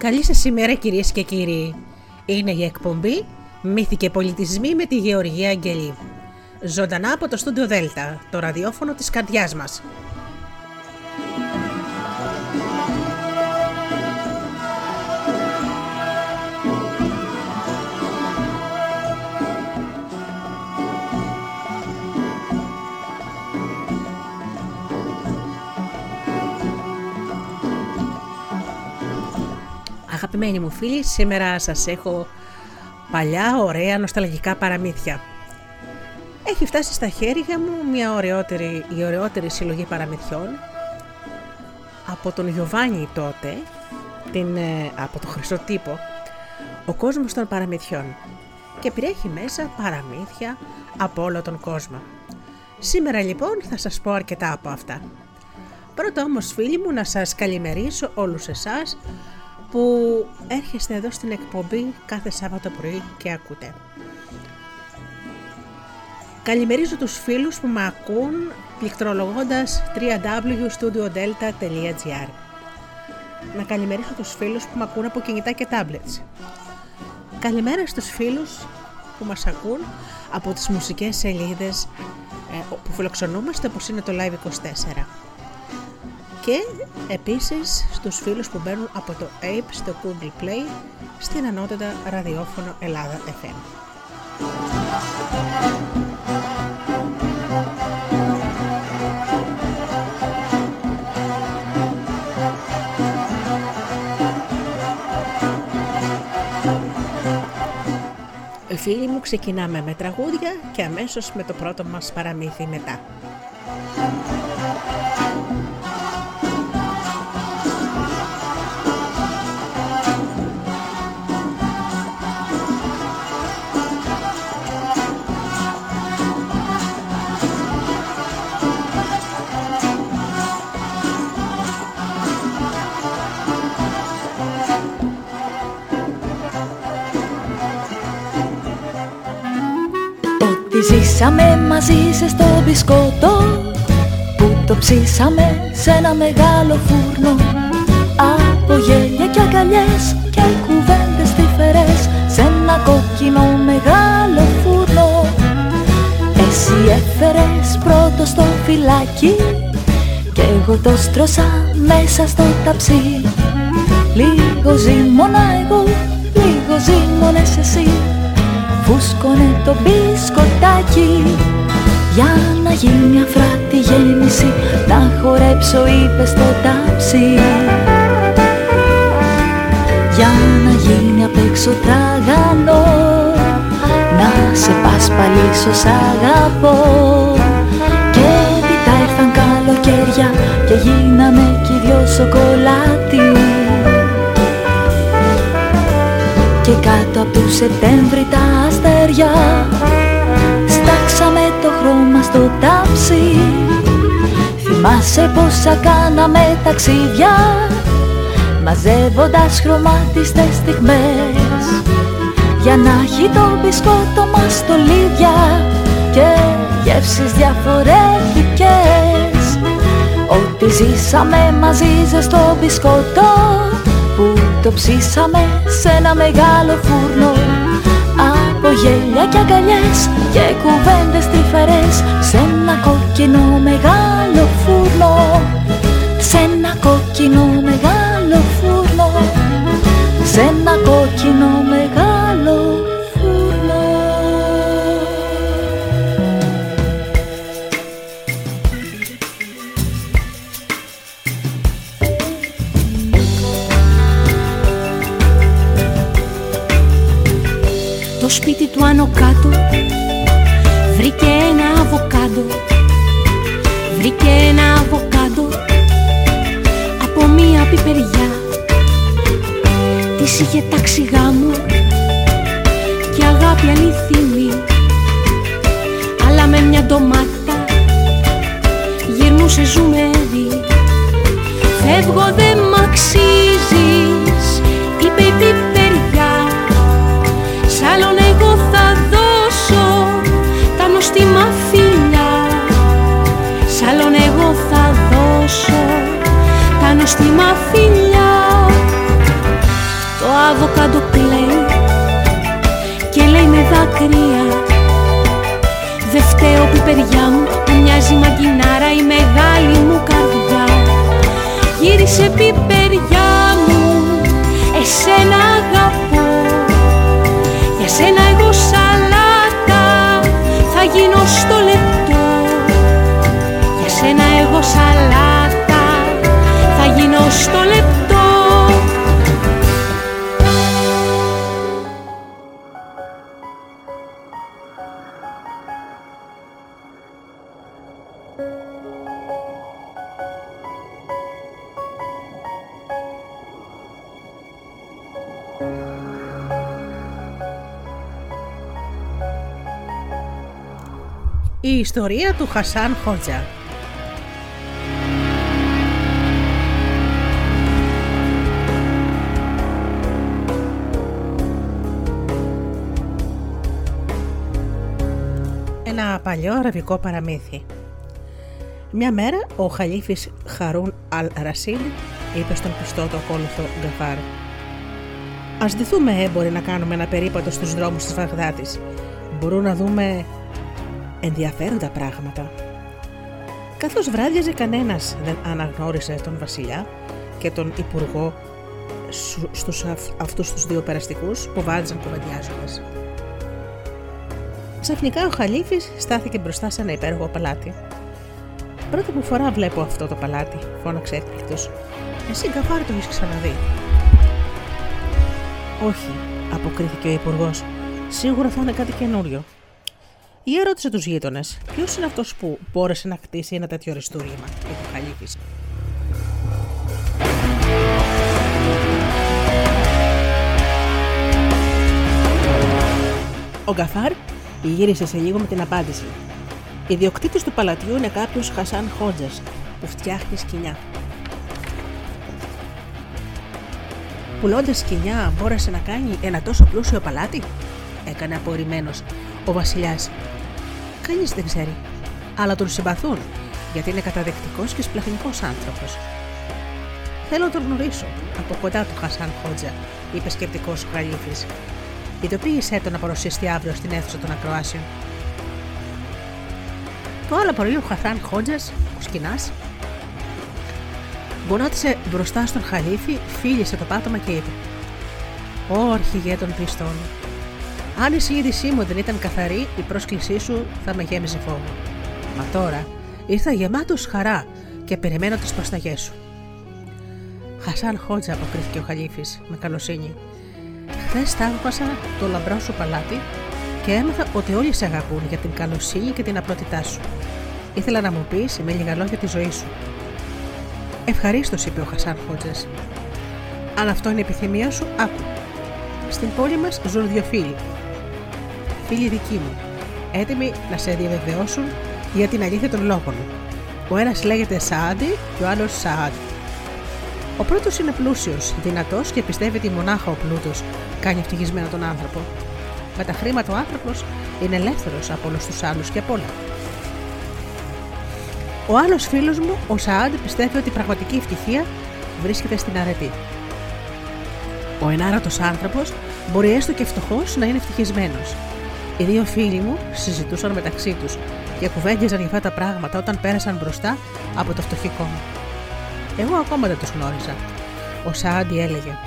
Καλή σας ημέρα κυρίες και κύριοι. Είναι η εκπομπή Μύθοι και πολιτισμοί με τη Γεωργία Αγγελή. Ζωντανά από το στούντιο Δέλτα, το ραδιόφωνο της καρδιάς μας. Αγαπημένοι μου φίλοι, σήμερα σας έχω παλιά, ωραία, νοσταλγικά παραμύθια. Έχει φτάσει στα χέρια μου μια ωραιότερη, η ωραιότερη συλλογή παραμυθιών από τον Γιωβάνι τότε, την, ε, από το Χρυσό Τύπο, ο κόσμος των παραμυθιών και περιέχει μέσα παραμύθια από όλο τον κόσμο. Σήμερα λοιπόν θα σας πω αρκετά από αυτά. Πρώτα όμως φίλοι μου να σας καλημερίσω όλους εσάς που έρχεστε εδώ στην εκπομπή κάθε Σάββατο πρωί και ακούτε. Καλημερίζω τους φίλους που με ακούν πληκτρολογώντας www.studiodelta.gr Να καλημερίσω τους φίλους που με ακούν από κινητά και tablets. Καλημέρα στους φίλους που μας ακούν από τις μουσικές σελίδες ε, που φιλοξενούμαστε όπως είναι το Live24 και επίσης στους φίλους που μπαίνουν από το Ape στο Google Play στην ανώτατα ραδιόφωνο Ελλάδα FM. Φίλοι μου ξεκινάμε με τραγούδια και αμέσως με το πρώτο μας παραμύθι μετά. Ζήσαμε μαζί σε στο μπισκότο Που το ψήσαμε σε ένα μεγάλο φούρνο. Από γέλια και αγκαλιές και κουβέντες τυφερές Σε ένα κόκκινο μεγάλο φούρνο. Εσύ έφερες πρώτο στο φυλάκι Κι εγώ το στρώσα μέσα στο ταψί. Λίγο ζήμωνα εγώ, λίγο ζήμωνες εσύ φούσκωνε το μπισκοτάκι για να γίνει αφράτη γέννηση. Να χορέψω είπε στο τάψι. Για να γίνει απ' έξω τραγανό. Να σε πασπαλίσω σ' αγαπώ. Και έπειτα ήρθαν καλοκαίρια και γίναμε κι δυο σοκολάτι και κάτω από του Σεπτέμβρη τα αστέρια. Στάξαμε το χρώμα στο τάψι. Θυμάσαι πόσα κάναμε ταξίδια Μαζεύοντας χρωμάτιστες στιγμές. Για να έχει το μπισκότο μας στολίδια Και γεύσεις διαφορετικές. Ό,τι ζήσαμε μαζί ζεστό μπισκότο που το ψήσαμε σε ένα μεγάλο φούρνο. Από γέλια και αγκαλιές και κουβέντες τυφερές σε ένα κόκκινο μεγάλο φούρνο. Σε ένα κόκκινο μεγάλο φούρνο. Σε ένα κόκκινο μεγάλο κάτω. Βρήκε ένα αβοκάντο. Βρήκε ένα αβοκάντο Από μία πιπεριά. Της είχε τάξει γάμο Και αγάπη αληθινή Αλλά με μια ντομάτα Στη φιλιά Το αβοκάντο κλαίει και λέει με δάκρυα. Δε φταίω που παιδιά μου που μοιάζει μαγκινάρα η μεγάλη μου καρδιά. Γύρισε πιπεριά ιστορία του Χασάν Χότζα. Ένα παλιό αραβικό παραμύθι. Μια μέρα ο Χαλίφης Χαρούν Αλ Ρασίλ είπε στον πιστό του ακόλουθο Γκαφάρ Ας δηθούμε έμποροι να κάνουμε ένα περίπατο στους δρόμους της Βαγδάτης. Μπορούμε να δούμε ενδιαφέροντα πράγματα. Καθώς βράδιαζε κανένας δεν αναγνώρισε τον βασιλιά και τον υπουργό στους αυτούς τους δύο περαστικούς που βάδιζαν κουβεντιάζοντας. Ξαφνικά ο Χαλίφης στάθηκε μπροστά σε ένα υπέροχο παλάτι. Πρώτη που φορά βλέπω αυτό το παλάτι, φώναξε έκπληκτος. Εσύ γκαφάρι το έχεις ξαναδεί. Όχι, αποκρίθηκε ο υπουργός. Σίγουρα θα είναι κάτι καινούριο. Ή ερώτησε τους γείτονες, ποιος είναι αυτός που μπόρεσε να χτίσει ένα τέτοιο αριστούργημα, είπε ο Χαλίφη. Ο Γκαφάρ γύρισε σε λίγο με την απάντηση. Ιδιοκτήτη του παλατιού είναι κάποιος Χασάν Χότζα που φτιάχνει σκηνιά. Πουλώντας σκηνιά, μπόρεσε να κάνει ένα τόσο πλούσιο παλάτι, έκανε απορριμμένος ο Βασιλιάς. Κανείς δεν ξέρει. Αλλά τον συμπαθούν, γιατί είναι καταδεκτικός και σπλαχνικός άνθρωπος. Θέλω να τον γνωρίσω. Από κοντά του Χασάν Χότζα, είπε σκεπτικός ο Χαλίφη. Ειδοποίησέ τον να παρουσιαστεί αύριο στην αίθουσα των ακροάσεων. Το άλλο πρωί ο Χασάν Χότζας, ο σκηνάς, γονάτισε μπροστά στον Χαλίφη, φίλησε το πάτωμα και είπε: Ω αρχηγέ των πιστών, αν η συνείδησή μου δεν ήταν καθαρή, η πρόσκλησή σου θα με γέμιζε φόβο. Μα τώρα ήρθα γεμάτος χαρά και περιμένω τις προσταγές σου. Χασάν Χότζα, αποκρίθηκε ο Χαλίφης με καλοσύνη. Χθες θαύμασα το λαμπρό σου παλάτι και έμαθα ότι όλοι σε αγαπούν για την καλοσύνη και την απλότητά σου. Ήθελα να μου πεις με λίγα λόγια τη ζωή σου. Ευχαρίστως, είπε ο Χασάν Χότζας. Αν αυτό είναι η επιθυμία σου, άκου. Στην πόλη μας ζουν δύο φίλοι, φίλοι δικοί μου, έτοιμοι να σε διαβεβαιώσουν για την αλήθεια των λόγων. Ο ένας λέγεται Σαάντι και ο άλλος Σαάντ. Ο πρώτος είναι πλούσιος, δυνατός και πιστεύει ότι μονάχα ο πλούτος κάνει ευτυχισμένο τον άνθρωπο. Με τα χρήματα ο άνθρωπος είναι ελεύθερος από όλους τους άλλους και από όλα. Ο άλλος φίλος μου, ο Σαάντ, πιστεύει ότι η πραγματική ευτυχία βρίσκεται στην αρετή. Ο ενάρατος άνθρωπος μπορεί έστω και φτωχός να είναι ευτυχισμένος, οι δύο φίλοι μου συζητούσαν μεταξύ τους και κουβέντιαζαν για αυτά τα πράγματα όταν πέρασαν μπροστά από το φτωχικό κόμμα. Εγώ ακόμα δεν τους γνώριζα. Ο Σάντι έλεγε: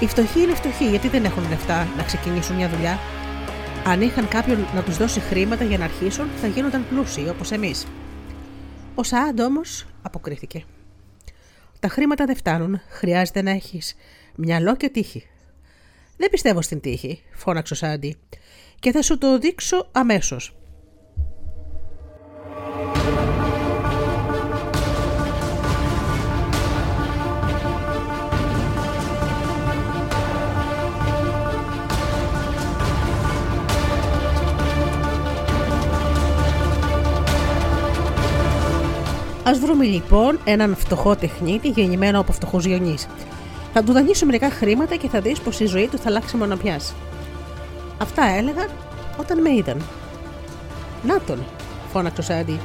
Οι φτωχοί είναι φτωχοί γιατί δεν έχουν λεφτά να ξεκινήσουν μια δουλειά. Αν είχαν κάποιον να τους δώσει χρήματα για να αρχίσουν, θα γίνονταν πλούσιοι όπως εμείς. Ο Σάντ όμως αποκρίθηκε. Τα χρήματα δεν φτάνουν. Χρειάζεται να έχεις μυαλό και τύχη. Δεν πιστεύω στην τύχη, φώναξε ο Σάντι. Και θα σου το δείξω αμέσως. Α βρούμε λοιπόν έναν φτωχό τεχνίτη γεννημένο από φτωχούς γονεί. Θα του δανείσω μερικά χρήματα και θα δεις πως η ζωή του θα αλλάξει μονοπιάς. Αυτά έλεγαν όταν με είδαν. Να τον, φώναξε ο Σάντι.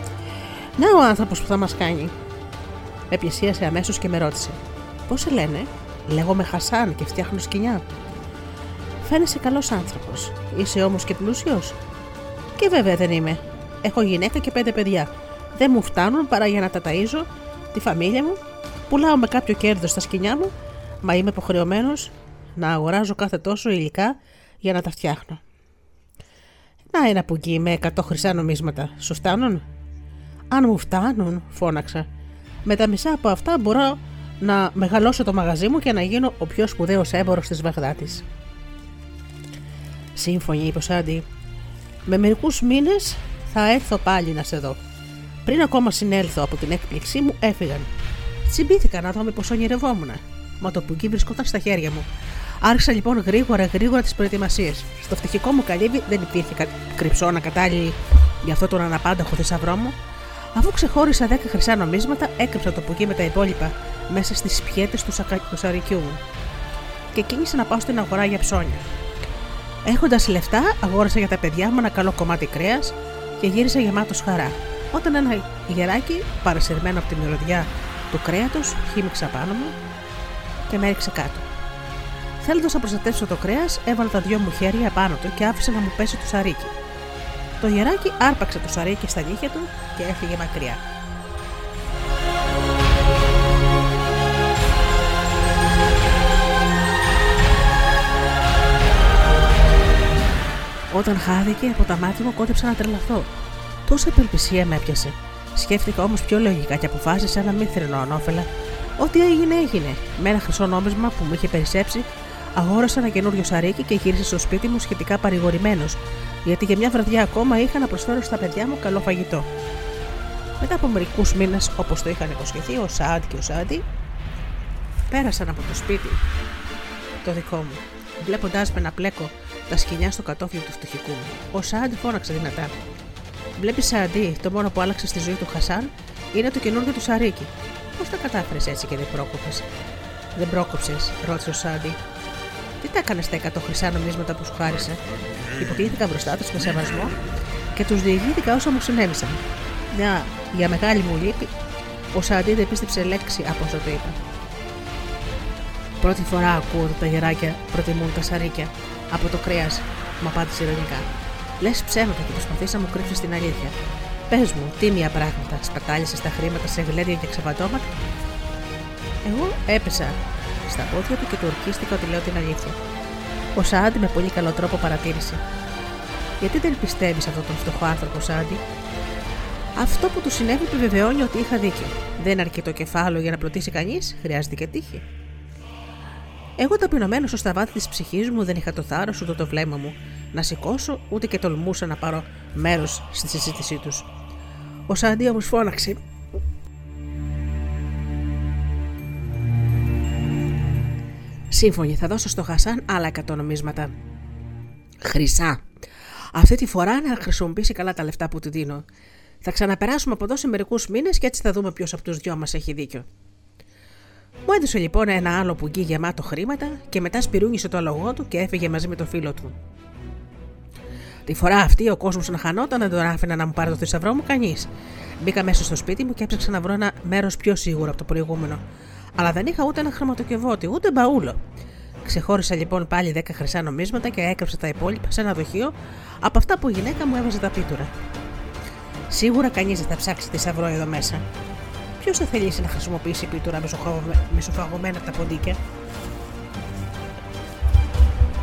Να ο άνθρωπος που θα μας κάνει. Με πλησίασε αμέσως και με ρώτησε. Πώς σε λένε, Λέγομαι Χασάν και φτιάχνω σκηνιά. Φαίνεσαι καλός άνθρωπος. Είσαι όμως και πλούσιος. Και βέβαια δεν είμαι. Έχω γυναίκα και πέντε παιδιά. Δεν μου φτάνουν παρά για να τα ταΐζω, τη φαμίλια μου, πουλάω με κάποιο κέρδος στα σκηνιά μου μα είμαι υποχρεωμένος να αγοράζω κάθε τόσο υλικά για να τα φτιάχνω. Να ένα πουγγί με 100 χρυσά νομίσματα. Σου φτάνουν; Αν μου φτάνουν, φώναξα. Με τα μισά από αυτά μπορώ να μεγαλώσω το μαγαζί μου και να γίνω ο πιο σπουδαίος έμπορο της Βαγδάτης. Σύμφωνη, είπε ο Σάντι. Με μερικούς μήνες θα έρθω πάλι να σε δω. Πριν ακόμα συνέλθω από την έκπληξή μου, έφυγαν. Τσιμπήθηκα να δω πώ ονειρευόμουν. Μα το πουγγί βρισκόταν στα χέρια μου. Άρχισα λοιπόν γρήγορα γρήγορα τις προετοιμασίες. Στο φτυχικό μου καλύβι δεν υπήρχε κρυψώνα κατάλληλη για αυτό τον αναπάνταχο θησαυρό μου. Αφού ξεχώρισα 10 χρυσά νομίσματα, έκρυψα το πουγγί με τα υπόλοιπα μέσα στις πιέτες του, σακα... του σαρικιού μου και κίνησα να πάω στην αγορά για ψώνια. Έχοντας λεφτά, αγόρασα για τα παιδιά μου ένα καλό κομμάτι κρέας και γύρισα γεμάτος χαρά. Όταν ένα γεράκι, παρασυρμένο από τη μυρωδιά του κρέατος, χύμιξα πάνω μου και με έριξε κάτω. Θέλοντας να προστατεύσω το κρέας, έβαλα τα δυο μου χέρια πάνω του και άφησα να μου πέσει το σαρίκι. Το γεράκι άρπαξε το σαρίκι στα νύχια του και έφυγε μακριά. Όταν χάθηκε από τα μάτια μου, κόντεψα να τρελαθώ. Τόση απελπισία με έπιασε. Σκέφτηκα όμως πιο λογικά και αποφάσισα να μην θρυνώ ανώφελα. Ό,τι έγινε, έγινε. Με ένα χρυσό νόμισμα που μου είχε περισσέψει, αγόρασα ένα καινούριο σαρίκι και γύρισα στο σπίτι μου σχετικά παρηγορημένος, γιατί για μια βραδιά ακόμα είχα να προσφέρω στα παιδιά μου καλό φαγητό. Μετά από μερικούς μήνες, όπως το είχαν υποσχεθεί, ο Σάντι και ο Σάντι πέρασαν από το σπίτι το δικό μου. Βλέποντάς με να πλέκω τα σκηνιά στο κατόφλι του φτωχικού μου. Ο Σάντι φώναξε δυνατά. Βλέπεις Σάντι, το μόνο που άλλαξε στη ζωή του Χασάν είναι το καινούργιο του σαρίκι. Πώς τα κατάφερες έτσι και δεν πρόκοπες; Δεν πρόκοψες, ρώτησε ο Σάντι. Τι τα έκανες στα 100 χρυσά νομίσματα που σου χάρισα; Υποτίθηκα μπροστά τους με σεβασμό και τους διηγήθηκα όσα μου συνέβησαν. Μια για μεγάλη μου λύπη, ο Σάντι δεν πίστεψε λέξη από όσο το είπα. Πρώτη φορά ακούω ότι τα γεράκια προτιμούν τα σαρίκια από το κρέας, μου απάντησε ειρωνικά. Λες ψέματα και προσπαθεί να μου κρύψεις την αλήθεια. Πες μου, τίμια πράγματα, σπατάλησες τα χρήματα σε γλέρια και ξεβατώματα; Εγώ έπεσα στα πόδια του και του ορκίστηκα ότι λέω την αλήθεια. Ο Σάντι με πολύ καλό τρόπο παρατήρησε. Γιατί δεν πιστεύεις αυτόν τον φτωχό άνθρωπο, Σάντι; Αυτό που του συνέβη επιβεβαιώνει ότι είχα δίκιο. Δεν αρκεί το κεφάλαιο για να πλωτήσει κανείς, χρειάζεται και τύχη. Εγώ ταπεινωμένος στα βάθη της ψυχής μου δεν είχα το θάρρος ούτε το βλέμμα μου να σηκώσω, ούτε και τολμούσα να πάρω μέρος στη συζήτησή τους. Ο Σάντι όμως φώναξε. Σύμφωνοι, θα δώσω στο Χασάν άλλα 100 νομίσματα. Χρυσά. Αυτή τη φορά να χρησιμοποιήσει καλά τα λεφτά που του δίνω. Θα ξαναπεράσουμε από εδώ σε μερικούς μήνες και έτσι θα δούμε ποιος από τους δυο μας έχει δίκιο. Μου έδωσε λοιπόν ένα άλλο πουγγί γεμάτο χρήματα και μετά σπυρούνισε το αλογό του και έφυγε μαζί με το φίλο του. Τη φορά αυτή ο κόσμος να χανόταν, δεν τον άφηνα να μου πάρει το θησαυρό μου κανείς. Μπήκα μέσα στο σπίτι μου και έψαξα να βρω ένα μέρος πιο σίγουρο από το προηγούμενο. Αλλά δεν είχα ούτε ένα χρηματοκιβώτη, ούτε μπαούλο. Ξεχώρισα λοιπόν πάλι 10 χρυσά νομίσματα και έκρυψα τα υπόλοιπα σε ένα δοχείο από αυτά που η γυναίκα μου έβαζε τα πίτουρα. Σίγουρα κανείς δεν θα ψάξει θησαυρό εδώ μέσα. Ποιος θα θελήσει να χρησιμοποιήσει πίτουρα μισοφαγωμένα από τα ποντίκια;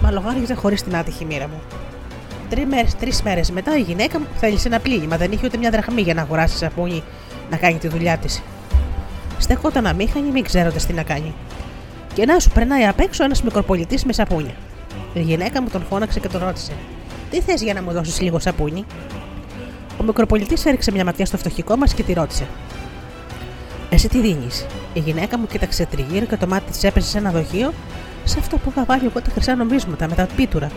Μα λογάριζε χωρίς την άτυχη μοίρα μου. Τρει μέρες τρεις μέρες μετά η γυναίκα μου θέλησε ένα πλήγμα, δεν είχε ούτε μια δραχμή για να αγοράσει σαπούνι να κάνει τη δουλειά της. Στεκόταν αμήχανη, μην ξέροντας τι να κάνει. Και να σου περνάει απ' έξω ένας μικροπολιτής με σαπούνια. Η γυναίκα μου τον φώναξε και τον ρώτησε: Τι θες για να μου δώσεις λίγο σαπούνι; Ο μικροπολιτής έριξε μια ματιά στο φτωχικό μας και τη ρώτησε: εσύ τι δίνεις; Η γυναίκα μου κοίταξε τριγύρω και το μάτι της έπεσε σε ένα δοχείο σε αυτό που είχα βάλει εγώ τα χρυσά νομίσματα με τα πίτουρα.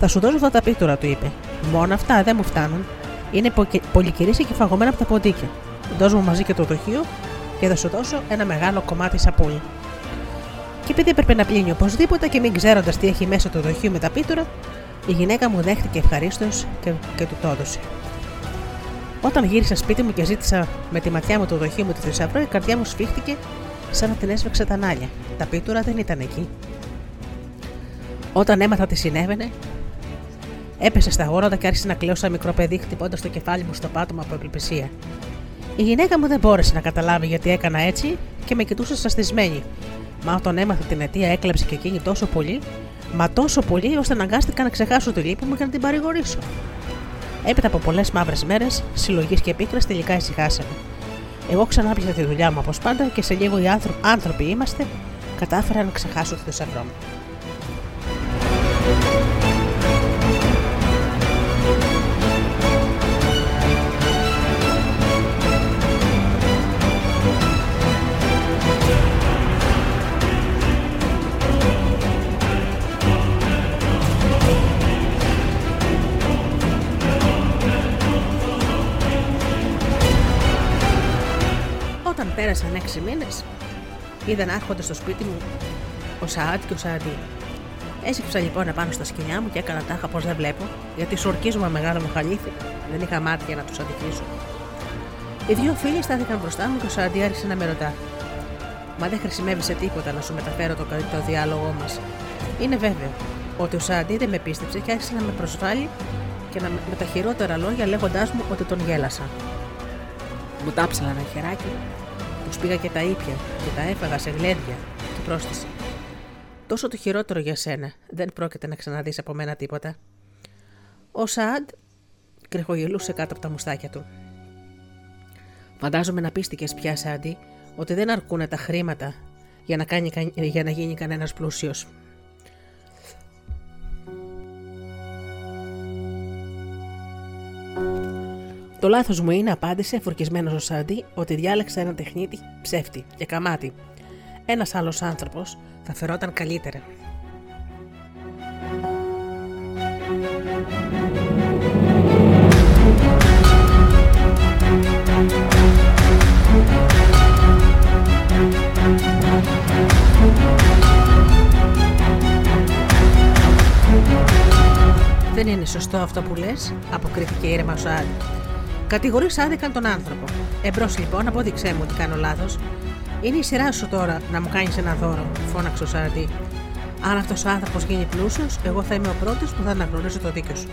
Θα σου δώσω αυτά τα πίτουρα, του είπε. Μόνο αυτά δεν μου φτάνουν. Είναι πολυκυρίσια και φαγωμένα από τα ποντίκια. Δώσ' μου μαζί και το δοχείο και θα σου δώσω ένα μεγάλο κομμάτι σαπούνι. Και επειδή έπρεπε να πλύνει οπωσδήποτε και μην ξέροντας τι έχει μέσα το δοχείο με τα πίτουρα, η γυναίκα μου δέχτηκε ευχαρίστως και, και του το έδωσε. Όταν γύρισα σπίτι μου και ζήτησα με τη ματιά μου το δοχείο μου του θησαυρό, η καρδιά μου σφίχτηκε σαν να την έσβεξε τα νάλια. Τα πίτουρα δεν ήταν εκεί. Όταν έμαθα τι συνέβαινε, έπεσε στα γόνατα και άρχισε να κλαίω σαν μικρό παιδί, χτυπώντας το κεφάλι μου στο πάτωμα από επιπλησία. Η γυναίκα μου δεν μπόρεσε να καταλάβει γιατί έκανα έτσι και με κοιτούσε σαστισμένη. Μα όταν έμαθα την αιτία, έκλεψε και εκείνη τόσο πολύ, μα τόσο πολύ ώστε αναγκάστηκα να ξεχάσω τη λύπη μου και να την παρηγορήσω. Έπειτα από πολλές μαύρες μέρες, συλλογής και πίκρα, τελικά ησυχάσαμε. Εγώ ξανά πιάσα τη δουλειά μου όπως πάντα και σε λίγο οι άνθρωποι είμαστε, κατάφερα να ξεχάσω το θησαυρό μου. Πέρασαν έξι μήνες. Είδα να έρχονται στο σπίτι μου ο Σαάτ και ο Σααντί. Έσυψα λοιπόν επάνω στα σκηνιά μου και έκανα τάχα πω δεν βλέπω, γιατί σορκίζομαι μεγάλο μου χαλίφι, δεν είχα μάτια να τους αντικρίσω. Οι δύο φίλοι στάθηκαν μπροστά μου και ο Σααντί άρχισε να με ρωτά. Μα δεν χρησιμεύεις σε τίποτα να σου μεταφέρω το, το διάλογό μας. Είναι βέβαιο ότι ο Σααντί δεν με πίστεψε και άρχισε να με προσβάλλει και να με τα χειρότερα λόγια λέγοντάς μου ότι τον γέλασα. Μου τάψαλα ένα χεράκι, τους πήγα και τα ήπια και τα έφαγα σε γλέντια και πρόσθεσε. Τόσο το χειρότερο για σένα. Δεν πρόκειται να ξαναδείς από μένα τίποτα. Ο Σαντ κρεχογελούσε κάτω από τα μουστάκια του. Φαντάζομαι να πίστηκες πια, Σάντι, ότι δεν αρκούν τα χρήματα για να, κάνει, για να γίνει κανένας πλούσιος. Το λάθος μου είναι, απάντησε φορκισμένο ο Σάντι, ότι διάλεξα έναν τεχνίτη ψεύτη και καμάτι. Ένας άλλος άνθρωπος θα φερόταν καλύτερα. Δεν είναι σωστό αυτό που λες, αποκρίθηκε ήρεμα ο Σάρι. Κατηγορεί άδικαν τον άνθρωπο. Εμπρός λοιπόν, απόδειξέ μου ότι κάνω λάθος. Είναι η σειρά σου τώρα να μου κάνεις ένα δώρο, φώναξε ο Σαραντή. Αν αυτός ο άνθρωπος γίνει πλούσιος, εγώ θα είμαι ο πρώτος που θα αναγνωρίσω το δίκιο σου.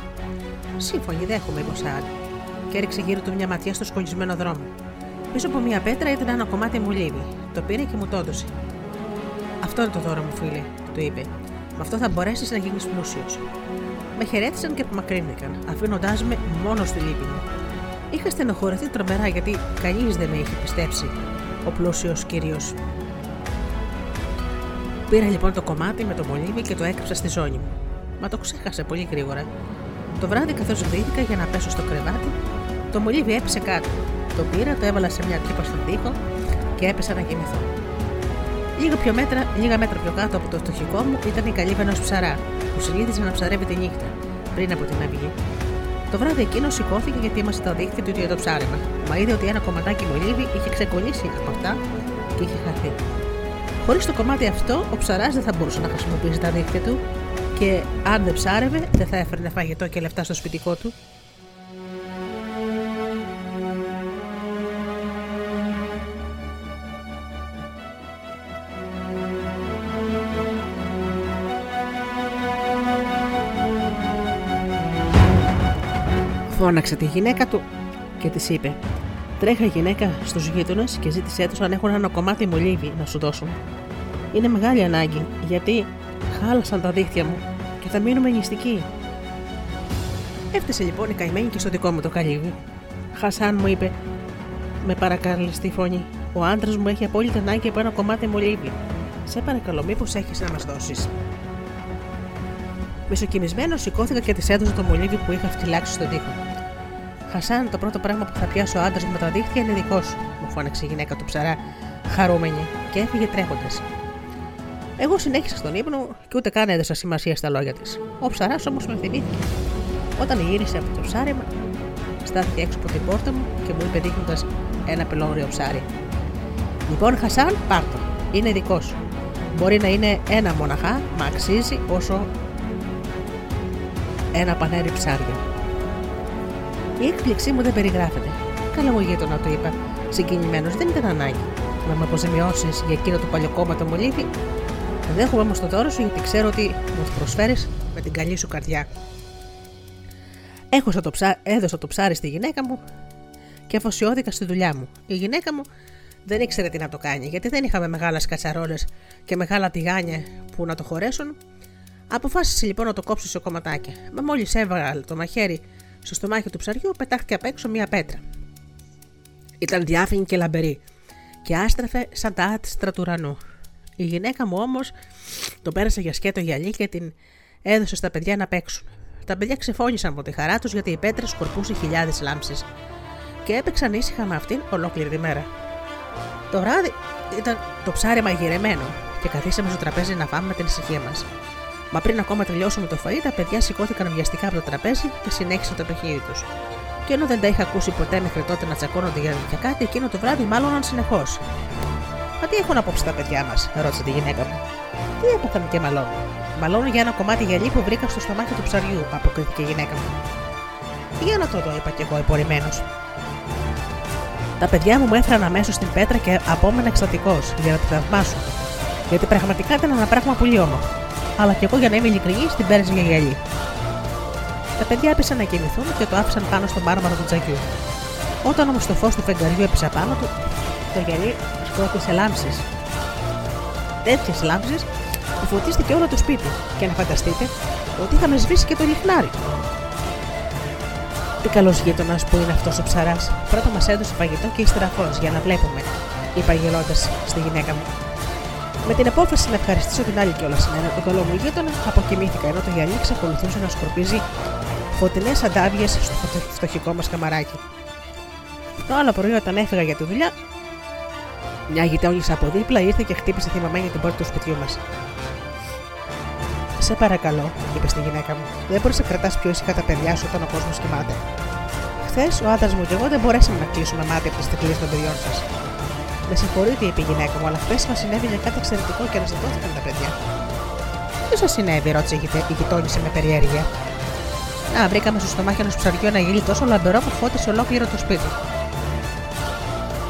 Σύμφωνοι, δέχομαι, είπε ο Σαραντή. Και έριξε γύρω του μια ματιά στο σκολισμένο δρόμο. Πίσω από μια πέτρα ήταν ένα κομμάτι μολύβι. Το πήρε και μου το έδωσε. Αυτό είναι το δώρο μου, φίλε, του είπε. Με αυτό θα μπορέσεις να γίνεις πλούσιος. Με χαιρέτησαν και απομακρύνθηκαν, αφήνοντάς με μόνο στη λύπη μου. Είχα στενοχωρηθεί τρομερά γιατί κανείς δεν με είχε πιστέψει ο πλούσιος κύριος. Πήρα λοιπόν το κομμάτι με το μολύβι και το έκρυψα στη ζώνη μου. Μα το ξέχασα πολύ γρήγορα. Το βράδυ, καθώς βρήθηκα για να πέσω στο κρεβάτι, το μολύβι έπεσε κάτω. Το πήρα, το έβαλα σε μια τρύπα στον τοίχο και έπεσα να κοιμηθώ. Λίγα, πιο μέτρα, λίγα μέτρα πιο κάτω από το φτωχικό μου ήταν η καλύβα ενό ψαρά, που συνήθιζε να ψαρεύει τη νύχτα, πριν από την αυγή. Το βράδυ εκείνος σηκώθηκε γιατί είμαστε τα δίχτυα του για το ψάρεμα. Μα είδε ότι ένα κομματάκι μολύβι είχε ξεκολλήσει από αυτά και είχε χαθεί. Χωρίς το κομμάτι αυτό, ο ψαράς δεν θα μπορούσε να χρησιμοποιήσει τα δίχτυα του και αν δεν ψάρευε, δεν θα έφερνε φαγητό και λεφτά στο σπιτικό του. Φώναξε τη γυναίκα του και της είπε: Τρέχα γυναίκα στους γείτονες και ζήτησέ τους αν έχουν ένα κομμάτι μολύβι να σου δώσουν. Είναι μεγάλη ανάγκη, γιατί χάλασαν τα δίχτυα μου και θα μείνουμε νηστικοί. Έφτασε λοιπόν η καημένη και στο δικό μου το καλύβι. Χασάν μου είπε με παρακαλεστή φωνή: Ο άντρας μου έχει απόλυτη ανάγκη από ένα κομμάτι μολύβι. Σε παρακαλώ, μήπως έχεις να μας δώσεις. Μισοκιμισμένο σηκώθηκα και της έδωσα το μολύβι που είχα φυλάξει στον τοίχο. Χασάν, το πρώτο πράγμα που θα πιάσει ο άντρας με τα δίχτυα είναι δικός σου, μου φώναξε η γυναίκα του ψαρά, χαρούμενη, και έφυγε τρέχοντας. Εγώ συνέχισα στον ύπνο και ούτε καν έδωσα σημασία στα λόγια της. Ο ψαράς όμως με θυμήθηκε. Όταν γύρισε από το ψάρεμα, στάθηκε έξω από την πόρτα μου και μου είπε δείχνοντας ένα πελώριο ψάρι. Λοιπόν, Χασάν, πάρτο. Είναι δικός σου. Μπορεί να είναι ένα μοναχά, μα αξίζει όσο ένα πανέρι ψάρια. Η έκπληξή μου δεν περιγράφεται. Καλά μου γείτονα, το είπα. Συγκινημένος δεν ήταν ανάγκη. Να με αποζημιώσεις για εκείνο το παλιοκόμματο μολύβι. Δέχομαι όμως το δώρο σου γιατί ξέρω ότι μου το προσφέρεις με την καλή σου καρδιά. Έχωσα το ψά... Έδωσα το ψάρι στη γυναίκα μου και αφοσιώθηκα στη δουλειά μου. Η γυναίκα μου δεν ήξερε τι να το κάνει, γιατί δεν είχαμε μεγάλες κατσαρόλες και μεγάλα τηγάνια που να το χωρέσουν. Αποφάσισε λοιπόν να το κόψει σε κομματάκια. Μα μόλις έβαλα το μαχαίρι στο στομάχι του ψαριού πετάχτηκε απ' έξω μία πέτρα. Ήταν διάφανη και λαμπερή και άστραφε σαν τα άτιστρα του ουρανού. Η γυναίκα μου όμως το πέρασε για σκέτο γυαλί και την έδωσε στα παιδιά να παίξουν. Τα παιδιά ξεφώνησαν από τη χαρά τους γιατί η πέτρα σκορπούσε χιλιάδες λάμψεις και έπαιξαν ήσυχα με αυτήν ολόκληρη τη μέρα. Το βράδυ ήταν το ψάρι μαγειρεμένο και καθίσαμε στο τραπέζι να φάμε με την ησυχία μας. Μα πριν ακόμα τελειώσουμε το φαΐ, τα παιδιά σηκώθηκαν βιαστικά από το τραπέζι και συνέχισαν το παιχνίδι τους. Και ενώ δεν τα είχα ακούσει ποτέ μέχρι τότε να τσακώνονται για, για κάτι, εκείνο το βράδυ μάλλον συνεχώς. Μα τι έχουν απόψε τα παιδιά μας, ρώτησε τη γυναίκα μου. Τι έπαθαν και μαλώνουν. Μαλώνουν για ένα κομμάτι γυαλί που βρήκα στο στομάχι του ψαριού, αποκρίθηκε η γυναίκα μου. Για να το δω, είπα κι εγώ υπορριμμένο. Τα παιδιά μου μου έφεραν αμέσως στην πέτρα και απόμενα εκστατικός για να τη θαυμάσουν. Γιατί πραγματικά ήταν ένα πράγμα πολύ όμορφο. Αλλά κι εγώ για να είμαι ειλικρινής την πέρασε για γυαλί. Τα παιδιά έπεσαν να κοιμηθούν και το άφησαν πάνω στο μάρμαρο του τζακιού. Όταν όμως το φως του φεγγαριού έπεσε πάνω του, το γυαλί σκότωσε λάμψεις. Τέτοιες λάμψεις που φωτίστηκε όλο το σπίτι. Και να φανταστείτε ότι είχαμε σβήσει και το λιχνάρι. Τι καλός γείτονας που είναι αυτός ο ψαράς. Πρώτα μας έδωσε φαγητό και ύστερα φως για να βλέπουμε, είπα γελώντα στη γυναίκα μου. Με την απόφαση να ευχαριστήσω την άλλη κιόλας συνένα, τον καλό μου γείτονα, αποκοιμήθηκα ενώ το γυαλί εξακολουθούσε να σκορπίζει φωτεινές αντάβιες στο φτωχικό μας καμαράκι. Το άλλο πρωί, όταν έφυγα για τη δουλειά, μια γειτόνισσα από δίπλα ήρθε και χτύπησε θυμαμένη την πόρτα του σπιτιού μας. Σε παρακαλώ, είπε στη γυναίκα μου, δεν μπορείς να κρατάς πιο ήσυχα τα παιδιά σου όταν ο κόσμος κοιμάται. Χθες ο άντρας μου και εγώ δεν μπορέσαμε να κλείσουμε μάτια από τις τεκλίε των παιδιών σας. Με συγχωρείτε, είπε η γυναίκα μου, αλλά χθες μας συνέβη για κάτι εξαιρετικό και αναζητώθηκαν τα παιδιά. Τι σας συνέβη, ρώτησε η γειτόνισσα με περιέργεια. Να, βρήκαμε στο στομάχι ενός ψαριού ένα γέλι τόσο λαμπερό που φώτισε ολόκληρο το σπίτι.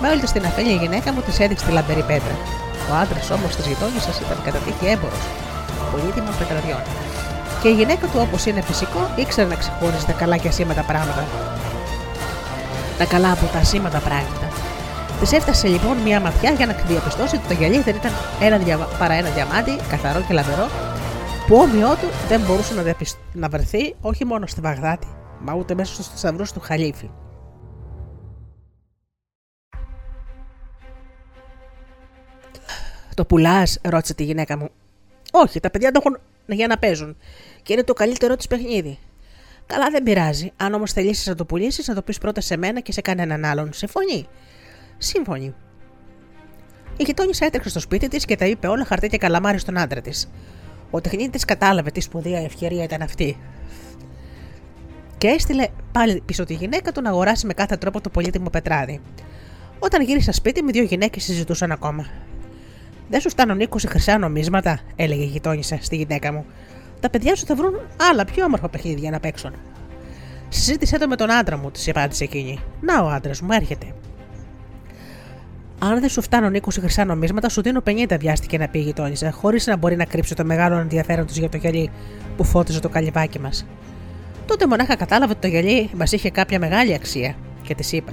Μάλιστα στην αφέλεια η γυναίκα μου της έδειξε τη λαμπερή πέτρα. Ο άντρας όμως της γειτόνισσας ήταν κατά τύχη έμπορος πολύτιμων πετραδιών. Και η γυναίκα του, όπως είναι φυσικό, ήξερε να ξεχωρίζει τα καλά και ασήμαντα πράγματα. Τα καλά από τα ασήμαντα πράγματα. Της έφτασε λοιπόν μία ματιά για να διαπιστώσει ότι το γυαλί δεν ήταν ένα δια... παρά ένα διαμάντι, καθαρό και λαβερό, που όμοιό του δεν μπορούσε να, διαπισ... να βρεθεί όχι μόνο στη Βαγδάτη, μα ούτε μέσα στους θησαυρούς του Χαλίφη. Το πουλάς, ρώτησε τη γυναίκα μου. Όχι, τα παιδιά το έχουν για να παίζουν. Και είναι το καλύτερό της παιχνίδι. Καλά, δεν πειράζει. Αν όμως θελήσεις να το πουλήσεις, να το πεις πρώτα σε μένα και σε κανέναν άλλον. Συμφωνεί. Σύμφωνη. Η γειτόνισσα έτρεξε στο σπίτι της και τα είπε όλα χαρτί και καλαμάρι στον άντρα της. Ο τεχνίτης κατάλαβε τι σπουδαία ευκαιρία ήταν αυτή. Και έστειλε πάλι πίσω τη γυναίκα του να αγοράσει με κάθε τρόπο το πολύτιμο πετράδι. Όταν γύρισα σπίτι, με δύο γυναίκες συζητούσαν ακόμα. Δεν σου φτάνουν 20 χρυσά νομίσματα, έλεγε η γειτόνισσα στη γυναίκα μου. Τα παιδιά σου θα βρουν άλλα πιο όμορφα παιχνίδια να παίξουν. Συζήτησέ το με τον άντρα μου, της απάντησε εκείνη. Να ο άντρας μου, έρχεται. Αν δεν σου φτάνουν 20 χρυσά νομίσματα, σου δίνω 50, βιάστηκε να πει η γειτόνισσα, χωρίς να μπορεί να κρύψει το μεγάλο ενδιαφέρον της για το γυαλί που φώτιζε το καλυβάκι μας. Τότε μονάχα κατάλαβε ότι το γυαλί μας είχε κάποια μεγάλη αξία και της είπα: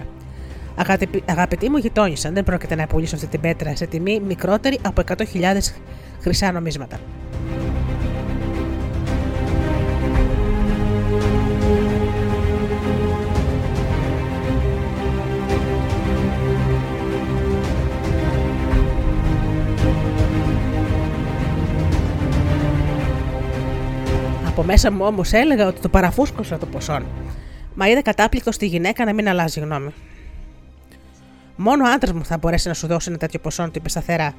Αγαπητή μου γειτόνισσα, δεν πρόκειται να πουλήσω αυτή την πέτρα σε τιμή μικρότερη από 100.000 χρυσά νομίσματα. Από μέσα μου όμως έλεγα ότι το παραφούσκωσα το ποσό. Μα είδα κατάπληκτο στη γυναίκα να μην αλλάζει γνώμη. Μόνο ο άντρας μου θα μπορέσει να σου δώσει ένα τέτοιο ποσό, του είπε σταθερά.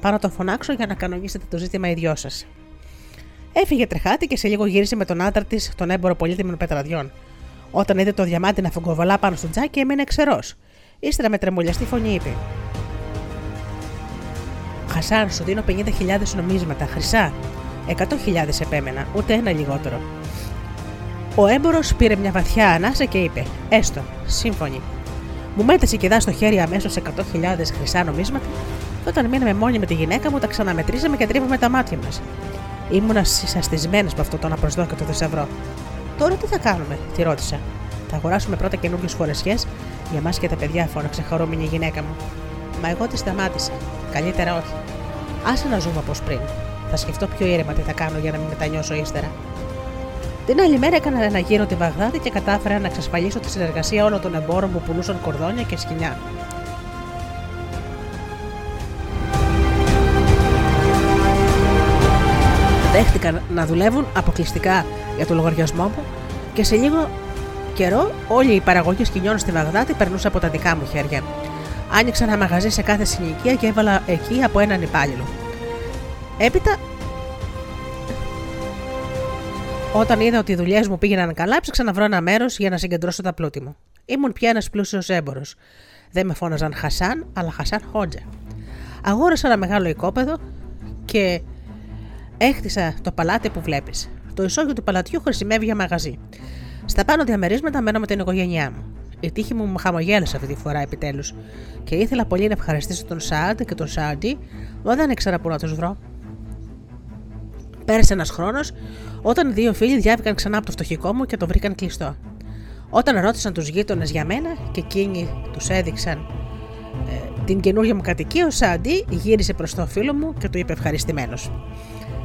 Πάω να τον φωνάξω για να κανονίσετε το ζήτημα οι δυο σας. Έφυγε τρεχάτη και σε λίγο γύρισε με τον άντρα της, τον έμπορο πολύτιμων πετραδιών. Όταν είδε το διαμάντι να φουγκοβολά πάνω στο τζάκι, έμεινε ξερό. Ύστερα με τρεμουλιαστή φωνή είπε: Χασάν, σου δίνω 50.000 νομίσματα, χρυσά. 100.000 επέμενα, ούτε ένα λιγότερο. Ο έμπορο πήρε μια βαθιά ανάσα και είπε: Έστω, σύμφωνοι. Μου μέτρησε και δά στο χέρι αμέσως 100.000 χρυσά νομίσματα, και όταν μείναμε μόνοι με τη γυναίκα μου, τα ξαναμετρήσαμε και τρίβαμε τα μάτια μας. Ήμουνα συσαστισμένο με αυτό το απροσδόκητο θησαυρό. Τώρα τι θα κάνουμε, τη ρώτησα. Θα αγοράσουμε πρώτα καινούριε φορεσιέ για μας και τα παιδιά, φώναξε χαρούμενη η γυναίκα μου. Μα εγώ τη σταμάτησα. Καλύτερα όχι. Άσε να ζούμε όπως πριν. Θα σκεφτώ πιο ήρεμα τι θα κάνω για να μην μετανιώσω ύστερα. Την άλλη μέρα έκανα ένα γύρο τη Βαγδάτη και κατάφερα να εξασφαλίσω τη συνεργασία όλων των εμπόρων που πουλούσαν κορδόνια και σκηνιά. Δέχτηκαν να δουλεύουν αποκλειστικά για το λογαριασμό μου και σε λίγο καιρό όλη η παραγωγή σκηνιών στη Βαγδάτη περνούσε από τα δικά μου χέρια. Άνοιξα ένα μαγαζί σε κάθε συνοικία και έβαλα εκεί από έναν υπάλληλο. Έπειτα όταν είδα ότι οι δουλειές μου πήγαιναν καλά, ψάξα να βρω ένα μέρος για να συγκεντρώσω τα πλούτη μου. Ήμουν πια ένας πλούσιος έμπορος. Δεν με φώναζαν Χασάν, αλλά Χασάν Χότζα. Αγόρασα ένα μεγάλο οικόπεδο και έκτισα το παλάτι που βλέπεις. Το ισόγειο του παλατιού χρησιμεύει για μαγαζί. Στα πάνω διαμερίσματα μένω με την οικογένειά μου. Η τύχη μου μου χαμογέλασε αυτή τη φορά επιτέλους και ήθελα πολύ να ευχαριστήσω τον Σάντ και τον Σάντι, μα δεν ήξερα πού να τους βρω. Πέρασε ένας χρόνος όταν οι δύο φίλοι διάβηκαν ξανά από το φτωχικό μου και το βρήκαν κλειστό. Όταν ρώτησαν τους γείτονες για μένα και εκείνοι τους έδειξαν ε, την καινούργια μου κατοικία, ο Σάντι γύρισε προς το φίλο μου και του είπε ευχαριστημένος.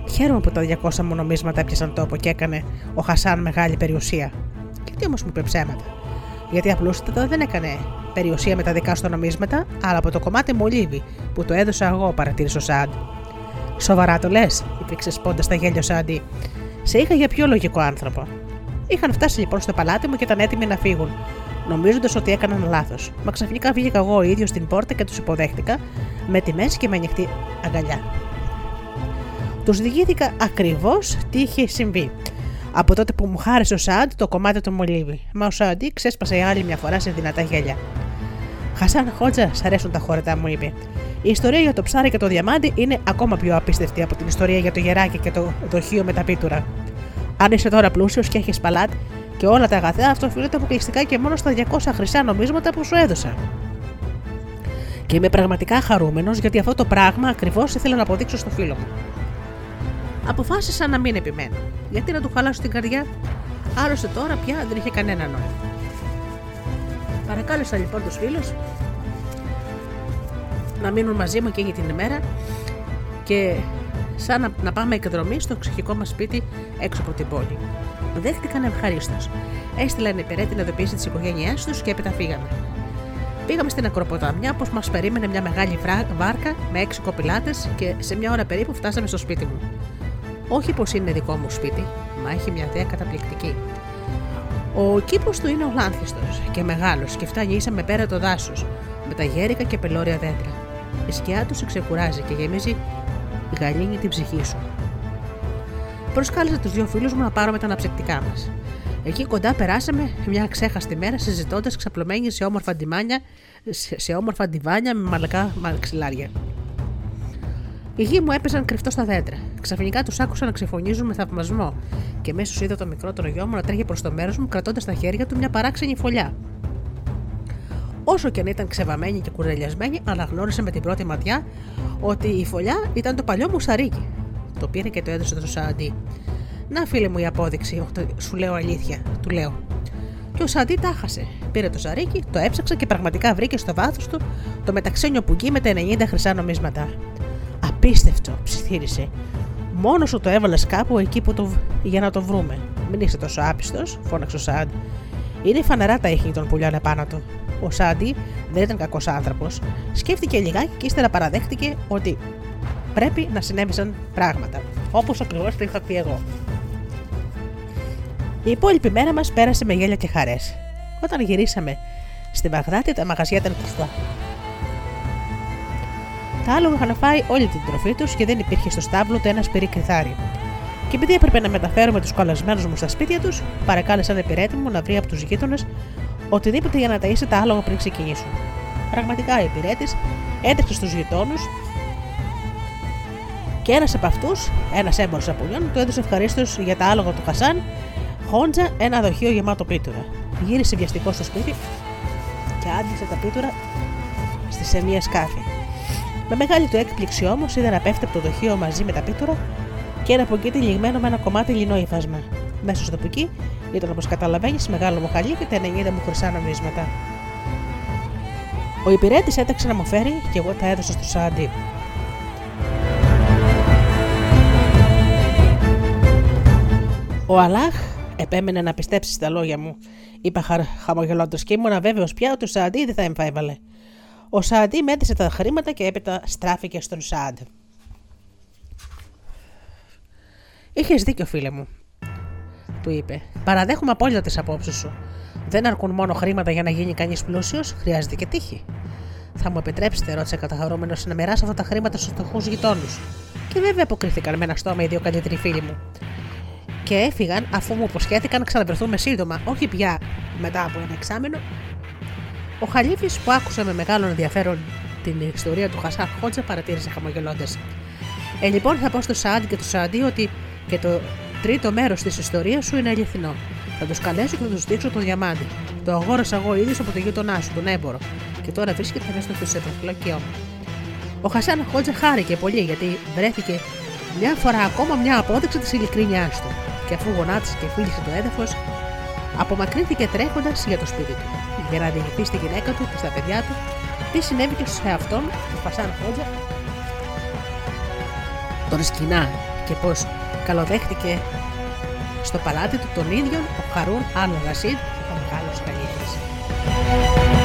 Χαίρομαι που τα 200 μου νομίσματα έπιασαν τόπο και έκανε ο Χασάν μεγάλη περιουσία. Και τι όμως μου είπε ψέματα. Γιατί απλούστατα δεν έκανε περιουσία με τα δικά σου νομίσματα, αλλά από το κομμάτι μολύβι που το έδωσα εγώ, παρατήρησε ο Σάντ. Σοβαρά το λες, είπε σπόντα στα γέλια ο Σάντι. Σε είχα για πιο λογικό άνθρωπο. Είχαν φτάσει λοιπόν στο παλάτι μου και ήταν έτοιμοι να φύγουν, νομίζοντας ότι έκαναν λάθος. Μα ξαφνικά βγήκα εγώ ο ίδιος στην πόρτα και τους υποδέχτηκα με τη μέση και με ανοιχτή αγκαλιά. Τους διηγήθηκα ακριβώς τι είχε συμβεί. Από τότε που μου χάρισε ο Σαντ το κομμάτι του μολύβι. Μα ο Σαντ ξέσπασε για άλλη μια φορά σε δυνατά γέλια. Χασάν Χότζα, σ' αρέσουν τα χωρετά, μου είπε. Η ιστορία για το ψάρι και το διαμάντι είναι ακόμα πιο απίστευτη από την ιστορία για το γεράκι και το δοχείο με τα πίτουρα. Αν είσαι τώρα πλούσιος και έχεις παλάτ και όλα τα αγαθά, αυτό οφείλεται αποκλειστικά και μόνο στα 200 χρυσά νομίσματα που σου έδωσα. Και είμαι πραγματικά χαρούμενος γιατί αυτό το πράγμα ακριβώς ήθελα να αποδείξω στο φίλο μου. Αποφάσισα να μην επιμένω. Γιατί να του χαλάσω την καρδιά, άλλωστε τώρα πια δεν είχε κανένα νόημα. Παρακάλεσα λοιπόν τους φίλους να μείνουν μαζί μου εκείνη την ημέρα και σαν να, να πάμε εκδρομή στο ξεχικό μας σπίτι έξω από την πόλη. Δέχτηκαν ευχαρίστως. Έστειλαν υπηρέτη να ειδοποιήσει τι οικογένειέ τους και έπειτα φύγαμε. Πήγαμε στην Ακροποταμιά, όπως μας περίμενε μια μεγάλη βάρκα με έξι κοπηλάτες και σε μια ώρα περίπου φτάσαμε στο σπίτι μου. Όχι πως είναι δικό μου σπίτι, μα έχει μια θέα καταπληκτική. Ο κήπος του είναι ολάνθιστο και μεγάλος και φτάνει ίσα με πέρα το δάσος, με τα γέρικα και πελώρια δέντρα. Η σκιά του σε ξεκουράζει και γεμίζει γαλήνη την ψυχή σου. Προσκάλεσα τους δύο φίλους μου να πάρουμε τα αναψυκτικά μας. Εκεί κοντά περάσαμε μια ξέχαστη μέρα συζητώντας ξαπλωμένοι σε όμορφα ντυμάνια, σε όμορφα ντιβάνια με μαλακά μαξιλάρια. Οι γη μου έπαιζαν κρυφτό στα δέντρα. Ξαφνικά τους άκουσα να ξεφωνίζουν με θαυμασμό και μέσως είδα το μικρότερο γιο μου να τρέχει προς το μέρος μου κρατώντας στα χέρια του μια παράξενη φωλιά. Όσο και αν ήταν ξεβαμένη και κουρελιασμένη, αναγνώρισε με την πρώτη ματιά ότι η φωλιά ήταν το παλιό μου σαρίκι. Το πήρε και το έδωσε στο Σαντί. Να, φίλε μου, η απόδειξη, σου λέω αλήθεια, του λέω. Και ο Σαντί τα χάσε. Πήρε το σαρίκι, το έψαξε και πραγματικά βρήκε στο βάθος του το μεταξένιο πουγγί με τα 90 χρυσά νομίσματα. Απίστευτο, ψιθύρισε. Μόνος σου το έβαλες κάπου εκεί που το... για να το βρούμε. Μην είσαι τόσο άπιστος, φώναξε ο Σαντ. Είναι φανερά τα ήχη των πουλιών επάνω του. Ο Σάντι δεν ήταν κακός άνθρωπος. Σκέφτηκε λιγάκι και ύστερα παραδέχτηκε ότι πρέπει να συνέβησαν πράγματα. Όπως ακριβώς το είχα πει εγώ. Η υπόλοιπη μέρα μας πέρασε με γέλια και χαρές. Όταν γυρίσαμε στη Βαγδάτη, τα μαγαζιά ήταν κλειστά. Τα άλογα είχαν φάει όλη την τροφή τους και δεν υπήρχε στο στάβλο ούτε ένας σπυρί κρυθάρι. Και επειδή έπρεπε να μεταφέρουμε τους καλεσμένου μου στα σπίτια τους, παρακάλεσαν επιρρέτη μου να βρει από τους γείτονες οτιδήποτε για να ταΐσει τα άλογα πριν ξεκινήσουν. Πραγματικά ο υπηρέτης έτρεξε στους γειτόνους και ένας από αυτούς, ένας έμπορος απολιών, του έδωσε ευχαρίστως για τα άλογα του Χασάν, χόντζα ένα δοχείο γεμάτο πίτουρα. Γύρισε βιαστικό στο σπίτι και άντλησε τα πίτουρα στη σεμία σκάφη. Με μεγάλη του έκπληξη όμως είδε να πέφτει από το δοχείο μαζί με τα πίτουρα και ένα πογκίτι λιγμένο με ένα κομμάτι λινό υφάσμα. Μέσα στο ποικί ήταν όπως καταλαβαίνεις μεγάλο μου χαλί και τα 90 μου χρυσά νομίσματα. Ο υπηρέτης έταξε να μου φέρει και εγώ τα έδωσα στο Σάντι. Ο Αλάχ επέμενε να πιστέψει στα λόγια μου, είπα χαμογελώντας και ήμουν βέβαιος πια ότι ο Σάντι δεν θα εμφάιβαλε. Ο Σάντι μέτρησε τα χρήματα και έπειτα στράφηκε στον Σάντ. Είχες δίκιο, φίλε μου, του είπε. Παραδέχομαι απόλυτα τις απόψεις σου. Δεν αρκούν μόνο χρήματα για να γίνει κανείς πλούσιος, χρειάζεται και τύχη. Θα μου επιτρέψετε, ρώτησε καταχαρούμενο, να μοιράσω αυτά τα χρήματα στους φτωχούς γειτόνους. Και βέβαια αποκρίθηκαν με ένα στόμα οι δύο καλύτεροι φίλοι μου. Και έφυγαν αφού μου υποσχέθηκαν να ξαναβρεθούμε σύντομα, όχι πια μετά από ένα εξάμενο, Ο Χαλίφης που άκουσε με μεγάλο ενδιαφέρον την ιστορία του Χασάν Χότζα παρατήρησε χαμογελώντας. Ε, λοιπόν, θα πω στο Σαντ και του Σαντί ότι και το τρίτο μέρος της ιστορίας σου είναι αληθινό. Θα τους καλέσω και θα τους δείξω τον διαμάντι. Το αγόρασα εγώ ίδιο από τον γείτονά σου, τον έμπορο, και τώρα βρίσκεται μέσα στο θεσσαλονικιό μου. Ο Χασάν Χότζα χάρηκε πολύ γιατί βρέθηκε μια φορά ακόμα μια απόδειξη της ειλικρίνειάς του. Και αφού γονάτισε και φίλησε το έδαφος, απομακρύνθηκε τρέχοντας για το σπίτι του, για να διηγηθεί στη γυναίκα του και στα παιδιά του. Τι συνέβη και σε αυτόν, τον Χασάν Χότζα, τον σκηνά και πώς καλοδέχτηκε στο παλάτι του τον ίδιο ο Χαρούν Al Ρασίδ, ο μεγάλος καλύτης.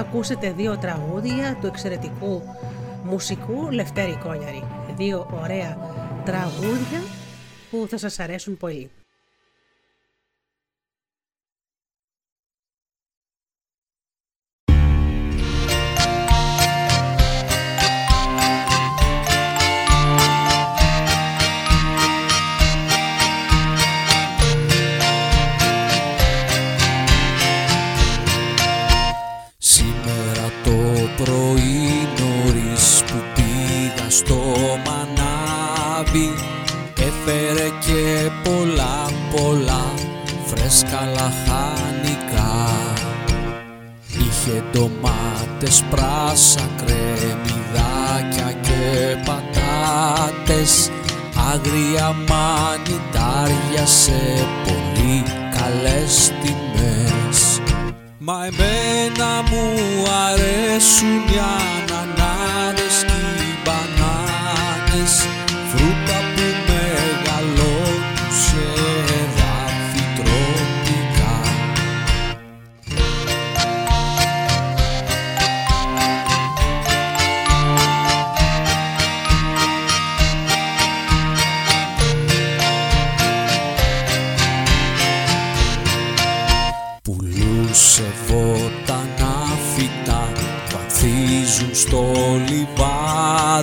Ακούσετε δύο τραγούδια του εξαιρετικού μουσικού Λευτέρη Κόνιαρη. Δύο ωραία τραγούδια που θα σας αρέσουν πολύ. και πολλά πολλά φρέσκα λαχανικά. Είχε ντομάτες, πράσα, κρεμμυδάκια και πατάτες. Άγρια μανιτάρια σε πολύ καλές τιμές. Μα εμένα μου αρέσουν οι ανανάδες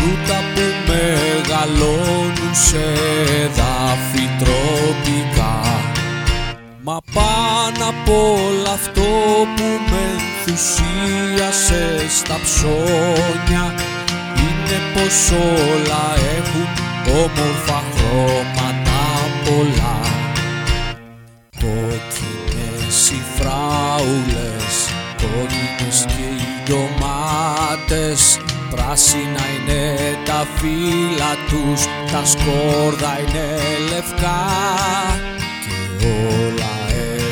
Φρούτα που μεγαλώνουν σε δάφη τροπικά. Μα πάνω απ' όλο αυτό που με ενθουσίασε στα ψώνια είναι πως όλα έχουν όμορφα χρώματα πολλά. Κόκκινες οι φράουλες, κόκκινες και οι ντομάτες Πράσινα είναι τα φύλλα τους, τα σκόρδα είναι λευκά. Και όλα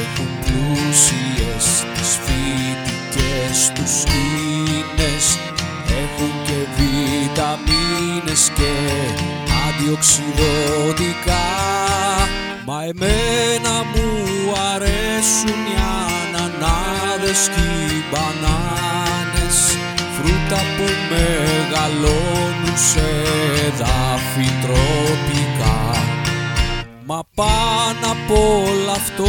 έχουν πλούσιες τις φοιτικές τους ίνες. Έχουν και βιταμίνες και διοξιδωτικά Μα εμένα μου αρέσουν οι ανανάδες και οι μπανάνες Φρούτα που μεγαλώνουν σε δάφη τροπικά. Μα πάνω απ' όλο αυτό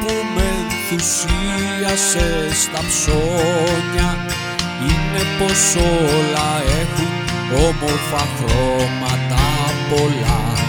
που με ενθουσίασε στα ψώνια είναι πως όλα έχουν όμορφα χρώματα πολλά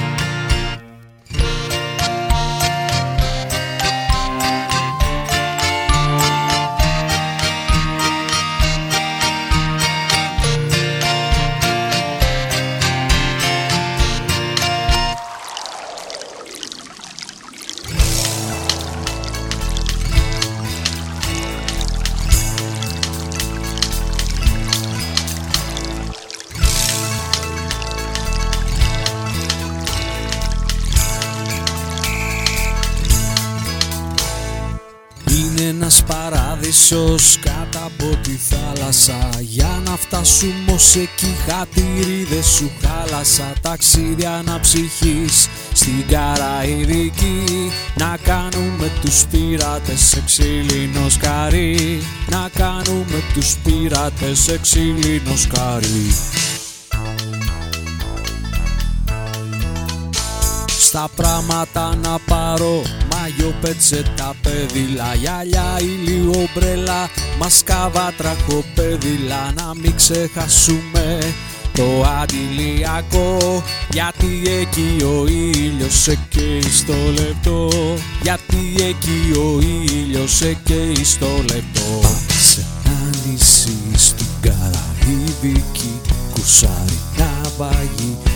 παράδεισος κάτω από τη θάλασσα. Για να φτάσουμε ως εκεί χατήριδες σου χάλασα. Ταξίδια αναψυχής στην Καραϊδική Να κάνουμε τους πειρατές σε ξύλινο σκαρί Να κάνουμε τους πειρατές σε ξύλινο σκαρί Στα πράγματα να πάρω. Μάγιο πετσέτα πέδιλα Γυαλιά ηλίου ομπρέλα. Μασκάβα τραχοπέδιλα Να μην ξεχάσουμε το αντιλιακό. Γιατί εκεί ο ήλιος σε καίει στο λεπτό. Γιατί εκεί ο ήλιος σε καίει στο λεπτό. Σε ένα νησί στην Καραϊβική Κουσάρι να παγεί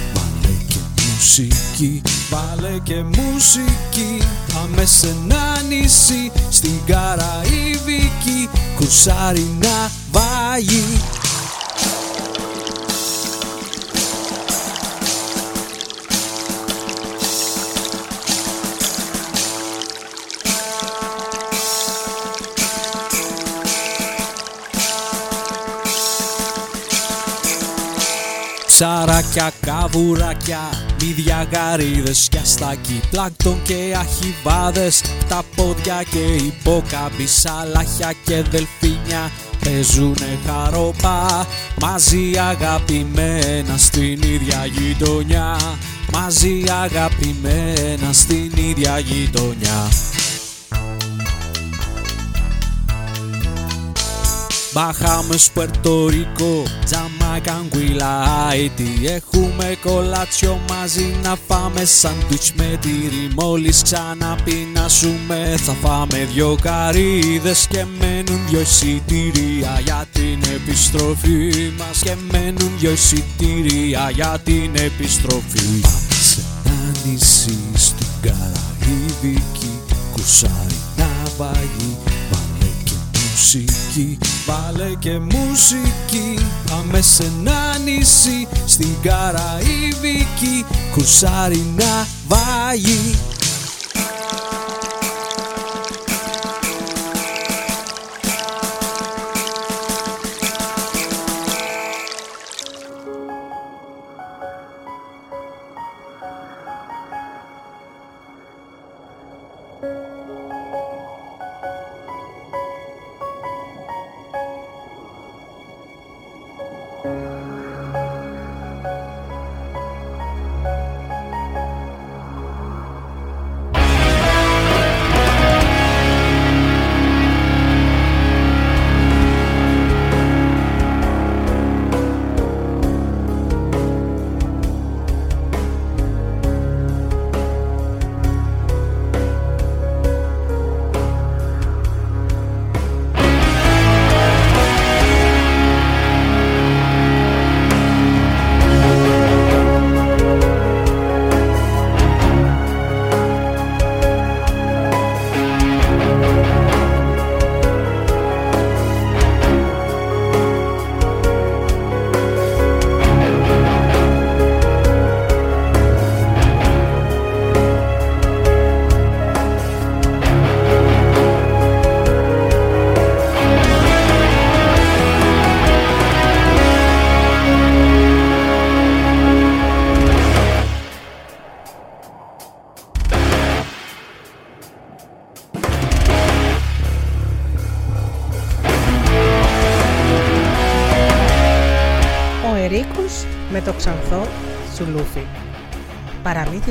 μουσική. Βάλε και μουσική. Πάμε σε ένα νησί Στην Καραϊβική. Κουσάρι να βάγει Ψαράκια, καβουράκια, μύδια, γαρίδες και αστάκι Πλάκτον και αχιβάδες, τα πόδια και υπόκαμπη Σαλάχια και δελφίνια παίζουνε χαρόπα Μαζί αγαπημένα στην ίδια γειτονιά Μαζί αγαπημένα στην ίδια γειτονιά Μπαχάμες, Πουερτορικό, Τζαμάικα, Αγγουίλα, Έχουμε κολάτσιο μαζί να φάμε σάντουιτς με τυρί Μόλις ξαναπεινάσουμε θα φάμε δυο καρύδες Και μένουν δυο εισιτήρια για την επιστροφή μας. Και μένουν δυο εισιτήρια για την επιστροφή Σε ένα νησί στην Καραϊβική Κουσάρι να παγεί μουσική Βάλε και μουσική. Πάμε σε ένα νησί Στην Καραϊβική Κουσάρι να βάγει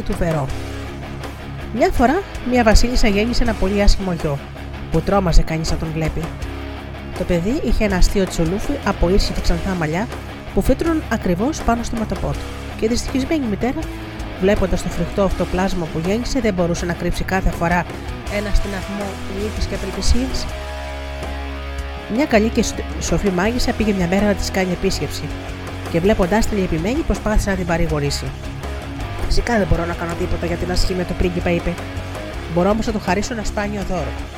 του Περό Μια φορά, μια Βασίλισσα γέννησε ένα πολύ άσχημο γιο, που τρόμαζε κανείς να τον βλέπει. Το παιδί είχε ένα αστείο τσουλούφι από ήρση και ξανθά μαλλιά που φύτρωναν ακριβώς πάνω στο ματοπό του. Και η δυστυχισμένη μητέρα, βλέποντας το φρικτό αυτό πλάσμα που γέννησε, δεν μπορούσε να κρύψει κάθε φορά ένα στεναγμό λύπης και απελπισίας. Μια καλή και σοφή μάγισσα πήγε μια μέρα να της κάνει επίσκεψη και βλέποντάς την λυπημένη προσπάθησε να την παρηγορήσει. Φυσικά δεν μπορώ να κάνω τίποτα για την ασχή με το πρίγκιπα, είπε. Μπορώ όμως να του χαρίσω ένα σπάνιο δώρο.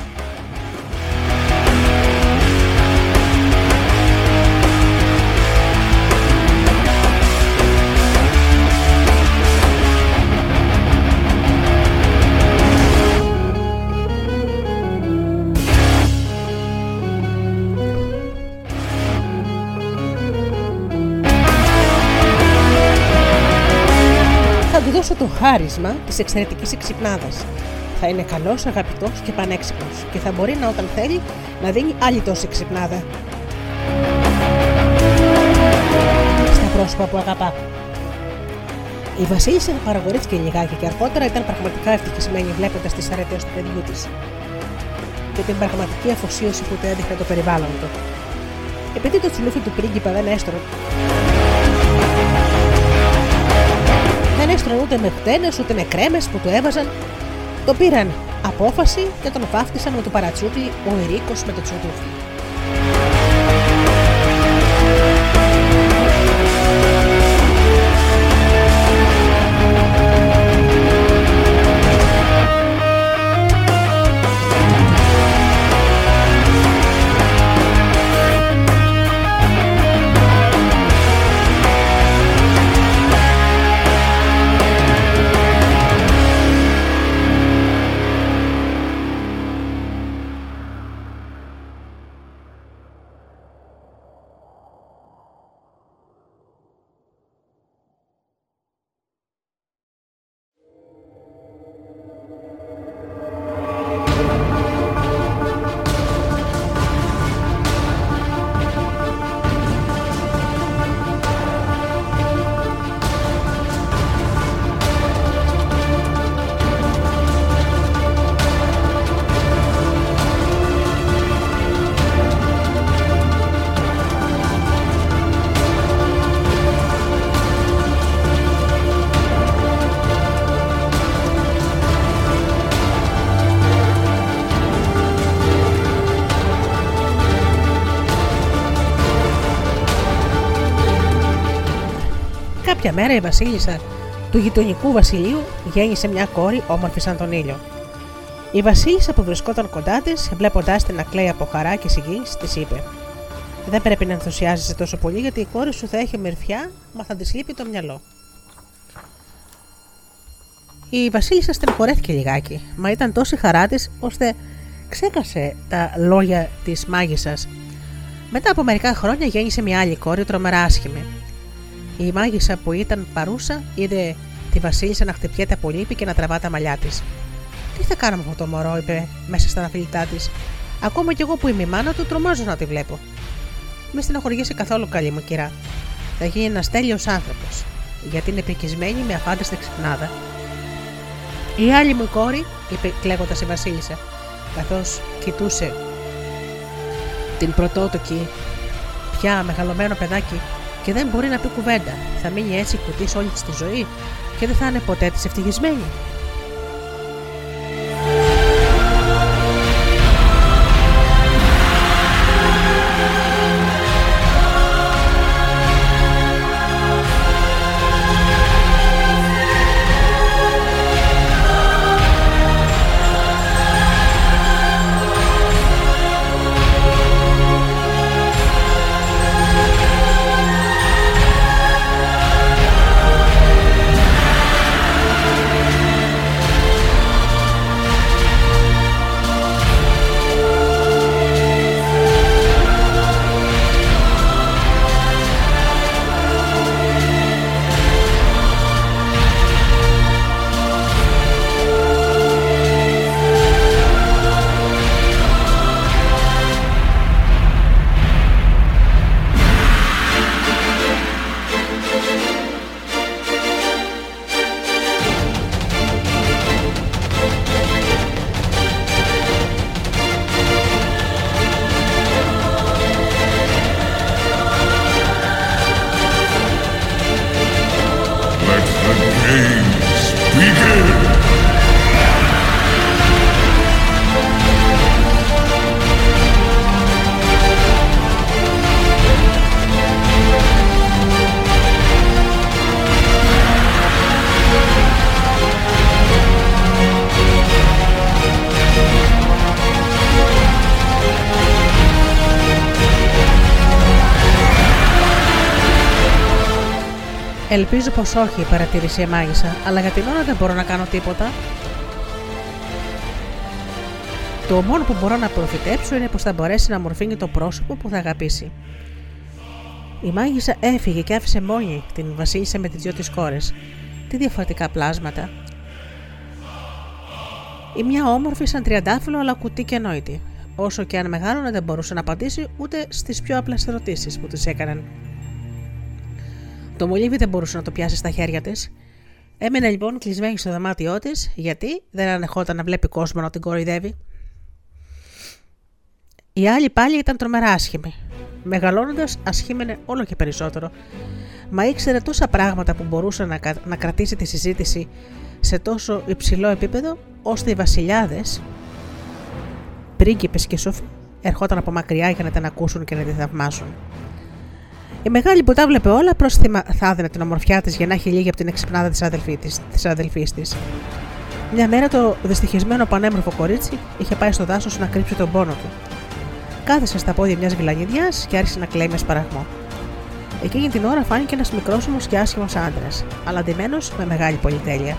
Δώσω το χάρισμα της εξαιρετικής εξυπνάδας. Θα είναι καλός, αγαπητός και πανέξυπνος και θα μπορεί να όταν θέλει να δίνει άλλη τόση ξυπνάδα. Στα πρόσωπα που αγαπά. Η Βασίλισσα παραγορήθηκε λιγάκι και αργότερα ήταν πραγματικά ευτυχισμένη βλέποντας τις αρετές του παιδιού της και την πραγματική αφοσίωση που του έδειχνε το περιβάλλον του. Επειδή το τσουλούφι του πρίγκιπα δεν έστρωνε δεν έστρωνε ούτε με χτένε ούτε με κρέμες που του έβαζαν. Το πήραν απόφαση και τον βάφτισαν με το παρατσούκλι ο Ερίκος με το τσουτούφι. Μέρα η Βασίλισσα του γειτονικού βασιλείου γέννησε μια κόρη όμορφη σαν τον ήλιο. Η Βασίλισσα που βρισκόταν κοντά της, βλέποντάς την να κλαίει από χαρά και συγκίνηση, της είπε: Δεν πρέπει να ενθουσιάζεσαι τόσο πολύ, γιατί η κόρη σου θα έχει μερφιά, μα θα της λείπει το μυαλό. Η Βασίλισσα στενοχωρέθηκε λιγάκι, μα ήταν τόση χαρά της, ώστε ξέχασε τα λόγια της μάγισσας. Μετά από μερικά χρόνια γέννησε μια άλλη κόρη τρομερά άσχημη. Η μάγισσα που ήταν παρούσα είδε τη Βασίλισσα να χτυπιέται από λύπη και να τραβά τα μαλλιά της. Τι θα κάνω με αυτό το μωρό, είπε μέσα στα αναφιλητά της. Ακόμα κι εγώ που είμαι η μάνα του, τρομάζω να τη βλέπω. Με στεναχωριέσαι καθόλου καλή μου κυρά. Θα γίνει ένας τέλειος άνθρωπος, γιατί είναι επικισμένη με αφάνταστη ξυπνάδα. Η άλλη μου κόρη, είπε κλαίγοντας η Βασίλισσα, καθώς κοιτούσε την πρωτότοκη, πια μεγαλωμένο παιδάκι και δεν μπορεί να πει κουβέντα. Θα μείνει έτσι κουτί όλη τη ζωή και δεν θα είναι ποτέ της ευτυχισμένη. Ελπίζω πως όχι, παρατήρησε η μάγισσα, αλλά για την ώρα δεν μπορώ να κάνω τίποτα. Το μόνο που μπορώ να προφητέψω είναι πως θα μπορέσει να μορφύνει το πρόσωπο που θα αγαπήσει. Η μάγισσα έφυγε και άφησε μόνη την βασίλισσα με τις δυο της κόρες. Τι διαφορετικά πλάσματα. Η μια όμορφη σαν τριαντάφυλλο αλλά κουτί και νόητη. Όσο και αν μεγάλωνε δεν μπορούσε να απαντήσει ούτε στις πιο απλές ερωτήσεις που της έκαναν. Το μολύβι δεν μπορούσε να το πιάσει στα χέρια της. Έμεινε λοιπόν κλεισμένη στο δωμάτιό της, γιατί δεν ανεχόταν να βλέπει κόσμο να την κοροϊδεύει. Η άλλη πάλι ήταν τρομερά άσχημη. Μεγαλώνοντας, ασχήμενε όλο και περισσότερο, μα ήξερε τόσα πράγματα που μπορούσε να, να κρατήσει τη συζήτηση σε τόσο υψηλό επίπεδο, ώστε οι βασιλιάδες, πρίγκιπες και σοφοί, ερχόταν από μακριά για να την ακούσουν και να τη θαυμάσουν. Η μεγάλη που τα βλέπε όλα πρόστιμα θα έδινε την ομορφιά της για να έχει λίγη από την εξυπνάδα της αδελφή της. Μια μέρα το δυστυχισμένο πανέμορφο κορίτσι είχε πάει στο δάσος να κρύψει τον πόνο του. Κάθεσε στα πόδια μιας γυλανιδιά και άρχισε να κλαίει με σπαραγμό. Εκείνη την ώρα φάνηκε ένας μικρόσωμος και άσχημος άντρας, αλλά αντιμένος με μεγάλη πολυτέλεια.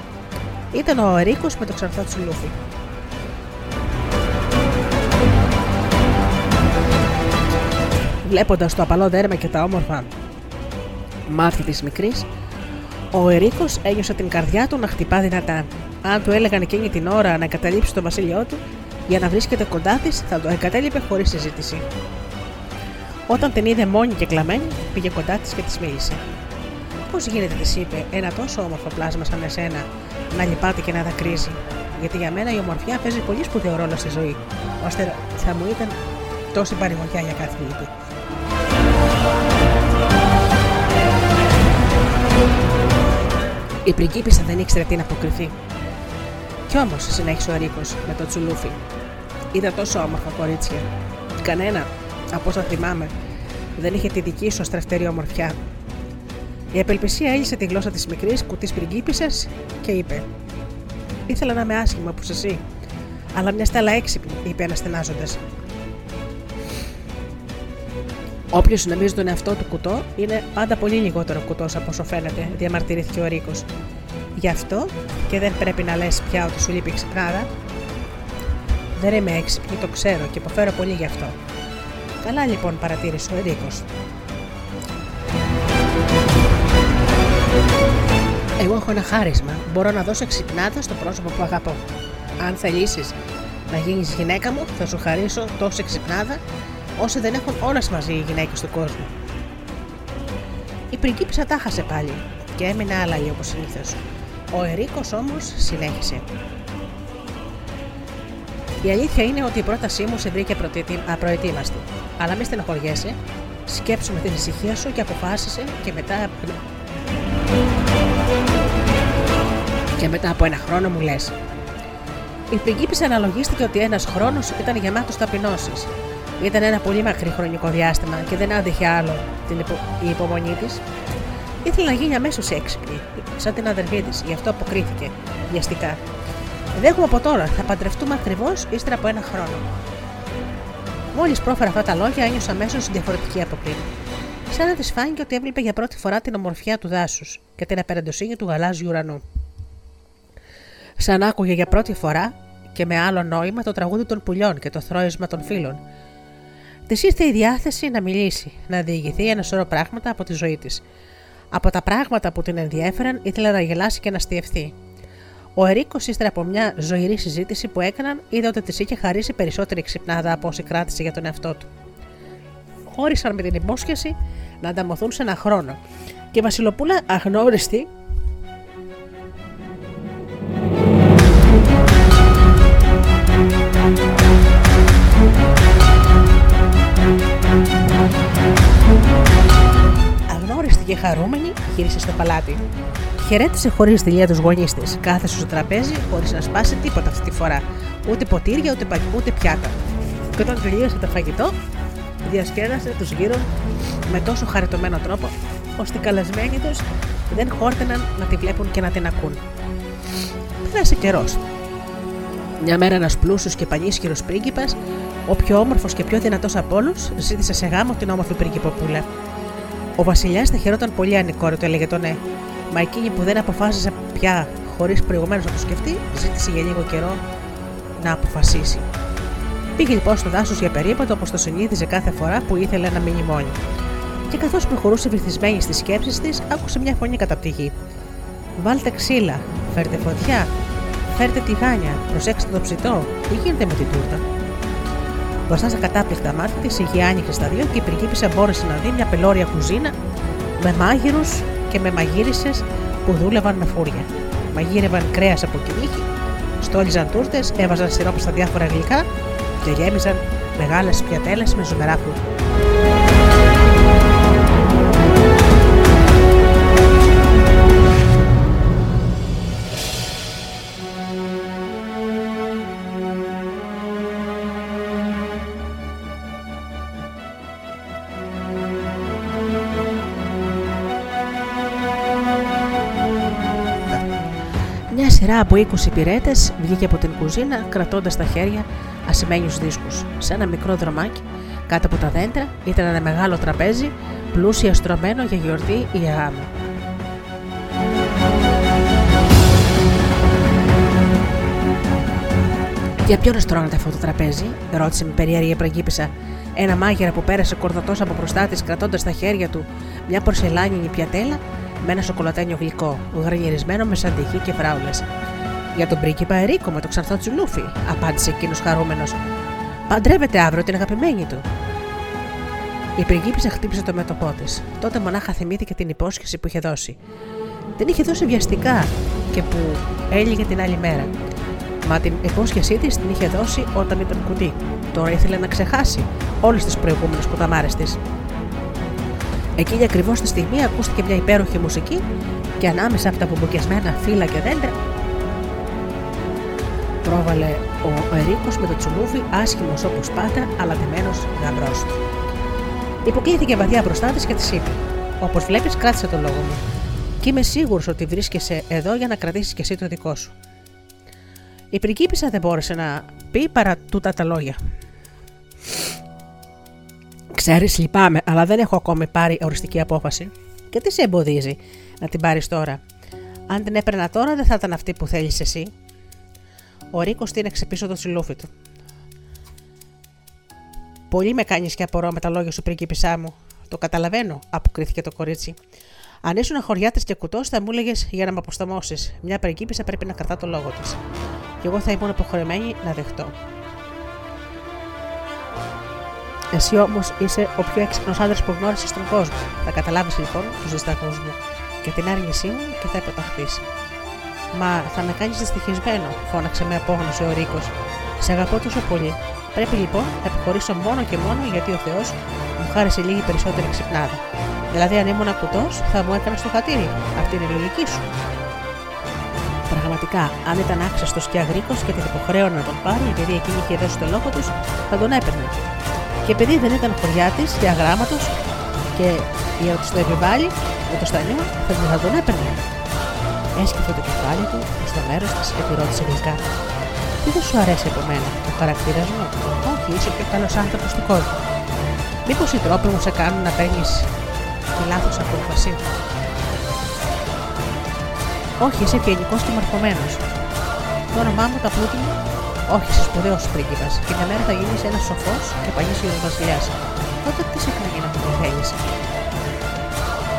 Ήταν ο Ερίκο με το ξανθό του Λούφι. Βλέποντας το απαλό δέρμα και τα όμορφα μάτια της μικρής, ο Ερίκος ένιωσε την καρδιά του να χτυπά δυνατά. Αν του έλεγαν εκείνη την ώρα να εγκαταλείψει το βασίλειό του για να βρίσκεται κοντά της, θα το εγκατέλειπε χωρίς συζήτηση. Όταν την είδε μόνη και κλαμμένη, πήγε κοντά της και της μίλησε. Πώς γίνεται, της είπε, ένα τόσο όμορφο πλάσμα σαν εσένα να λυπάται και να δακρύζει; Γιατί για μένα η ομορφιά παίζει πολύ σπουδαίο ρόλο στη ζωή, ώστε θα μου ήταν τόση παρηγοριά για κάθε λύπη. Η πριγκίπισσα δεν ήξερε τι να αποκριθεί. Κι όμως, συνέχισε ο Ρίκος με το τσουλούφι. Είδα τόσο όμορφα κορίτσια. Κανένα, από όσα θυμάμαι, δεν είχε τη δική σου αστραφτερή ομορφιά. Η απελπισία έλυσε τη γλώσσα της μικρής κουτή πριγκίπισσα και είπε: Ήθελα να είμαι άσχημα όπως εσύ, αλλά μιας στέλα έξυπνη, είπε αναστενάζοντα. Όποιος νομίζει τον εαυτό του κουτό είναι πάντα πολύ λιγότερο κουτός από όσο φαίνεται, διαμαρτυρήθηκε ο Ρίκος. Γι' αυτό και δεν πρέπει να λες πια ότι σου λείπει ξυπνάδα. Δεν είμαι έξυπνη, το ξέρω και υποφέρω πολύ γι' αυτό. Καλά λοιπόν, παρατήρησε ο Ρίκος. Εγώ έχω ένα χάρισμα. Μπορώ να δώσω ξυπνάδα στο πρόσωπο που αγαπώ. Αν θελήσεις να γίνεις γυναίκα μου, θα σου χαρίσω τόση ξυπνάδα όσοι δεν έχουν όλες μαζί οι γυναίκες του κόσμου. Η πριγκίπισσα τα χάσε πάλι και έμεινε άλλαγη όπως συνήθως. Ο Ερίκος όμως συνέχισε. Η αλήθεια είναι ότι η πρότασή μου σε βρήκε απροετοίμαστη. Αλλά μη στενοχωριέσαι, σκέψου με την ησυχία σου και αποφάσισε και μετά. Και μετά από ένα χρόνο μου λες. Η πριγκίπισσα αναλογίστηκε ότι ένας χρόνος ήταν γεμάτος ταπεινώσεις ήταν ένα πολύ μακρύ χρονικό διάστημα και δεν άντεχε άλλο την υπο... η υπομονή της. Ήθελε να γίνει αμέσως έξυπνη, σαν την αδερφή της, γι' αυτό αποκρίθηκε βιαστικά. Δέχομαι από τώρα, θα παντρευτούμε ακριβώς ύστερα από ένα χρόνο. Μόλις πρόφερα αυτά τα λόγια, ένιωσα αμέσως διαφορετική από πριν. Σαν να της φάνηκε ότι έβλεπε για πρώτη φορά την ομορφιά του δάσους και την απεραντοσύνη του γαλάζιου ουρανού. Σαν άκουγε για πρώτη φορά και με άλλο νόημα το τραγούδι των πουλιών και το θρόισμα των φίλων, Της ήρθε η διάθεση να μιλήσει, να διηγηθεί ένα σωρό πράγματα από τη ζωή της. Από τα πράγματα που την ενδιέφεραν, ήθελε να γελάσει και να στιευθεί. Ο Ερίκος, ύστερα από μια ζωηρή συζήτηση που έκαναν, είδε ότι της είχε χαρίσει περισσότερη ξυπνάδα από όση κράτησε για τον εαυτό του. Χώρισαν με την υπόσχεση να ανταμωθούν σε ένα χρόνο και η Βασιλοπούλα, αγνώριστη, και χαρούμενη γύρισε στο παλάτι. Χαιρέτησε χωρίς δηλία τους γονείς της. Κάθεσε στο τραπέζι χωρίς να σπάσει τίποτα αυτή τη φορά. Ούτε ποτήρια, ούτε, ούτε πιάτα. Και όταν τελείωσε το φαγητό, διασκέδασε τους γύρω με τόσο χαριτωμένο τρόπο, ώστε οι καλεσμένοι τους δεν χόρτεναν να τη βλέπουν και να την ακούν. Πέρασε καιρός. Μια μέρα ένας πλούσιος και πανίσχυρος πρίγκιπας, ο πιο όμορφος και πιο δυνατός από όλους, ζήτησε σε γάμο την όμορφη πρίγκιποπούλα. Ο Βασιλιάς θα χαιρόταν πολύ αν η κόρη του έλεγε το ναι. Μα εκείνη που δεν αποφάσισε πια χωρίς προηγουμένως να το σκεφτεί, ζήτησε για λίγο καιρό να αποφασίσει. Πήγε λοιπόν στο δάσος για περίπατο όπως το συνήθιζε κάθε φορά που ήθελε να μείνει μόνη. Και καθώς προχωρούσε βυθισμένη στις σκέψεις της, άκουσε μια φωνή κατά τη γη. Βάλτε ξύλα, φέρτε φωτιά, φέρτε τηγάνια, προσέξτε το ψητό, τι γίνεται με την τούρτα; Μπροστά στα κατάπληκτα μάτια της, η γη άνοιξε στα δύο και η πριγκίπισσα μπόρεσε να δει μια πελώρια κουζίνα με μάγειρους και με μαγείρισες που δούλευαν με φούρια. Μαγείρευαν κρέας από κυνήγι, στόλιζαν τούρτες, έβαζαν σιρόπι στα διάφορα γλυκά και γέμιζαν μεγάλες πιατέλες με ζουμεράκου. Μια σειρά από 20 υπηρέτε βγήκε από την κουζίνα κρατώντας στα χέρια ασημένιους δίσκους. Σε ένα μικρό δρομάκι, κάτω από τα δέντρα, ήταν ένα μεγάλο τραπέζι πλούσια στρωμένο για γιορτή ή γάμο. Για ποιον στρώνεται αυτό το τραπέζι, ρώτησε με περιέργεια πραγκίπισσα. Ένα μάγειρα που πέρασε κορδωτός από μπροστά της, κρατώντας στα χέρια του μια πορσελάνινη πιατέλα με ένα σοκολατένιο γλυκό, γρανιερισμένο με σαντιχή και φράουλε. Για τον πρίγκιπα Ερίκο με το ξανθό τσουλούφι, απάντησε εκείνος χαρούμενος. Παντρεύεται αύριο την αγαπημένη του. Η πριγκίπισσα χτύπησε το μέτωπό της. Τότε μονάχα θυμήθηκε την υπόσχεση που είχε δώσει. Την είχε δώσει βιαστικά και που έλυγε την άλλη μέρα. Μα την υπόσχεσή της την είχε δώσει όταν ήταν κουτί. Τώρα ήθελε να ξεχάσει όλες τις προηγούμενες κουταμάρες της. Εκείνη ακριβώς τη στιγμή ακούστηκε μια υπέροχη μουσική και ανάμεσα από τα μπουμποκιασμένα φύλλα και δέντρα πρόβαλε ο Ερίκος με το τσουλούφι άσχημος όπως πάντα αλλά δεμένος γαμπρός του. Υποκλήθηκε βαθιά μπροστά της και της είπε: Όπως βλέπεις, κράτησε το λόγο μου. Και είμαι σίγουρος ότι βρίσκεσαι εδώ για να κρατήσεις και εσύ το δικό σου. Η πριγκίπισσα δεν μπόρεσε να πει παρά τούτα τα λόγια. Ξέρεις, λυπάμαι, αλλά δεν έχω ακόμη πάρει οριστική απόφαση. Και τι σε εμποδίζει να την πάρεις τώρα; Αν την έπαιρνα τώρα, δεν θα ήταν αυτή που θέλεις εσύ. Ο Ρίκος τίνεξε πίσω το τσιλούφι του. Πολύ με κάνεις και απορώ με τα λόγια σου, πριγκίπισά μου. Το καταλαβαίνω, αποκρίθηκε το κορίτσι. Αν ήσουν χωριάτης και κουτός, θα μου έλεγες για να με αποστομώσεις. Μια πριγκίπισσα πρέπει να κρατά το λόγο της. Και εγώ θα ήμουν υποχρεωμένη να δεχτώ. Εσύ όμως είσαι ο πιο έξυπνος άντρας που γνώρισες στον κόσμο. Θα καταλάβεις λοιπόν τους δισταγμούς μου και την άρνησή μου και θα υποταχθείς. Μα θα με κάνεις δυστυχισμένο, φώναξε με απόγνωση ο Ρίκος. Σε αγαπώ τόσο πολύ. Πρέπει λοιπόν να αποχωρήσω μόνο και μόνο γιατί ο Θεός μου χάρισε λίγη περισσότερη ξυπνάδα. Δηλαδή, αν ήμουν κουτό, θα μου έκανες το χατήρι. Αυτή είναι η λογική σου. Πραγματικά, αν ήταν άξαστος και αγρίκος και την υποχρέωνα να τον πάρει, επειδή εκείνη είχε δώσει το λόγο του, θα τον έπαιρνε. Και επειδή δεν ήταν χωριάτη και αγράμματος και για να του το επιβάλλει με το στανιό, θα τον έπαιρνε. Έσκυφε το κεφάλι του προ το μέρος της και τη ρώτησε γλυκά. Τι δεν σου αρέσει από μένα, ο χαρακτήρας μου; Όχι, είσαι ο πιο καλός άνθρωπος του κόσμου. Μήπως οι τρόποι μου σε κάνουν να παίρνεις τη λάθος απόφαση. Όχι, είσαι ευγενικό και μορφωμένος. Το όνομά μου, τα πλούτη μου, όχι, είσαι σπουδαίο πρίγκιπα και μια μέρα θα γίνεις ένας σοφός και πανίσιο βασιλιά. Τότε τι σε κάνει να μου θέλει.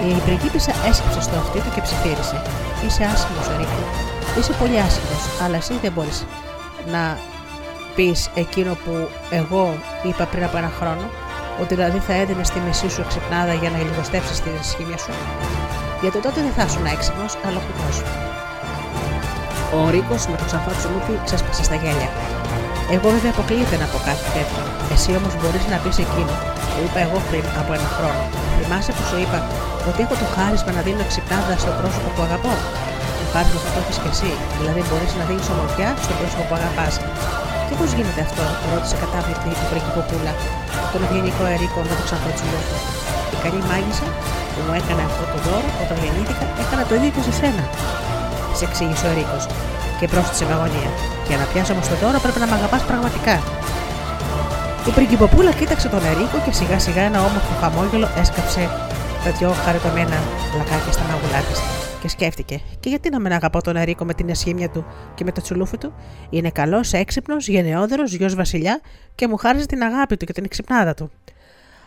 Η πριγκίπισσα έσκυψε στο αυτί του και ψιθύρισε. Είσαι άσχημος, Ρίκο. Είσαι πολύ άσχημος, αλλά εσύ δεν μπορείς να πεις εκείνο που εγώ είπα πριν από ένα χρόνο, ότι δηλαδή θα έδινες τη μισή σου εξυπνάδα για να λιγοστέψεις τη σχήμια σου. Γιατί τότε δεν θα ήσουν έξυπνος, αλλά κουτό. Ο Ρίκος με το ξανθό τσουλούπι ξέσπασε στα γέλια. Εγώ βέβαια αποκλείεται να πω κάτι τέτοιο. Εσύ όμως μπορείς να πεις εκείνο που είπα εγώ πριν από ένα χρόνο. Θυμάσαι που σου είπα ότι έχω το χάρισμα να δίνω εξυπνάδα στο πρόσωπο που αγαπώ; Το χάρισμα που το έχεις και εσύ, δηλαδή μπορείς να δίνεις ομορφιά στο πρόσωπο που αγαπάς. Και πώς γίνεται αυτό, ρώτησε κατάπληκτη η πριγκυποπούλα, τον ευγενικό Ερίκο με το ξανθό τσουλούπι. Η καλή μάγισσα που μου έκανε αυτό το δώρο όταν γεννήθηκα έκανα το ίδιο και σε σένα. Σε εξήγησε ο Ερίκο και πρόσθεσε με αγωνία. Για να πιάσω όμως το δώρο πρέπει να με αγαπάς πραγματικά. Η πριγκυποπούλα κοίταξε τον Ερίκο και σιγά σιγά ένα όμορφο χαμόγελο έσκαψε τα δυο χαριτωμένα πλακάκια στα μάγουλά της και σκέφτηκε. Και γιατί να μην αγαπώ τον Ερίκο με την ασχήμια του και με το τσουλούφι του; Είναι καλός, έξυπνος, γενναιόδωρος, γιος Βασιλιά και μου χάριζε την αγάπη του και την εξυπνάδα του.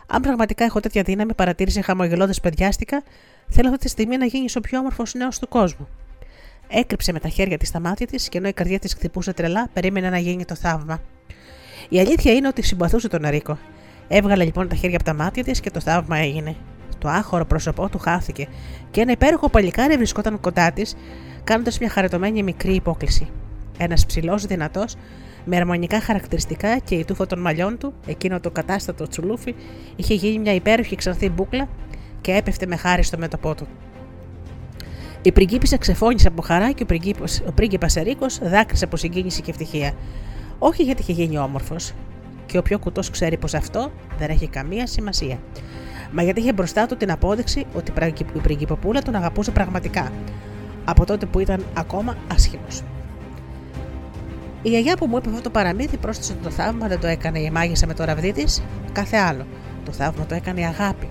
Αν πραγματικά έχω τέτοια δύναμη, παρατήρησε χαμογελώντας παιδιάστηκα, θέλω αυτή τη στιγμή να γίνεις ο πιο όμορφος νέος του κόσμου. Έκρυψε με τα χέρια της στα μάτια της και ενώ η καρδιά της χτυπούσε τρελά, περίμενε να γίνει το θαύμα. Η αλήθεια είναι ότι συμπαθούσε τον Ερίκο. Έβγαλε λοιπόν τα χέρια από τα μάτια της και το θαύμα έγινε. Το άχωρο πρόσωπό του χάθηκε και ένα υπέροχο παλικάρι βρισκόταν κοντά της, κάνοντας μια χαριτωμένη μικρή υπόκληση. Ένας ψηλός, δυνατός, με αρμονικά χαρακτηριστικά και η τούφα των μαλλιών του, εκείνο το κατάστατο τσουλούφι, είχε γίνει μια υπέροχη ξανθή μπούκλα και έπεφτε με χάρη στο μέτωπό του. Η πριγκίπισσα ξεφώνησε από χαρά και ο πρίγκιπας Ερίκος δάκρυσε από συγκίνηση και ευτυχία. Όχι γιατί είχε γίνει όμορφος, και ο πιο κουτός ξέρει πως αυτό δεν έχει καμία σημασία. Μα γιατί είχε μπροστά του την απόδειξη ότι η πριγκιποπούλα τον αγαπούσε πραγματικά, από τότε που ήταν ακόμα άσχημος. Η γιαγιά που μου είπε αυτό το παραμύθι πρόσθεσε το θαύμα δεν το έκανε η μάγισσα με το ραβδί της, κάθε άλλο. Το θαύμα το έκανε η αγάπη,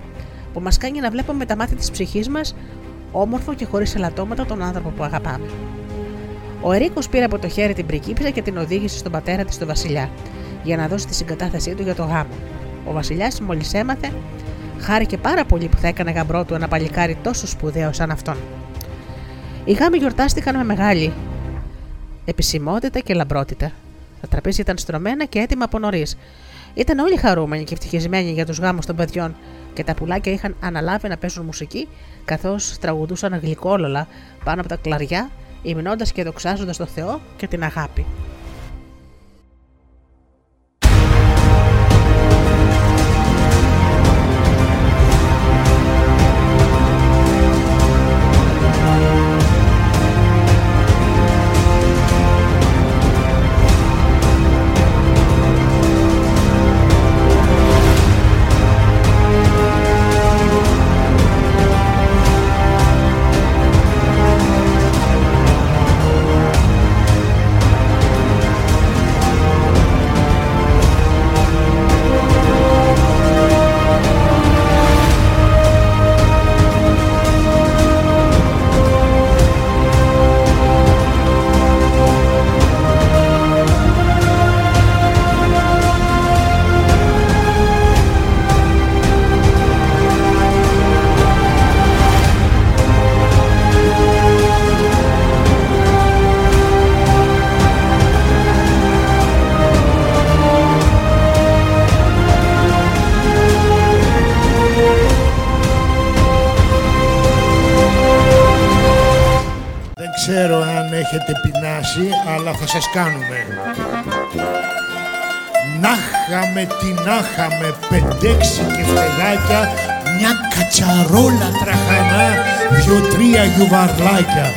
που μας κάνει να βλέπουμε με τα μάτια της ψυχής μας όμορφο και χωρίς ελαττώματα τον άνθρωπο που αγαπάμε. Ο Ερίκος πήρε από το χέρι την πρικίπισσα και την οδήγησε στον πατέρα της, τον Βασιλιά, για να δώσει τη συγκατάθεσή του για το γάμο. Ο Βασιλιάς, μόλις έμαθε, χάρηκε πάρα πολύ που θα έκανε γαμπρό του ένα παλικάρι τόσο σπουδαίο σαν αυτόν. Οι γάμοι γιορτάστηκαν με μεγάλη επισημότητα και λαμπρότητα. Τα τραπέζια ήταν στρωμένα και έτοιμα από νωρίς. Ήταν όλοι χαρούμενοι και ευτυχισμένοι για τους γάμους των παιδιών και τα πουλάκια είχαν αναλάβει να παίζουν μουσική καθώς τραγουδούσαν γλυκόλολα πάνω από τα κλαριά, υμνώντας και δοξάζοντας το Θεό και την αγάπη. Σας κάνουμε. Να είχαμε τι να είχαμε πεντέξι και φτεδάκια, μια κατσαρόλα τραχανά, δυο-τρία γιουβαρλάκια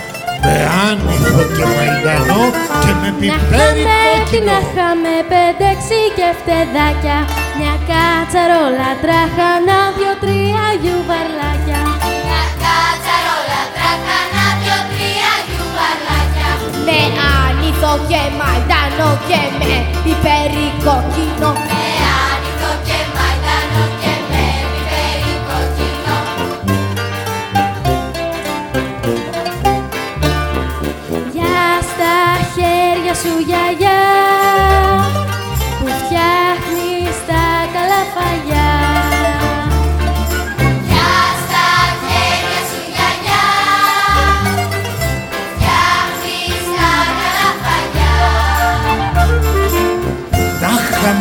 με άνηθο και μαϊντανό και με πιπέρι κόκκινο. Να είχαμε πεντέξι και φτεδάκια, μια κατσαρόλα τραχανά, δυο-τρία γιουβαρλάκια. Με άνηθο και μαϊντανό και με πιπέρι κόκκινο.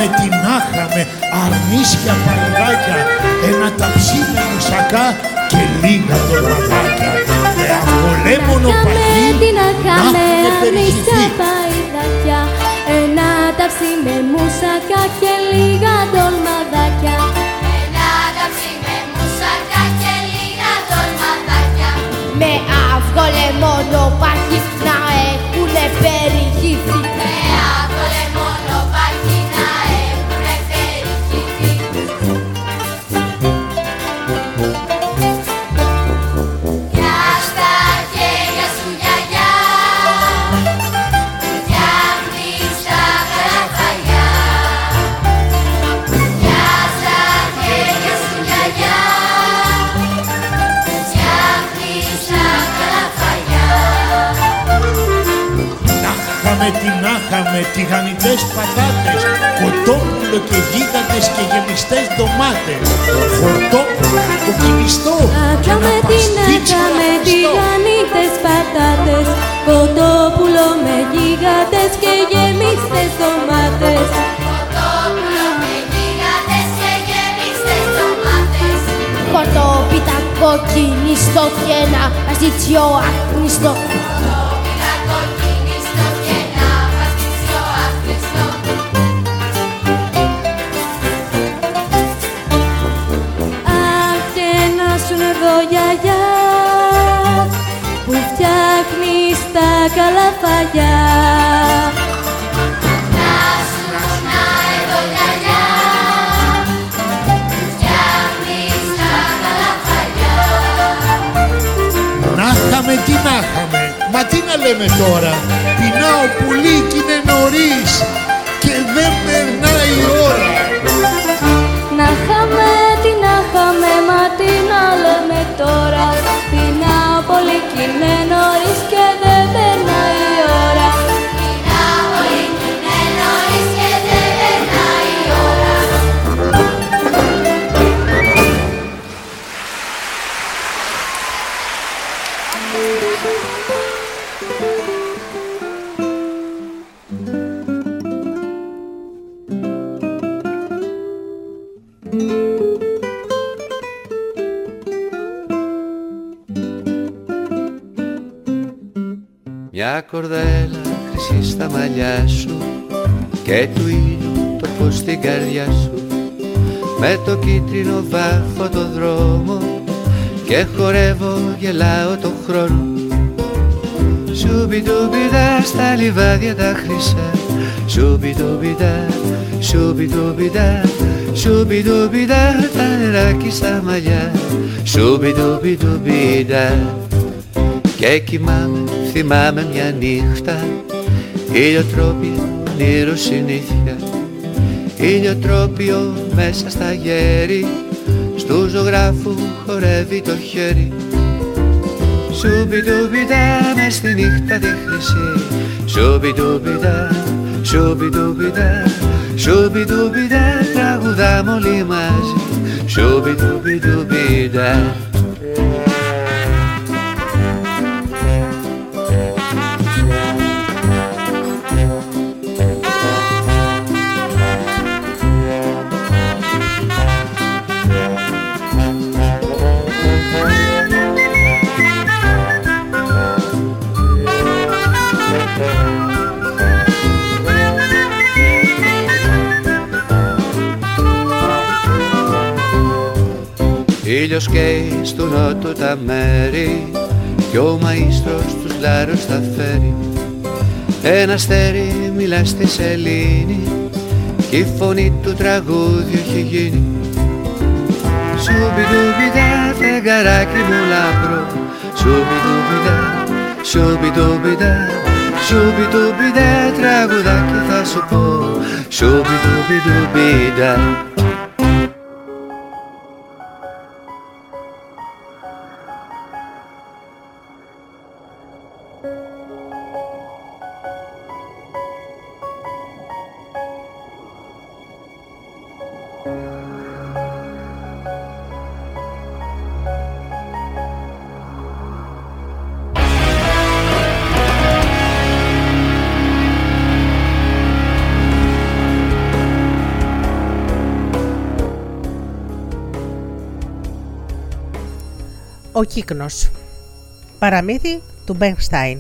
Είχαμε τι να είχαμε, αρνίσια παλιδάκια, ένα ταψίδι μουσακά και λίγα δωματάκια. Με αυγολέμονο παχύ να έχουμε περιχυθεί. Ένα ταψί με μουσακά και λίγα ντολμαδάκια. Ένα ταψί με μουσακά και λίγα ντολμαδάκια. Με αυγολέμονο παχύ να έχουνε περιχυθεί. Άχαμε, τηγανιτές πατάτες, κοτόπουλο και γίγαντες και γεμιστές ντομάτες, χορτόπουλο, κοκκινιστό και Άχα ένα με την παστίτσιο άχα με αρπαστό. τηγανίτες πατάτες Κοτόπουλο με γίγαντες και γεμίστες ντομάτες Κοτόπουλο με γίγαντες και γεμίστες ντομάτες Κοτόπιτα κοκκινιστό και ένα παστίτσιο άχνιστο. Μα τι να λέμε τώρα, πεινάω πουλί κι είναι νωρίς και δεν περνάει η ώρα. Να χάμε, τι να χάμε, μα τι να λέμε τώρα Πεινάω πολύ κι είναι Μια κορδέλα χρυσή στα μαλλιά σου και του ήλιου το φως στην καρδιά σου. Με το κίτρινο βάφω το δρόμο και χορεύω γελάω το χρόνο. Σουμπιτουμπιδά στα λιβάδια τα χρυσά. Σουμπιτουμπιδά, σουμπιτουμπιδά Σουμπιτουμπιδά τα νεράκι στα μαλλιά. Σουμπιτουμπιτουμπιδά και κοιμάμαι, θυμάμαι μια νύχτα. Ήλιοτρόπιο, όνειρο συνήθεια. Ήλιοτρόπιο μέσα στα γέρη Στου ζωγράφου χορεύει το χέρι. Σουμπιτουμπιτά μες στη νύχτα τη χρυσή. Σουμπιτουμπιτά, σουμπιτουμπιτά Σουμπιτουμπιτά τραγουδάμε όλοι μαζί. Σουμπιτουμπιτουμπιτά Ήλιος καίει στο νότο τα μέρη Κι ο μαΐστρος τους λάρους τα φέρει. Ένα αστέρι μιλά στη σελήνη Κι η φωνή του τραγούδι έχει γίνει. Σουμπιτουμπιτά φεγγαράκι μου λαμπρό Σουμπιτουμπιτά, σουμπιτουμπιτά Σουμπιτουμπιτά τραγουδάκι θα σου πω. Σουμπιτουμπιτουμπιτά Ο κύκνος Παραμύθι του Μπενστάιν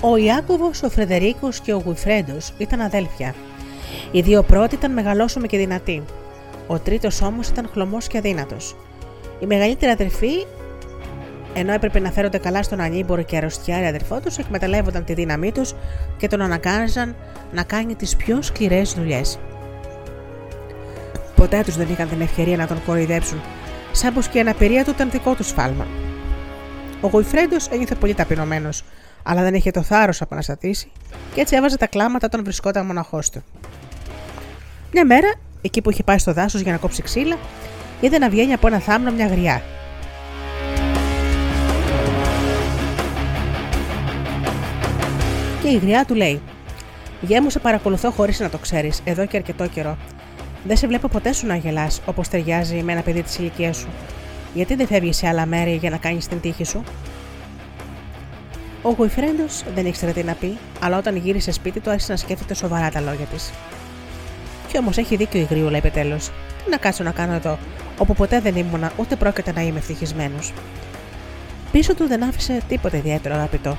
Ο Ιάκωβος, ο Φρεδερίκος και ο Γουιφρέντος ήταν αδέλφια. Οι δύο πρώτοι ήταν μεγαλόσωμοι και δυνατοί. Ο τρίτος όμως ήταν χλωμός και αδύνατος. Η μεγαλύτερη αδερφή ενώ έπρεπε να φέρονται καλά στον ανήμπορο και αρρωστιάρη αδερφό τους, εκμεταλλεύονταν τη δύναμή τους και τον αναγκάζαν να κάνει τις πιο σκληρές δουλειές. Ποτέ τους δεν είχαν την ευκαιρία να τον κοροϊδέψουν, σαν πως και η αναπηρία του ήταν δικό τους σφάλμα. Ο Γουιφρέντος ένιωθε πολύ ταπεινωμένος, αλλά δεν είχε το θάρρος να επαναστατήσει και έτσι έβαζε τα κλάματα όταν βρισκόταν μοναχός του. Μια μέρα, εκεί που είχε πάει στο δάσος για να κόψει ξύλα, είδε να βγαίνει από ένα θάμνο μια γριά. Και η γριά του λέει: Γεια μου, σε παρακολουθώ χωρίς να το ξέρεις, εδώ και αρκετό καιρό. Δεν σε βλέπω ποτέ σου να γελάς όπως ταιριάζει με ένα παιδί της ηλικίας σου. Γιατί δεν φεύγεις σε άλλα μέρη για να κάνεις την τύχη σου; Ο Γουιφρέντος δεν ήξερε τι να πει, αλλά όταν γύρισε σπίτι του άρχισε να σκέφτεται σοβαρά τα λόγια της. Κι όμως έχει δίκιο η γρήγορα, είπε τέλος. Τι να κάτσω να κάνω εδώ, όπου ποτέ δεν ήμουνα, ούτε πρόκειται να είμαι ευτυχισμένος. Πίσω του δεν άφησε τίποτε ιδιαίτερο αγαπητό.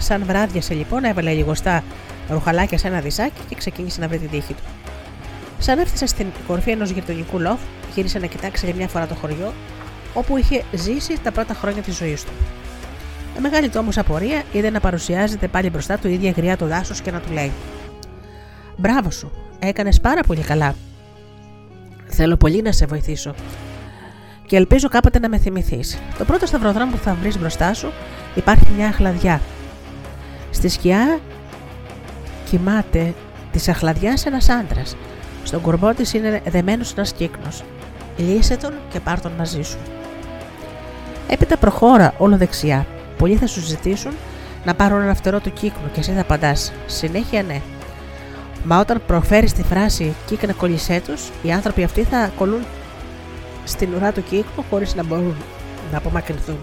Σαν βράδιασε λοιπόν, έβαλε λιγοστά ρουχαλάκια σε ένα δισάκι και ξεκίνησε να βρει την τύχη του. Σαν έφτασε στην κορφή ενός γειτονικού λόφ, γύρισε να κοιτάξει για μια φορά το χωριό, όπου είχε ζήσει τα πρώτα χρόνια της ζωής του. Με μεγάλη του όμως απορία είδε να παρουσιάζεται πάλι μπροστά του η ίδια γριά του δάσο και να του λέει: Μπράβο σου, έκανες πάρα πολύ καλά. Θέλω πολύ να σε βοηθήσω. Και ελπίζω κάποτε να με θυμηθείς. Το πρώτο σταυροδρόμο που θα βρεις μπροστά σου υπάρχει μια αχλαδιά. Στη σκιά κοιμάται της αχλαδιάς ένας άντρας. Στον κορμό της είναι δεμένος ένας κύκνος. Λύσε τον και πάρ τον μαζί σου. Έπειτα προχώρα όλο δεξιά. Πολλοί θα σου ζητήσουν να πάρουν ένα φτερό του κύκνου και εσύ θα απαντάς. Συνέχεια ναι. Μα όταν προφέρεις τη φράση κύκνα κολλησέ τους, οι άνθρωποι αυτοί θα κολλούν στην ουρά του κύκνου χωρίς να μπορούν να απομακρυνθούν.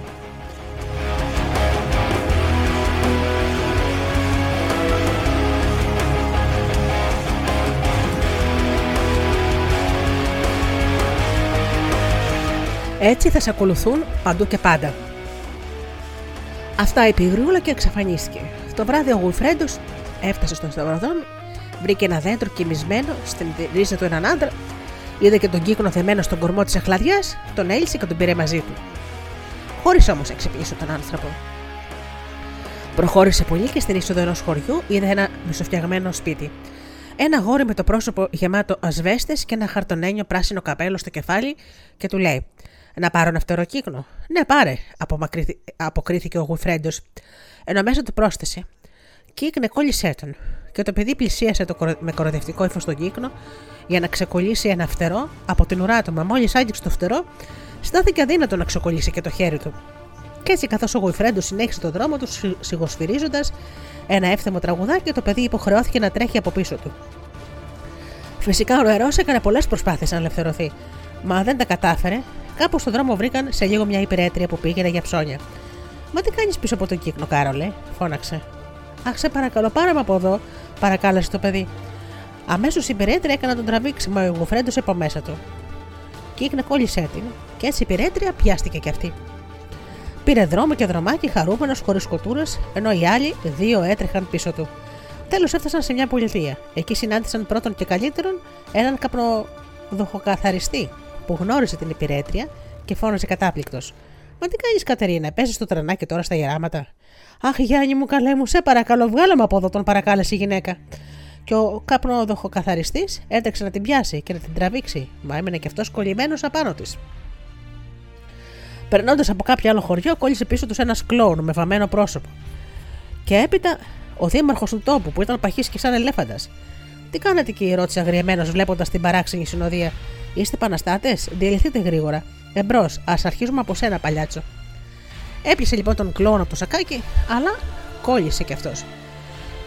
Έτσι θα σε ακολουθούν παντού και πάντα. Αυτά είπε η γρούλα και εξαφανίστηκε. Το βράδυ ο Γουιφρέντο έφτασε στο σταυροδρόμι, βρήκε ένα δέντρο κοιμισμένο στην ρίζα του έναν άντρα, είδε και τον κύκνο θεμένο στον κορμό της αχλαδιάς, τον έλυσε και τον πήρε μαζί του. Χωρίς όμως να ξεπλήσει τον άνθρωπο. Προχώρησε πολύ και στην είσοδο ενός χωριού είδε ένα μισοφτιαγμένο σπίτι. Ένα γόρι με το πρόσωπο γεμάτο ασβέστες και ένα χαρτονένιο πράσινο καπέλο στο κεφάλι και του λέει: Να πάρω ένα φτερό κύκνο. Ναι, πάρε, αποκρίθηκε ο Γουφρέντο, ενώ μέσα του πρόσθεσε. Κύκνε, κόλλησέ τον. Και το παιδί πλησίασε το κορο... με κοροδευτικό ύφος στον κύκνο για να ξεκολλήσει ένα φτερό από την ουρά του, μα μόλις άγγιξε το φτερό, στάθηκε αδύνατο να ξεκολλήσει και το χέρι του. Και έτσι, καθώς ο Γουιφρέντος συνέχισε τον δρόμο του, σιγοσφυρίζοντας ένα εύθεμο τραγουδάκι, το παιδί υποχρεώθηκε να τρέχει από πίσω του. Φυσικά ο νερό έκανε πολλές προσπάθειες να ελευθερωθεί, μα δεν τα κατάφερε. Κάπου στον δρόμο βρήκαν σε λίγο μια υπηρέτρια που πήγαινε για ψώνια. Μα τι κάνεις πίσω από τον κύκνο, Κάρολε, φώναξε. Αχ, σε παρακαλώ, πάρε με από εδώ, παρακάλεσε το παιδί. Αμέσως η υπηρέτρια έκανε να τον τραβήξει, μα ο Γουφρέντος από μέσα του. Κύκνε κόλλησέ την, και έτσι η υπηρέτρια πιάστηκε κι αυτή. Πήρε δρόμο και δρομάκι χαρούμενος χωρίς κοτούρε, ενώ οι άλλοι δύο έτρεχαν πίσω του. Τέλος έφτασαν σε μια πολιτεία. Εκεί συνάντησαν πρώτον και καλύτερον έναν καπνοδοχοκαθαριστή που γνώρισε την υπηρέτρια και φώναζε κατάπληκτος. Μα τι κάνεις, Κατερίνα, παίζει στο τρανάκι τώρα στα γεράματα. Αχ, Γιάννη μου, καλέ μου, σε παρακαλώ, βγάλε με από εδώ, τον παρακάλεσε η γυναίκα. Και ο καπνοδοχοκαθαριστή έτρεξε να την πιάσει και να την τραβήξει, μα έμενε και αυτός κολλημένος απάνω της. Περνώντας από κάποιο άλλο χωριό, κόλλησε πίσω τους ένας κλόουν με βαμμένο πρόσωπο. Και έπειτα ο δήμαρχος του τόπου που ήταν παχή και σαν ελέφαντας. Τι κάνατε εκεί, ρώτησε αγριεμένος βλέποντας την παράξενη συνοδεία. Είστε επαναστάτες, διαλυθείτε γρήγορα. Εμπρό, ας αρχίζουμε από σένα, παλιάτσο. Έπλησε λοιπόν τον κλόουν από το σακάκι, αλλά κόλλησε κι αυτός.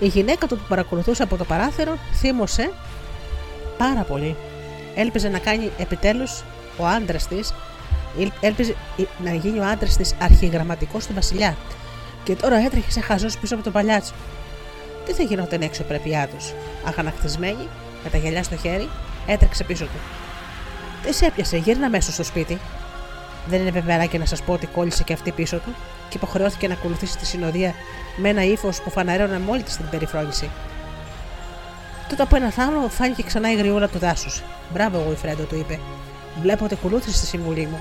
Η γυναίκα του που παρακολουθούσε από το παράθυρο θύμωσε πάρα πολύ. Έλπιζε να κάνει επιτέλους ο άντρας της Έλπιζε να γίνει ο άντρας της αρχιγραμματικό του Βασιλιά. Και τώρα έτρεχε σε χαζός πίσω από τον παλιάτσο. Τι θα γινόταν έξω πρέπειά τους; Αγανακτισμένη, με τα γυαλιά στο χέρι, έτρεξε πίσω του. Τι σε έπιασε, γύρνα μέσα στο σπίτι. Δεν είναι βεβαιαράκι να σας πω ότι κόλλησε και αυτή πίσω του και υποχρεώθηκε να ακολουθήσει τη συνοδεία με ένα ύφος που φαναρέωνε μόλις την περιφρόνηση. Τότε από ένα θάνατο φάνηκε ξανά η γριούλα του δάσους. Μπράβο, εγώ η Φρέντο, του είπε. Βλέπω ότι ακολούθησε τη συμβουλή μου.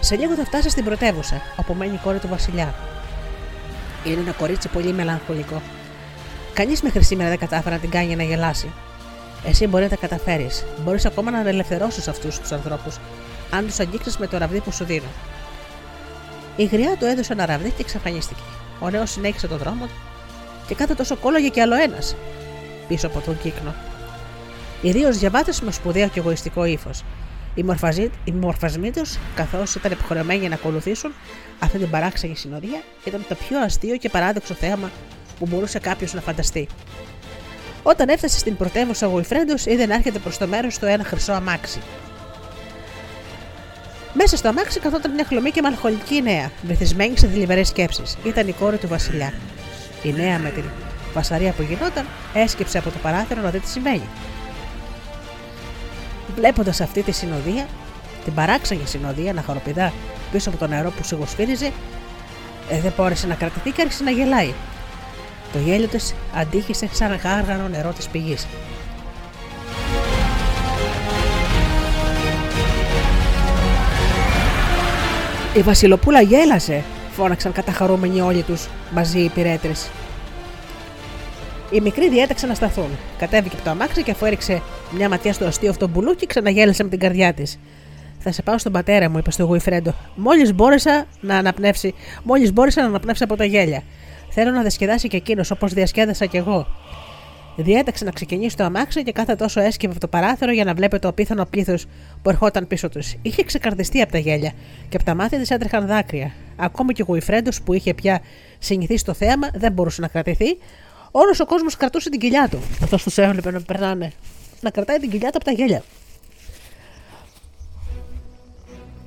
Σε λίγο θα φτάσεις στην πρωτεύουσα, όπου μένει η κόρη του Βασιλιά. Είναι ένα κορίτσι πολύ μελαγχολικό. Κανείς μέχρι σήμερα δεν κατάφερε να την κάνει να γελάσει. Εσύ μπορεί να τα καταφέρεις. Μπορείς ακόμα να ελευθερώσει αυτούς τους ανθρώπους, αν τους αγγίξεις με το ραβδί που σου δίνω. Η γριά του έδωσε ένα ραβδί και εξαφανίστηκε. Ο νέος συνέχισε τον δρόμο του και κάθε τόσο κόλλαγε κι άλλο ένας πίσω από τον κύκνο. Ιδίω διαβάτες με σπουδαίο και εγωιστικό ύφος. Οι, μορφαζί, οι μορφασμοί τους, καθώς ήταν υποχρεωμένοι να ακολουθήσουν αυτή την παράξενη συνοδεία, ήταν το πιο αστείο και παράδοξο θέαμα που μπορούσε κάποιος να φανταστεί. Όταν έφτασε στην πρωτεύουσα ο Γουιφρέντο, είδε να έρχεται προς το μέρος του ένα χρυσό αμάξι. Μέσα στο αμάξι καθόταν μια χλωμή και μαλχολική νέα, βυθισμένη σε θλιβερές σκέψεις. Ήταν η κόρη του Βασιλιά. Η νέα με την βασαρία που γινόταν, έσκυψε από το παράθυρο να δει τι συμβαίνει. Βλέποντας αυτή τη συνοδεία, την παράξενη συνοδεία να χαροπηδά πίσω από το νερό που σιγοσφύριζε, ε, δεν μπόρεσε να κρατηθεί και άρχισε να γελάει. Το γέλιο της αντίχησε σαν γάργανο νερό της πηγής. Η Βασιλοπούλα γέλασε, φώναξαν καταχαρούμενοι όλοι τους μαζί οι υπηρέτρε. Οι μικροί διέταξαν να σταθούν. Κατέβηκε από το αμάξι και αφού έριξε μια ματιά στο αστείο αυτό μπουλούκι, ξαναγέλασε με την καρδιά της. Θα σε πάω στον πατέρα μου, είπε στο Γουιφρέντο. Μόλις μπόρεσα να αναπνεύσει, μόλις μπόρεσα να αναπνεύσει από τα γέλια. Θέλω να διασκεδάσει και εκείνος όπως διασκέδασα κι εγώ. Διέταξε να ξεκινήσει το αμάξι και κάθε τόσο έσκυβε από το παράθυρο για να βλέπει το απίθανο πλήθος που ερχόταν πίσω τους. Είχε ξεκαρδιστεί από τα γέλια και από τα μάτια της έτρεχαν δάκρυα. Ακόμη και ο Γουιφρέντος που είχε πια συνηθίσει το θέαμα δεν μπορούσε να κρατηθεί. Όλος ο κόσμος κρατούσε την κοιλιά του. Αυτός τους έβλεπε να περνάνε. Να κρατάει την κοιλιά του από τα γέλια.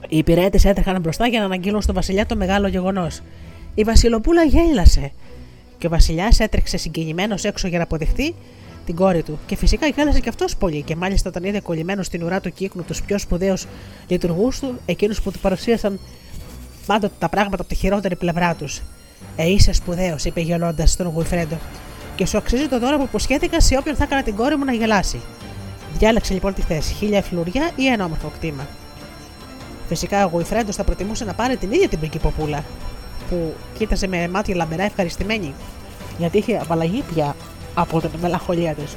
Οι υπηρέτες έτρεχαν μπροστά για να αναγγείλουν στον Βασιλιά το μεγάλο γεγονός. Η Βασιλοπούλα γέλασε και ο Βασιλιάς έτρεξε συγκινημένος έξω για να αποδεχτεί την κόρη του. Και φυσικά γέλασε και αυτός πολύ, και μάλιστα όταν είδε κολλημένος στην ουρά του κύκνου τους πιο σπουδαίους λειτουργούς του, εκείνους που του παρουσίασαν πάντοτε τα πράγματα από τη χειρότερη πλευρά τους. Ε, είσαι σπουδαίος, είπε γελώντας στον Γουιφρέντο, και σου αξίζει το δώρο που υποσχέθηκα σε όποιον θα έκανα την κόρη μου να γελάσει. Διάλεξε λοιπόν τη θέση, χίλια φλουριά ή ένα όμορφο κτήμα. Φυσικά ο Γουιφρέντος θα προτιμούσε να πάρει την ίδια την πριγκυποπούλα, που κοίταζε με μάτια λαμπερά ευχαριστημένη, γιατί είχε απαλλαγεί πια από την μελαγχολία της.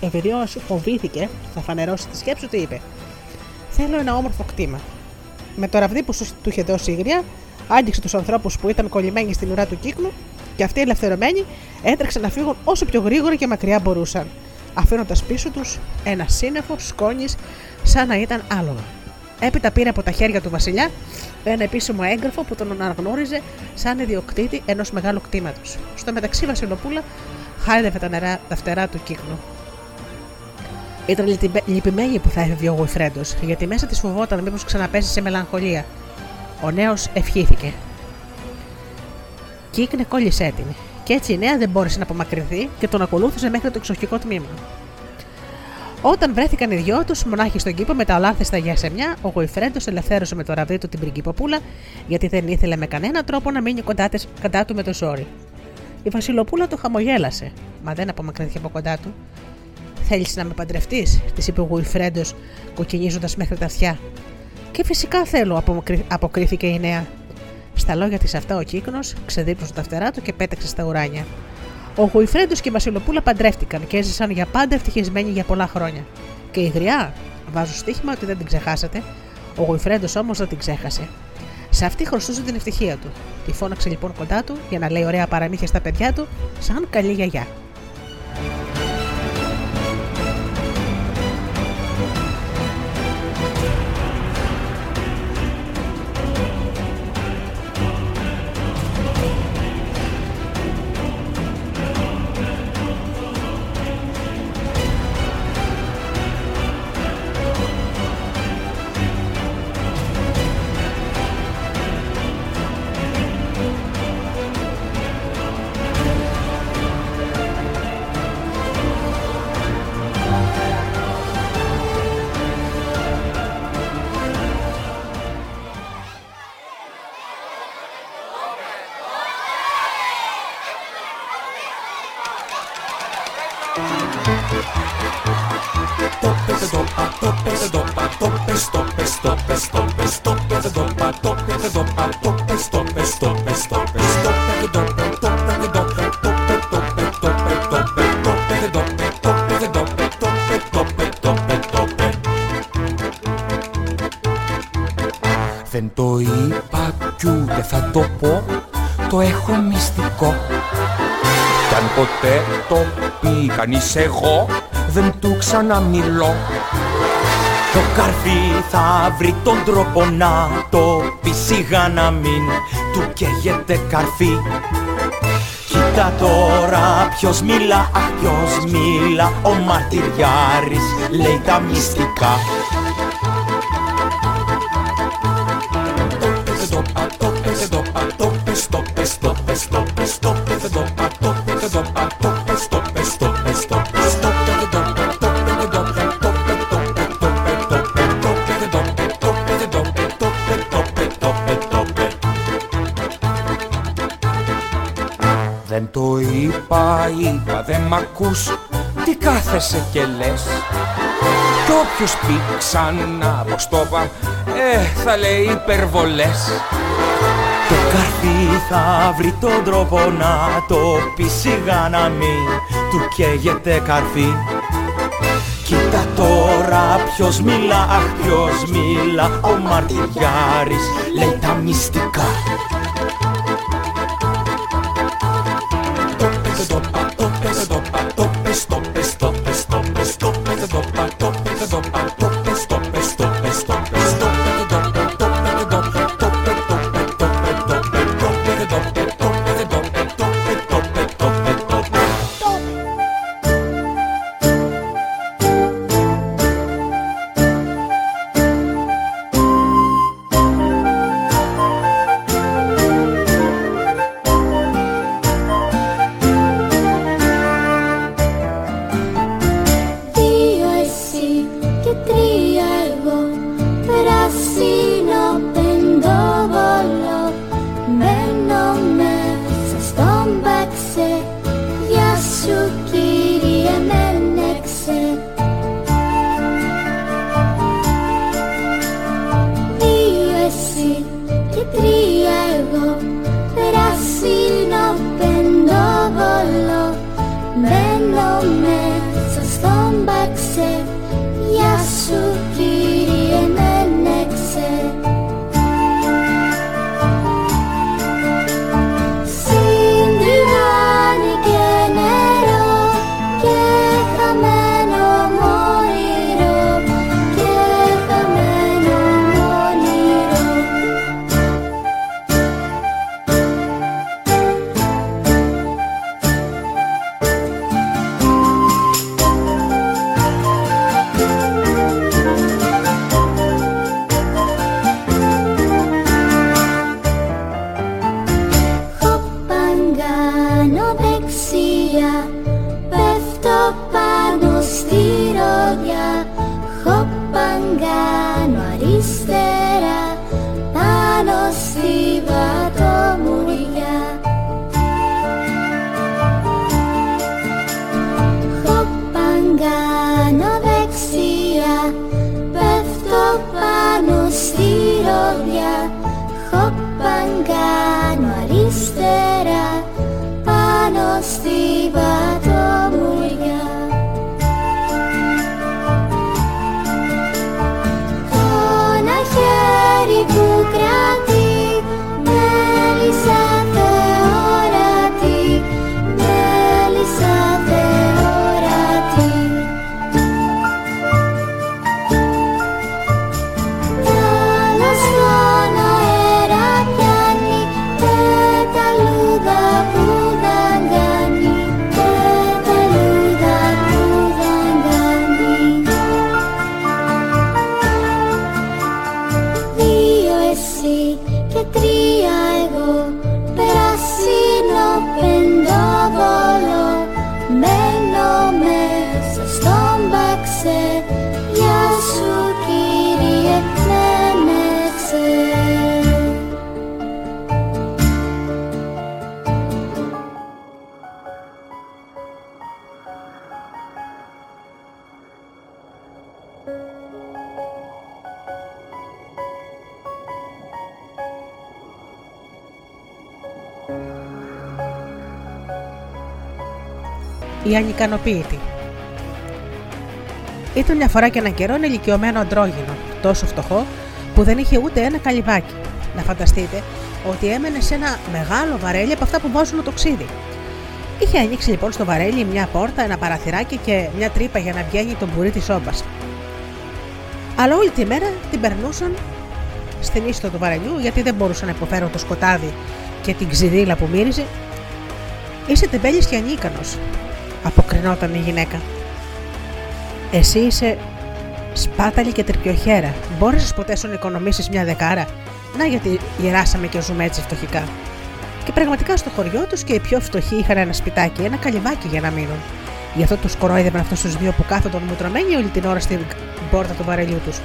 Επειδή όμω φοβήθηκε, θα φανερώσει τη σκέψη του, είπε: Θέλω ένα όμορφο κτήμα. Με το ραβδί που του είχε δώσει η γριά, άγγιξε τους ανθρώπους που ήταν κολλημένοι στην ουρά του κύκνου και αυτοί ελευθερωμένοι έτρεξαν να φύγουν όσο πιο γρήγορα και μακριά μπορούσαν, αφήνοντας πίσω τους ένα σύννεφο σκόνης σαν να ήταν άλογα. Έπειτα πήρε από τα χέρια του Βασιλιά ένα επίσημο έγγραφο που τον αναγνώριζε σαν ιδιοκτήτη ενός μεγάλου κτήματος. Στο μεταξύ, Βασιλοπούλα χάιδευε τα, νερά, τα φτερά του κύκνου. Ήταν λυπημένη που θα έφευγε ο Γουιφρέντος, γιατί μέσα της φοβόταν μήπως ξαναπέσει σε μελαγχολία. Ο νέος ευχήθηκε. Κύκνε κόλλησε έτοιμη, και έτσι η νέα δεν μπόρεσε να απομακρυνθεί και τον ακολούθησε μέχρι το εξοχικό τμήμα. Όταν βρέθηκαν οι δυο τους μονάχοι στον κήπο με τα ολάνθιστα για σεμιά, ο Γοϊφρέντο ελευθέρωσε με το ραβδί του την πριγκυποπούλα, γιατί δεν ήθελε με κανένα τρόπο να μείνει κοντά, της, κοντά του με το ζόρι. Η Βασιλοπούλα το χαμογέλασε, μα δεν απομακρυνθήκε από κοντά του. Θέλεις να με παντρευτείς, της είπε ο Γουιφρέντο, κοκκινίζοντας μέχρι τα αυτιά. Και φυσικά θέλω, αποκρίθηκε η νέα. Στα λόγια της αυτά ο κύκνος ξεδίπλωσε τα φτερά του και πέταξε στα ουράνια. Ο Γουιφρέντος και η Βασιλοπούλα παντρεύτηκαν και έζησαν για πάντα ευτυχισμένοι για πολλά χρόνια. Και η γριά, βάζω στοίχημα ότι δεν την ξεχάσατε, ο Γουιφρέντος όμως δεν την ξέχασε. Σε αυτή χρωστούσε την ευτυχία του. Τη φώναξε λοιπόν κοντά του για να λέει ωραία παραμύθια στα παιδιά του, σαν καλή γιαγιά. Κανείς εγώ, δεν του ξαναμιλώ. Το καρφί θα βρει τον τρόπο να το πει σιγά να μην του καίγεται καρφί. Κοίτα τώρα ποιος μιλά, αχ ποιος μιλά. Ο μαρτυριάρης λέει τα μυστικά μ' ακούς Τι κάθεσαι και λες. Κι όποιος πει ξανά πως το είπα Ε, θα λέει υπερβολές. Το καρφί θα βρει τον τρόπο να το πει σιγά να μην του καίγεται καρφί. Κοίτα τώρα ποιος μιλά, αχ ποιος μιλά. Ο μαρτυριάρης λέει τα μυστικά ανικανοποίητη. Ήταν μια φορά και έναν καιρό ένα ηλικιωμένο αντρόγινο, τόσο φτωχό που δεν είχε ούτε ένα καλυβάκι. Να φανταστείτε ότι έμενε σε ένα μεγάλο βαρέλι από αυτά που βάζουν το ξύδι. Είχε ανοίξει λοιπόν στο βαρέλι μια πόρτα, ένα παραθυράκι και μια τρύπα για να βγαίνει το μπουρί της όμπα. Αλλά όλη τη μέρα την περνούσαν στην ίστο του βαρελιού γιατί δεν μπορούσαν να υποφέρουν το σκοτάδι και την ξυδίλα που μύριζε. Είσαι τεμπέλης και ανίκανος, αποκρινόταν η γυναίκα. Εσύ είσαι σπάταλη και τρυπιοχέρα. Μπόρεσε ποτέ σου να οικονομήσεις μια δεκάρα; Να γιατί γεράσαμε και ζούμε έτσι φτωχικά. Και πραγματικά στο χωριό τους και οι πιο φτωχοί είχαν ένα σπιτάκι, ένα καλυβάκι για να μείνουν. Γι' αυτό τους κορόιδευαν αυτούς τους δύο που κάθονταν μουτρωμένοι όλη την ώρα στην πόρτα του βαρελιού τους.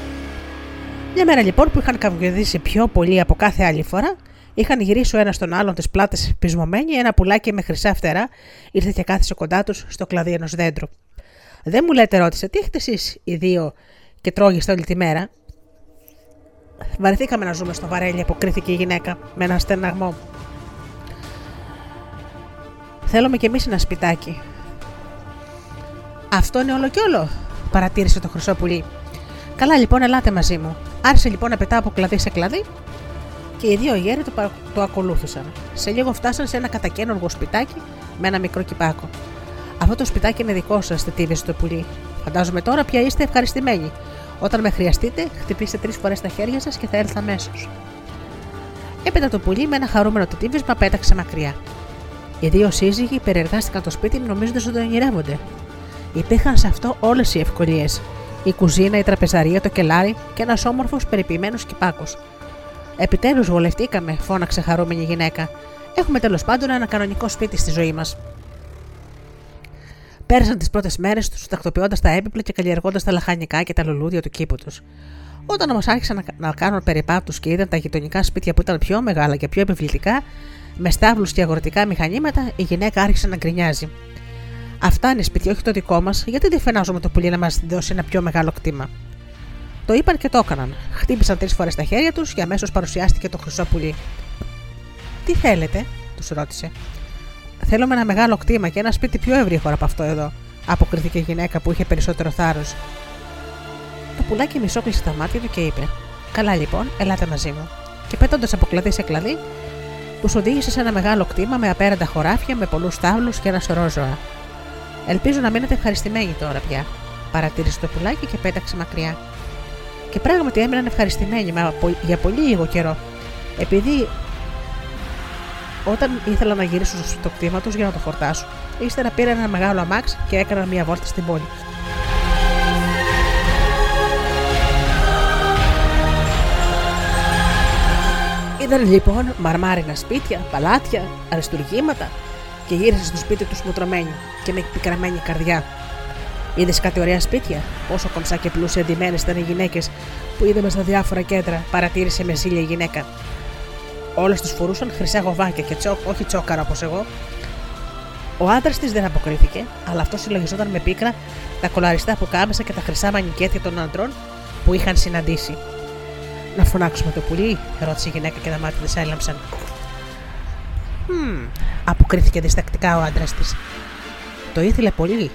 Μια μέρα λοιπόν που είχαν καυγεδίσει πιο πολύ από κάθε άλλη φορά, είχαν γυρίσει ο ένας τον άλλον τις πλάτες πεισμωμένοι, ένα πουλάκι με χρυσά φτερά ήρθε και κάθισε κοντά τους στο κλαδί ενός δέντρου. Δεν μου λέτε, ρώτησε, τι έχετε εσείς οι δύο και τρώγεστε όλη τη μέρα; Βαρεθήκαμε να ζούμε στο βαρέλι, αποκρίθηκε η γυναίκα με ένα στεναγμό. Θέλουμε κι εμείς ένα σπιτάκι. Αυτό είναι όλο και όλο, παρατήρησε το χρυσό πουλί. Καλά λοιπόν, ελάτε μαζί μου. Άρχισε λοιπόν να πετά από κλαδί σε κλαδί και οι δύο γέροι το, το ακολούθησαν. Σε λίγο φτάσαν σε ένα κατακένουργο σπιτάκι με ένα μικρό κυπάκο. Αυτό το σπιτάκι είναι δικό σας, τετίβησε το πουλί. Φαντάζομαι τώρα πια είστε ευχαριστημένοι. Όταν με χρειαστείτε, χτυπήστε τρεις φορές τα χέρια σας και θα έλθω αμέσως. Έπειτα το πουλί με ένα χαρούμενο τετίβισμα πέταξε μακριά. Οι δύο σύζυγοι περιεργάστηκαν το σπίτι νομίζοντας ότι το ονειρεύονται. Υπήρχαν σε αυτό όλες οι ευκολίες. Η κουζίνα, η τραπεζαρία, το κελάρι και ένας όμορφος περιποιημένος κυπάκος. Επιτέλους βολευτήκαμε, φώναξε χαρούμενη γυναίκα. Έχουμε τέλος πάντων ένα κανονικό σπίτι στη ζωή μας. Πέρασαν τις πρώτες μέρες τους τακτοποιώντας τα έπιπλα και καλλιεργώντας τα λαχανικά και τα λουλούδια του κήπου τους. Όταν όμως άρχισαν να, να κάνουν περιπάτους και είδαν τα γειτονικά σπίτια που ήταν πιο μεγάλα και πιο επιβλητικά, με στάβλους και αγροτικά μηχανήματα, η γυναίκα άρχισε να γκρινιάζει. Αυτά είναι σπίτια, όχι το δικό μας, γιατί δεν φαινάζουμε το πουλί να μας δώσει ένα πιο μεγάλο κτήμα; Το είπαν και το έκαναν. Χτύπησαν τρεις φορές τα χέρια τους και αμέσως παρουσιάστηκε το χρυσό πουλί. Τι θέλετε, τους ρώτησε. Θέλουμε ένα μεγάλο κτήμα και ένα σπίτι πιο ευρύχωρο από αυτό εδώ, αποκριθήκε η γυναίκα που είχε περισσότερο θάρρος. Το πουλάκι μισόκλεισε τα μάτια του και είπε: Καλά λοιπόν, ελάτε μαζί μου. Και πέτοντα από κλαδί σε κλαδί, τους οδήγησε σε ένα μεγάλο κτήμα με απέραντα χωράφια, με πολλούς τάβλους και ένα σωρό ζώα. Ελπίζω να μείνετε ευχαριστημένοι τώρα πια, παρατήρησε το πουλάκι και πέταξε μακριά. Και πράγματι έμειναν ευχαριστημένοι μα για πολύ λίγο καιρό, επειδή όταν ήθελαν να γυρίσουν στο κτήμα τους για να το φορτάσουν, ύστερα πήραν ένα μεγάλο αμάξ και έκαναν μια βόλτα στην πόλη. Είδαν λοιπόν μαρμάρινα σπίτια, παλάτια, αριστουργήματα και γύρισαν στο σπίτι του μουτρωμένοι και με πικραμένη καρδιά. Είδες κάτι ωραία σπίτια, πόσο κομψά και πλούσια εντυμένες ήταν οι γυναίκες που είδαμε στα διάφορα κέντρα, παρατήρησε με ζήλια η γυναίκα. Όλες του φορούσαν χρυσά γοβάκια και τσόκ, όχι τσόκαρα όπως εγώ. Ο άντρας της δεν αποκρίθηκε, αλλά αυτός συλλογιζόταν με πίκρα τα κολαριστά που κάμεσα και τα χρυσά μανικέτια των άντρων που είχαν συναντήσει. Να φωνάξουμε το πουλί, ρώτησε η γυναίκα και τα μάτια της έλαμψαν. Hm, αποκρίθηκε διστακτικά ο άντρας της. Το ήθελε πολύ.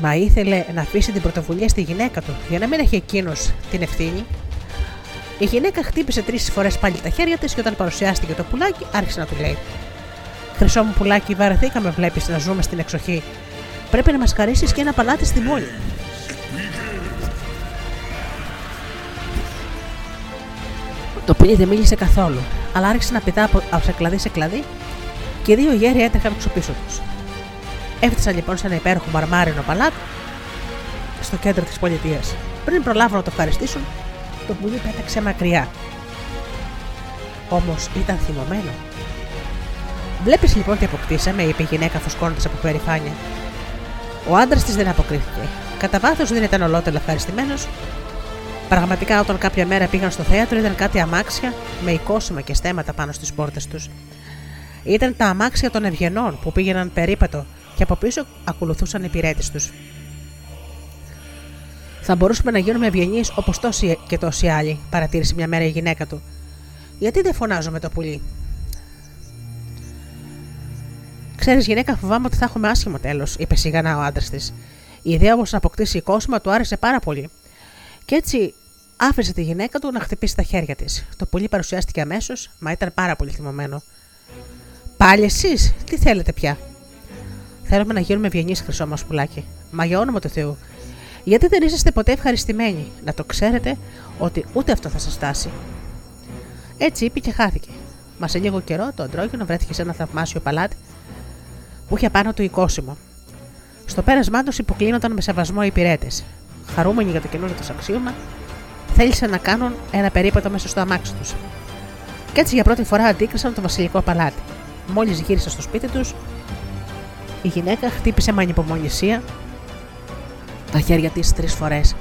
Μα ήθελε να αφήσει την πρωτοβουλία στη γυναίκα του για να μην έχει εκείνος την ευθύνη. Η γυναίκα χτύπησε τρεις φορές πάλι τα χέρια της και όταν παρουσιάστηκε το πουλάκι άρχισε να του λέει: Χρυσό μου πουλάκι, βαρεθήκαμε, βλέπεις να ζούμε στην εξοχή. Πρέπει να μας χαρίσεις και ένα παλάτι στην πόλη. Το πουλί δεν μίλησε καθόλου, αλλά άρχισε να πετά από, από σε κλαδί σε κλαδί και οι δύο γέροι έτρεχαν πίσω τους. Έφτασαν λοιπόν σε ένα υπέροχο μαρμάρινο παλάτι στο κέντρο της πολιτείας. Πριν προλάβουν να το ευχαριστήσουν, το πουλί πέταξε μακριά. Όμως ήταν θυμωμένο. Βλέπεις λοιπόν τι αποκτήσαμε, είπε η γυναίκα φουσκώνοντας από περηφάνεια. Ο άντρας της δεν αποκρίθηκε. Κατά βάθος δεν ήταν ολότελα ευχαριστημένος. Πραγματικά, όταν κάποια μέρα πήγαν στο θέατρο, ήταν κάτι αμάξια με οικόσιμα και στέματα πάνω στις πόρτες τους. Ήταν τα αμάξια των ευγενών που πήγαιναν περίπατο και από πίσω ακολουθούσαν οι πυρέτε τους. Θα μπορούσαμε να γίνουμε ευγενείς όπως τόσοι και τόσοι άλλοι, παρατήρησε μια μέρα η γυναίκα του. Γιατί δεν φωνάζουμε το πουλί; Ξέρεις, γυναίκα, φοβάμαι ότι θα έχουμε άσχημο τέλος, είπε σιγανά ο άντρας της. Η ιδέα όμως να αποκτήσει κόσμο του άρεσε πάρα πολύ. Και έτσι άφησε τη γυναίκα του να χτυπήσει τα χέρια της. Το πουλί παρουσιάστηκε αμέσως, μα ήταν πάρα πολύ θυμωμένο. Πάλι εσείς, τι θέλετε πια; Θέλουμε να γίνουμε ευγενείς, χρυσό μας πουλάκι. Μα για όνομα του Θεού. Γιατί δεν είσαστε ποτέ ευχαριστημένοι, να το ξέρετε ότι ούτε αυτό θα σας στάσει. Έτσι είπε και χάθηκε. Μα σε λίγο καιρό το αντρόγινο βρέθηκε σε ένα θαυμάσιο παλάτι που είχε πάνω του οικόσιμο. Στο πέρασμά τους υποκλίνονταν με σεβασμό οι υπηρέτες. Χαρούμενοι για το καινούριο τους αξίωμα, θέλησαν να κάνουν ένα περίπατο μέσα στο αμάξι τους. Κι έτσι για πρώτη φορά αντίκρισαν το βασιλικό παλάτι. Μόλις γύρισαν στο σπίτι τους, η γυναίκα χτύπησε με ανυπομονησία τα χέρια της τρεις φορές.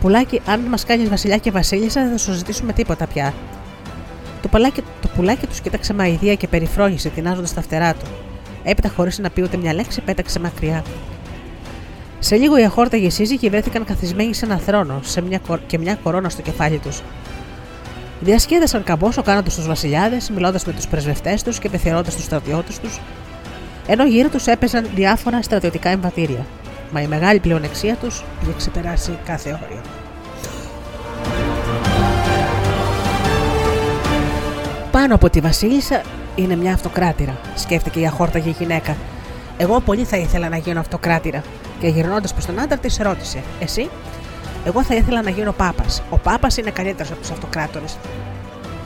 Πουλάκι, αν μας κάνεις βασιλιά και βασίλισσα, δεν θα σου ζητήσουμε τίποτα πια. Το, παλάκι, το πουλάκι τους κοίταξε με αηδία και περιφρόνησε, τεινάζοντας τα φτερά του. Έπειτα, χωρίς να πει ούτε μια λέξη, πέταξε μακριά. Σε λίγο οι αχόρταγοι σύζυγοι βρέθηκαν καθισμένοι σε ένα θρόνο σε μια, και μια κορώνα στο κεφάλι τους. Διασκέδασαν καμπόσο κάνοντας τους βασιλιάδες, μιλώντας με τους πρεσβευτές τους και πεθυρώντα τους στρατιώτες τους, ενώ γύρω τους έπαιζαν διάφορα στρατιωτικά εμβατήρια. Μα η μεγάλη πλεονεξία τους είχε ξεπεράσει κάθε όριο. Πάνω από τη Βασίλισσα είναι μια αυτοκράτηρα, σκέφτηκε η αχόρταγη γυναίκα. Εγώ πολύ θα ήθελα να γίνω αυτοκράτηρα. Και γυρνώντας προς τον άντρα της ρώτησε: Εσύ, εγώ θα ήθελα να γίνω Πάπας. Ο Πάπας είναι καλύτερος από τους αυτοκράτορες.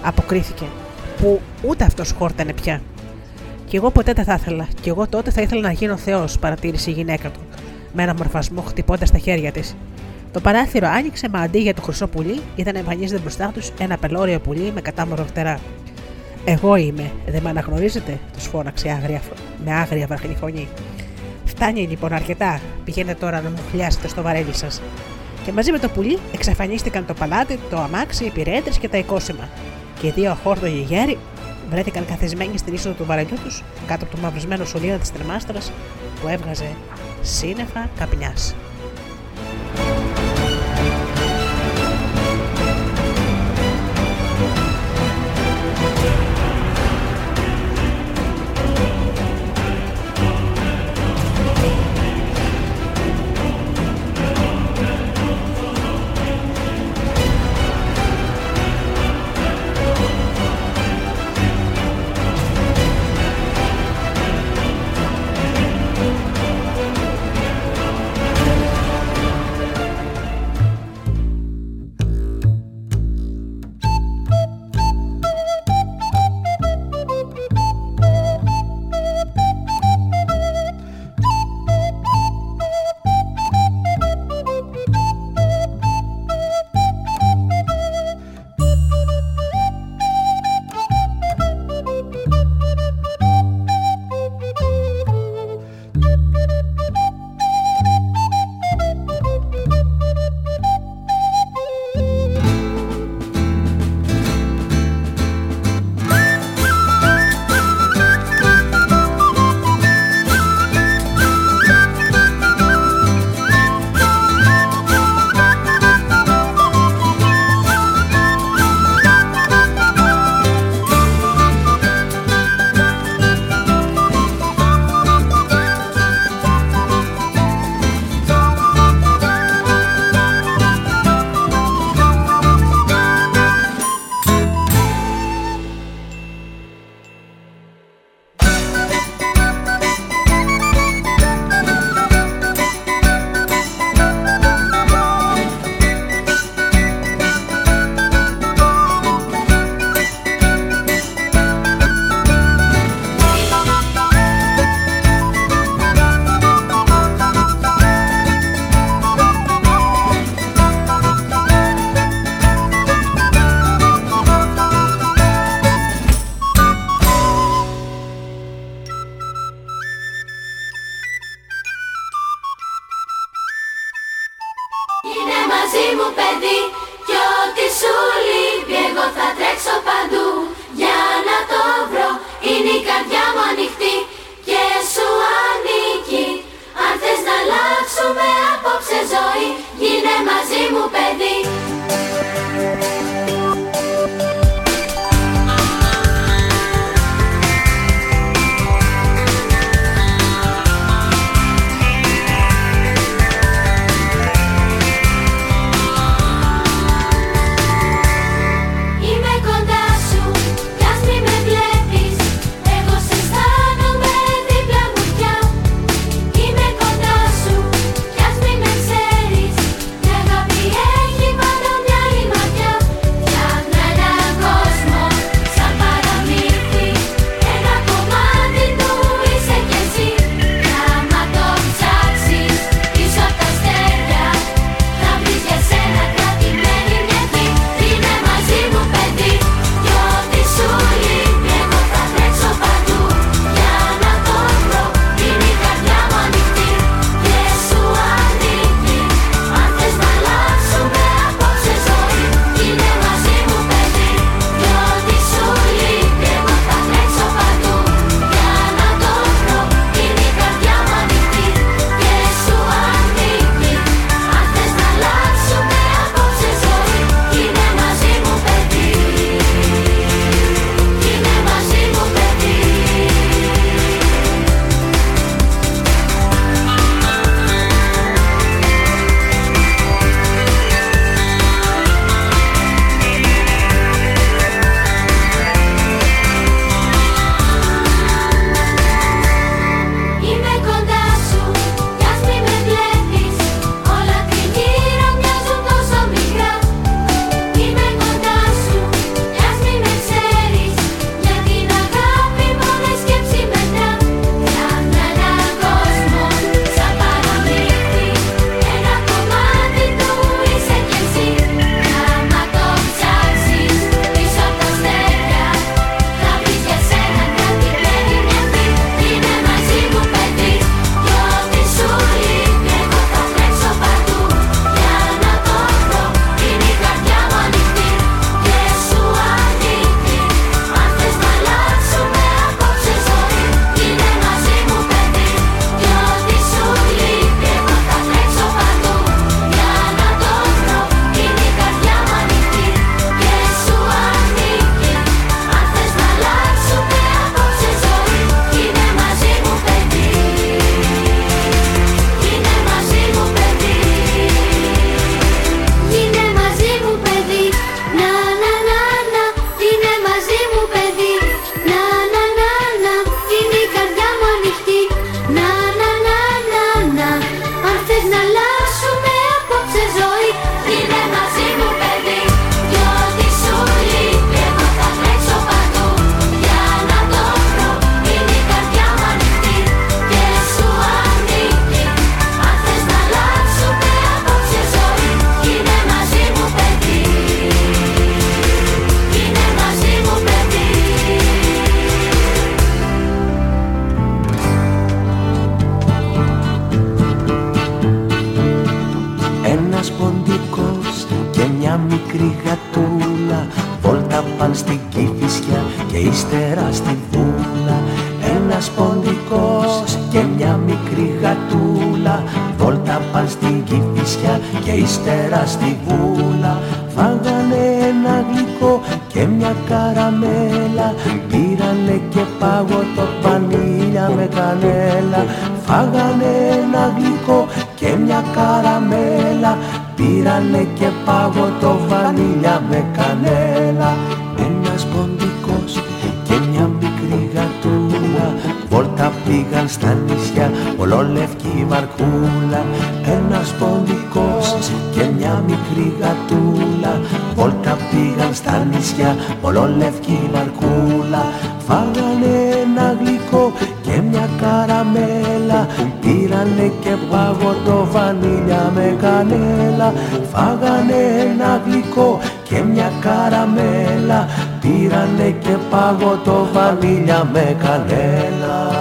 Αποκρίθηκε, που ούτε αυτός χόρτανε πια. Κι εγώ ποτέ δεν θα ήθελα. Κι εγώ τότε θα ήθελα να γίνω Θεός, παρατήρησε η γυναίκα του, με ένα μορφασμό χτυπώντας τα χέρια της. Το παράθυρο άνοιξε, μα αντί για το χρυσό πουλί, είδαν εμφανίζεται μπροστά τους ένα πελώριο πουλί με κατάμορο φτερά. Εγώ είμαι, δεν με αναγνωρίζετε, τους φώναξε άγρια, με άγρια βραχνή φωνή. Φτάνει λοιπόν αρκετά, πηγαίνετε τώρα να μου χλιάσετε στο βαρέλι σας. Και μαζί με το πουλί εξαφανίστηκαν το παλάτι, το αμάξι, οι πυρέτρες και τα οικόσημα. Και οι δύο αχόρτογοι γέροι βρέθηκαν καθισμένοι στην είσοδο του βαρελιού τους κάτω από το μαυρισμένο σωλήνα της τρεμάστρα που έβγαζε σύννεφα καπνιάς. Μαζί μου παιδί ύστερα στη Βούλα πήρανε και πάγωτο βανίλια με κανέλα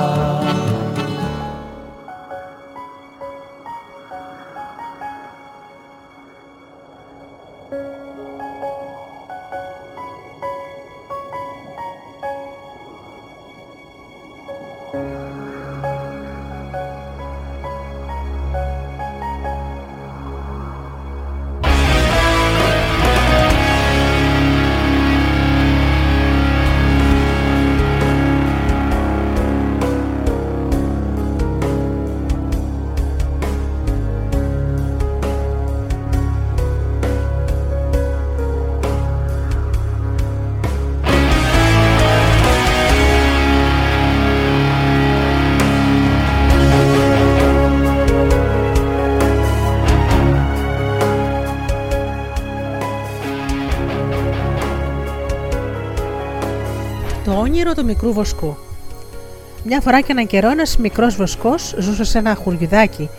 μικρού βοσκού. Μια φορά και έναν καιρό ένας μικρός βοσκός ζούσε σε ένα χουριουδάκι,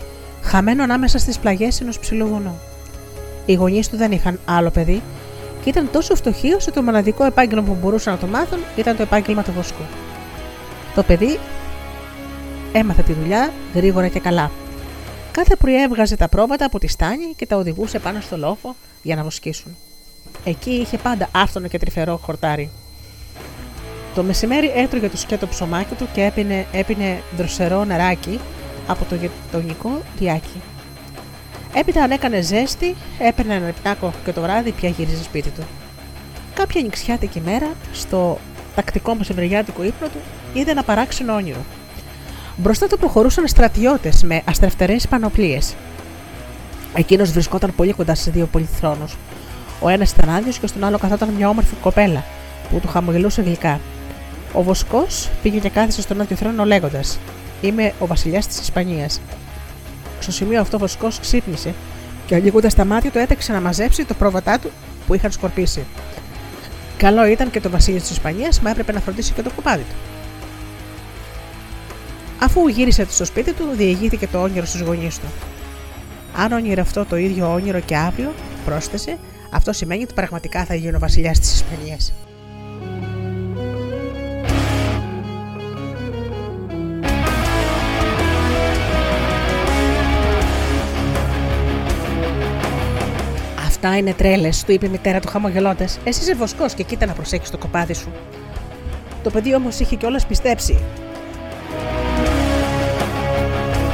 χαμένο ανάμεσα στις πλαγιές ενός ψηλού βουνού. Οι γονείς του δεν είχαν άλλο παιδί και ήταν τόσο φτωχοί ώστε το μοναδικό επάγγελμα που μπορούσαν να το μάθουν ήταν το επάγγελμα του βοσκού. Το παιδί έμαθε τη δουλειά γρήγορα και καλά. Κάθε πρωί έβγαζε τα πρόβατα από τη στάνη και τα οδηγούσε πάνω στο λόφο για να βοσκήσουν. Εκεί είχε πάντα άφθονο και τρυφερό χορτάρι. Το μεσημέρι έτρωγε το σκέτο ψωμάκι του και έπινε, έπινε δροσερό νεράκι από το γειτονικό διάκι. Έπειτα αν έκανε ζέστη, έπαιρνε ένα λεπτάκο και το βράδυ πια γύριζε σπίτι του. Κάποια νηξιάτικη μέρα, στο τακτικό μεσημεριάτικο ύπνο του, είδε ένα παράξενο όνειρο. Μπροστά του προχωρούσαν στρατιώτες με αστρεφτερέ πανοπλίες. Εκείνος βρισκόταν πολύ κοντά σε δύο πολυθρόνους. Ο ένας ήταν άδειος και στον άλλο καθόταν μια όμορφη κοπέλα που του χαμογελούσε γλυκά. Ο Βοσκός πήγε και κάθισε στον άδειο θρόνο λέγοντας: Είμαι ο βασιλιάς της Ισπανίας. Στο σημείο αυτό ο Βοσκός ξύπνησε και ανοίγοντας τα μάτια του έταξε να μαζέψει το πρόβατά του που είχαν σκορπίσει. Καλό ήταν και το βασίλειο της Ισπανίας, μα έπρεπε να φροντίσει και το κοπάδι του. Αφού γύρισε στο σπίτι του, διηγήθηκε το όνειρο στους γονείς του. Αν όνειρο αυτό το ίδιο όνειρο και αύριο, πρόσθεσε, αυτό σημαίνει ότι πραγματικά θα γίνει ο βασιλιάς της Ισπανίας. Αυτά είναι τρέλες, του είπε η μητέρα του χαμογελώντας. Εσύ είσαι βοσκός και κοίτα να προσέχεις το κοπάδι σου. Το παιδί όμως είχε κιόλας πιστέψει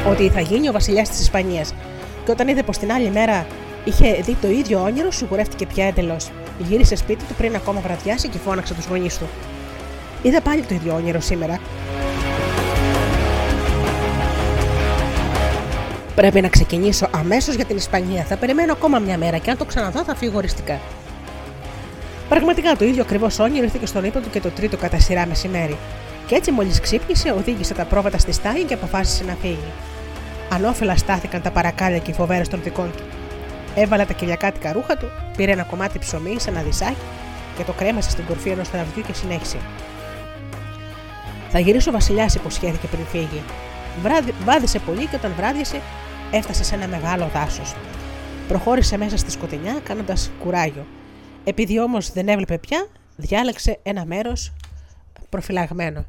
ότι θα γίνει ο βασιλιάς της Ισπανίας. Και όταν είδε πως την άλλη μέρα είχε δει το ίδιο όνειρο, σιγουρεύτηκε πια εντελώς. Γύρισε σπίτι του πριν ακόμα βραδιάσει και φώναξε τους γονείς του. Είδα πάλι το ίδιο όνειρο σήμερα. Πρέπει να ξεκινήσω αμέσως για την Ισπανία. Θα περιμένω ακόμα μια μέρα και αν το ξαναδώ θα φύγω οριστικά. Πραγματικά το ίδιο ακριβώς όνειρο ήρθε και στον ύπνο του και το τρίτο κατά σειρά μεσημέρι. Και έτσι μόλις ξύπνησε, οδήγησε τα πρόβατα στη στάγη και αποφάσισε να φύγει. Ανώφελα στάθηκαν τα παρακάλια και οι φοβέρες των δικών του. Έβαλε τα κυλιακάτικα ρούχα του, πήρε ένα κομμάτι ψωμί σε ένα δισάκι και το κρέμασε στην κορφή ενός τραβδιού και συνέχισε. Θα γυρίσω ο Βασιλιάς, υποσχέθηκε πριν φύγει. Βράδυ, βάδισε πολύ και όταν βράδιασε, έφτασε σε ένα μεγάλο δάσος. Προχώρησε μέσα στη σκοτεινιά, κάνοντας κουράγιο. Επειδή όμως δεν έβλεπε πια, διάλεξε ένα μέρος προφυλαγμένο.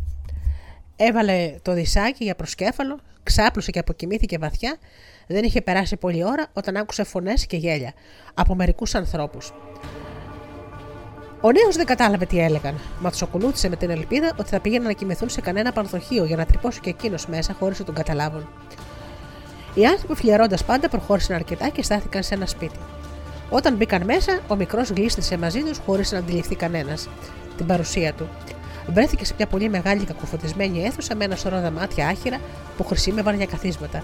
Έβαλε το δισάκι για προσκέφαλο, ξάπλωσε και αποκοιμήθηκε βαθιά. Δεν είχε περάσει πολλή ώρα όταν άκουσε φωνές και γέλια από μερικούς ανθρώπους. Ο νέος δεν κατάλαβε τι έλεγαν, μα του ακολούθησε με την ελπίδα ότι θα πήγαιναν να κοιμηθούν σε κανένα πανθοχείο για να τρυπώσει και εκείνος μέσα χωρίς να τον καταλάβουν. Οι άνθρωποι φλιαρώντα πάντα προχώρησαν αρκετά και στάθηκαν σε ένα σπίτι. Όταν μπήκαν μέσα, ο μικρός γλίστησε μαζί τους χωρίς να αντιληφθεί κανένας την παρουσία του. Βρέθηκε σε μια πολύ μεγάλη κακοφωτισμένη αίθουσα με ένα σωρό δαμάτια άχυρα που χρησιμεύαν για καθίσματα.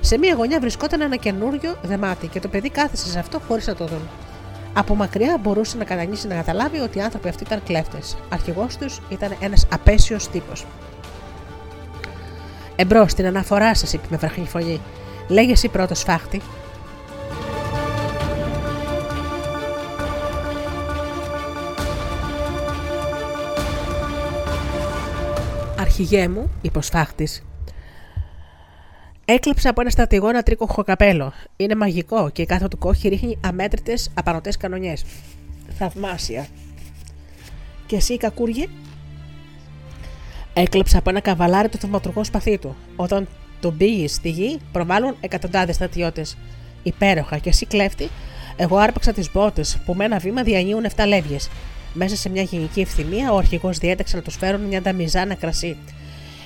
Σε μία γωνιά βρισκόταν ένα καινούριο δεμάτι και το παιδί κάθισε σε αυτό χωρίς να το δουν. Από μακριά μπορούσε να κατανοήσει να καταλάβει ότι οι άνθρωποι αυτοί ήταν κλέφτες. Αρχηγός τους ήταν ένας απέσιος τύπος. Εμπρός, την αναφορά σας, είπε με βραχή φωνή. Λέγε εσύ πρώτος φάχτη. Αρχηγέ μου, είπε ο σφάχτης, Έκλεψε από ένα στρατηγό ένα τρίκοχο καπέλο. Είναι μαγικό και η κάθε του κόχη ρίχνει αμέτρητες απανοτέ κανονιές. Θαυμάσια. Και εσύ, κακούργη, έκλεψε από ένα καβαλάρι το θαυματουργό σπαθί του. Όταν τον πήγες στη γη, προβάλλουν εκατοντάδες στρατιώτες. Υπέροχα, και εσύ κλέφτη, εγώ άρπαξα τις μπότες που με ένα βήμα διανύουν 7 λεύγες. Μέσα σε μια γενική ευθυμία, ο αρχηγός διέταξε να τους φέρουν μια νταμιζάνα κρασί.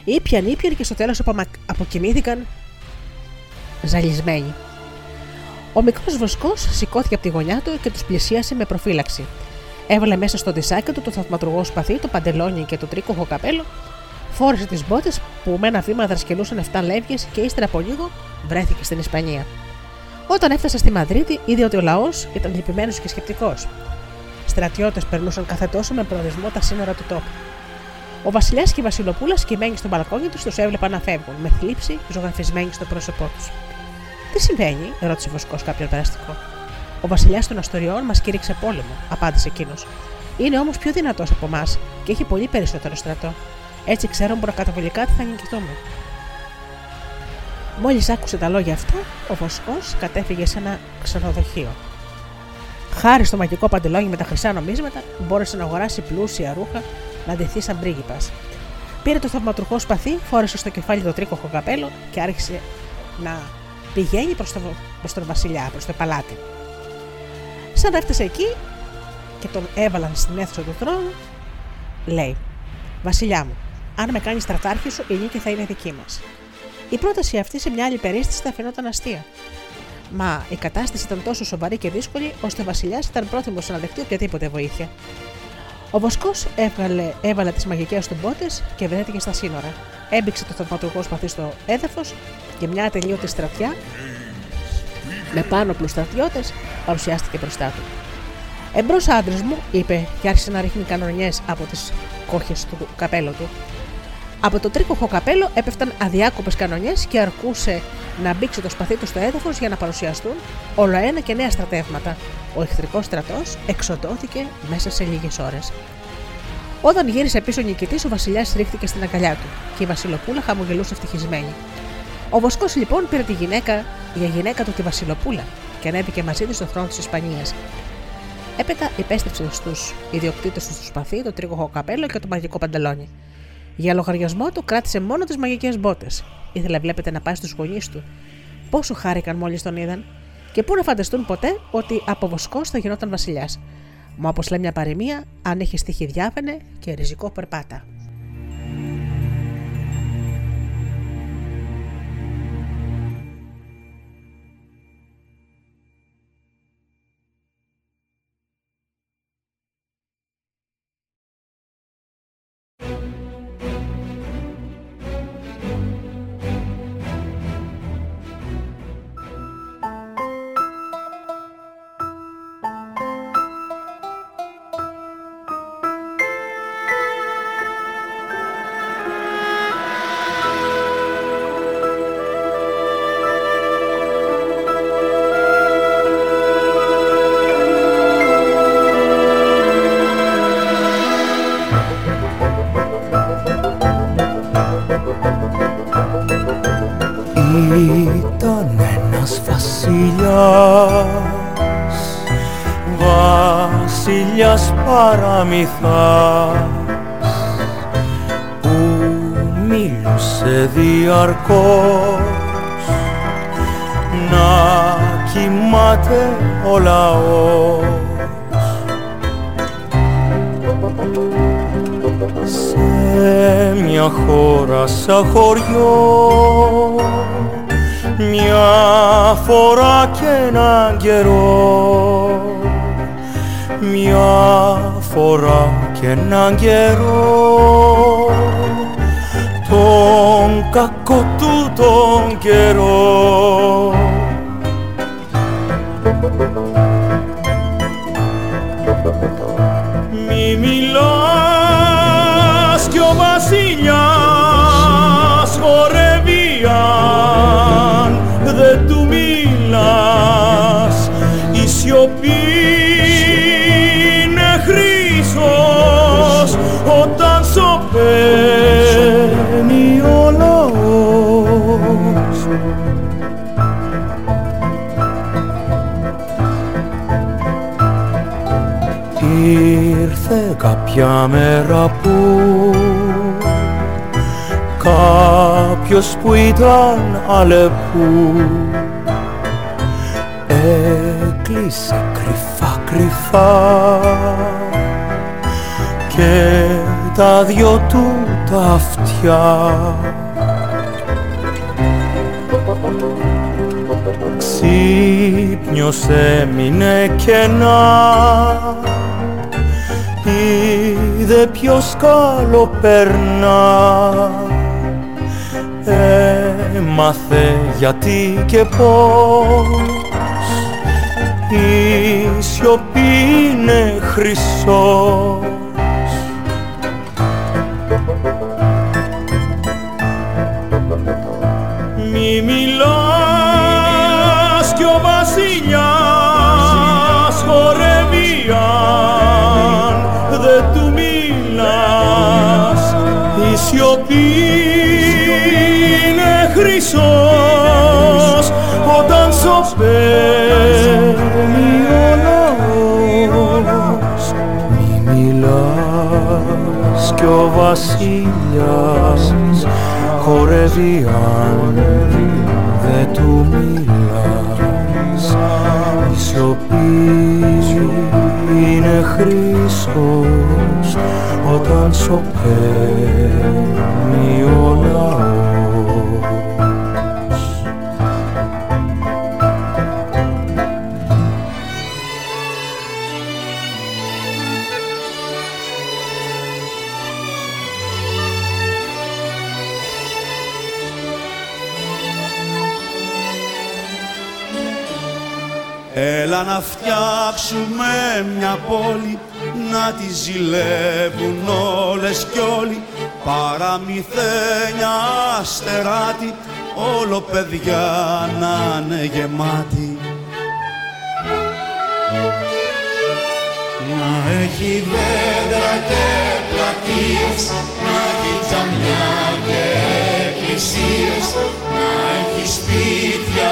Ήπιαν, ήπιαν και στο τέλος αποκοιμήθηκαν ζαλισμένοι. Ο μικρός βοσκός σηκώθηκε από τη γωνιά του και τους πλησίασε με προφύλαξη. Έβαλε μέσα στο δισάκι του το θαυματουργό σπαθί, το παντελόνι και το τρίκοχο καπέλο, φόρεσε τις μπότες που με ένα βήμα δρασκελούσαν 7 λεύγες και ύστερα από λίγο βρέθηκε στην Ισπανία. Όταν έφτασε στη Μαδρίτη, είδε ότι ο λαός ήταν λυπημένος και σκεπτικός. Στρατιώτες περνούσαν κάθε τόσο με προορισμό τα σύνορα του τόπου. Ο Βασιλιάς και η Βασιλοπούλα σκυμμένοι στο μπαλκόνι τους τους έβλεπαν να φεύγουν, με θλίψη ζωγραφισμένη στο πρόσωπό τους. Τι συμβαίνει, ρώτησε Βοσκός κάποιον περαστικό. Ο Βασιλιάς των Αστοριών μας κήρυξε πόλεμο, απάντησε εκείνος. Είναι όμως πιο δυνατός από εμάς και έχει πολύ περισσότερο στρατό. Έτσι ξέρουν προκαταβολικά τι θα νικηθούμε. Μόλις άκουσε τα λόγια αυτά, ο Βοσκός κατέφυγε σε ένα ξενοδοχείο. Χάρη στο μαγικό παντελόνι με τα χρυσά νομίσματα, μπόρεσε να αγοράσει πλούσια ρούχα να ντυθεί σαν πρίγκιπας. Πήρε το θαυματουργό σπαθί, φόρεσε στο κεφάλι το τρίκοχο καπέλο και άρχισε να πηγαίνει προς το, προς τον βασιλιά, προς το παλάτι. Σαν έφτασε εκεί και τον έβαλαν στην αίθουσα του θρόνου, λέει: Βασιλιά μου, αν με κάνεις στρατάρχη σου, η νίκη θα είναι δική μας. Η πρόταση αυτή σε μια άλλη περίσταση θα φαινόταν αστεία. Μα η κατάσταση ήταν τόσο σοβαρή και δύσκολη, ώστε ο Βασιλιάς ήταν πρόθυμος να δεχτεί οποιαδήποτε βοήθεια. Ο Βοσκός έβαλε τις μαγικές του μπότες και βρέθηκε στα σύνορα. Έμπηξε το θαυματουργό σπαθί στο έδαφος και μια ατελείωτη στρατιά με πάνω πλου στρατιώτες παρουσιάστηκε μπροστά του. Εμπρός άντρες μου, είπε και άρχισε να ρίχνει κανονιές από τις κόχες του καπέλο του. Από το τρίκοχο καπέλο έπεφταν αδιάκοπες κανονιές και αρκούσε να μπήξει το σπαθί τους στο έδαφος για να παρουσιαστούν όλο ένα και νέα στρατεύματα. Ο εχθρικός στρατός εξοντώθηκε μέσα σε λίγες ώρες. Όταν γύρισε πίσω ο νικητής, ο Βασιλιάς ρίχτηκε στην αγκαλιά του και η Βασιλοπούλα χαμογελούσε ευτυχισμένη. Ο Βοσκός λοιπόν πήρε τη γυναίκα για γυναίκα του τη Βασιλοπούλα και ανέβηκε μαζί της στο θρόνο της Ισπανίας. Έπειτα υπέστρεψε στους ιδιοκτήτες του σπαθί, το τρίγωχο καπέλο και το μαγικό παντελόνι. Για λογαριασμό του κράτησε μόνο τις μαγικές μπότες. Ήθελε, βλέπετε, να πάει στους γονείς του. Πόσο χάρηκαν μόλις τον είδαν, και πού να φανταστούν ποτέ ότι από βοσκός θα γινόταν βασιλιάς. Μα όπως λέει μια παροιμία, αν έχεις τύχη διάφαινε και ριζικό περπάτα. Παραμυθάς Που μίλουσε διαρκώς. Να κοιμάται ο λαός. Σε μια χώρα σαν χωριό φορά και έναν καιρό. Τον κακό του τον καιρό κάποια μέρα που κάποιος που ήταν αλεπού έκλεισε κρυφά κρυφά και τα δυο του τα αυτιά. Ξύπνιος έμεινε κενά είδε ποιος καλό περνά. Έμαθε γιατί και πώς. Η σιωπή είναι χρυσός χρυσός όταν σωπαίνει ο λαός Μη μιλάς κι ο βασιλιάς χορεύει αν δεν του μιλάς. Η σιωπή είναι χρυσός όταν σωπαίνει φτιάξουμε μια πόλη να τη ζηλεύουν όλες κι όλοι. Παραμυθένια αστεράτη όλο παιδιά να είναι γεμάτη Να έχει δέντρα και πλατείες να έχει τζαμιά και εκκλησίες να έχει σπίτια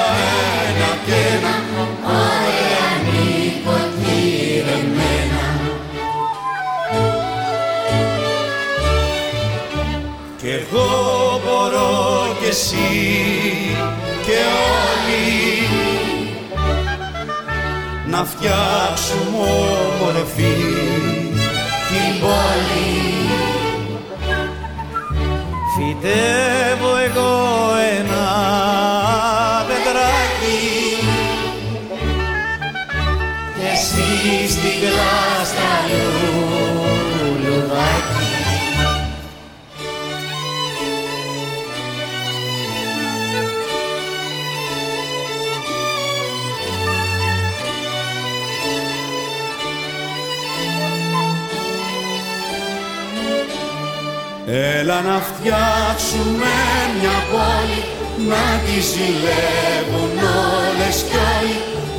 ένα και ένα εσύ και όλοι να φτιάξουμε όμορφη την πόλη. Φυτεύω Έλα να φτιάξουμε μια πόλη να τη ζηλεύουν όλες κι όλοι.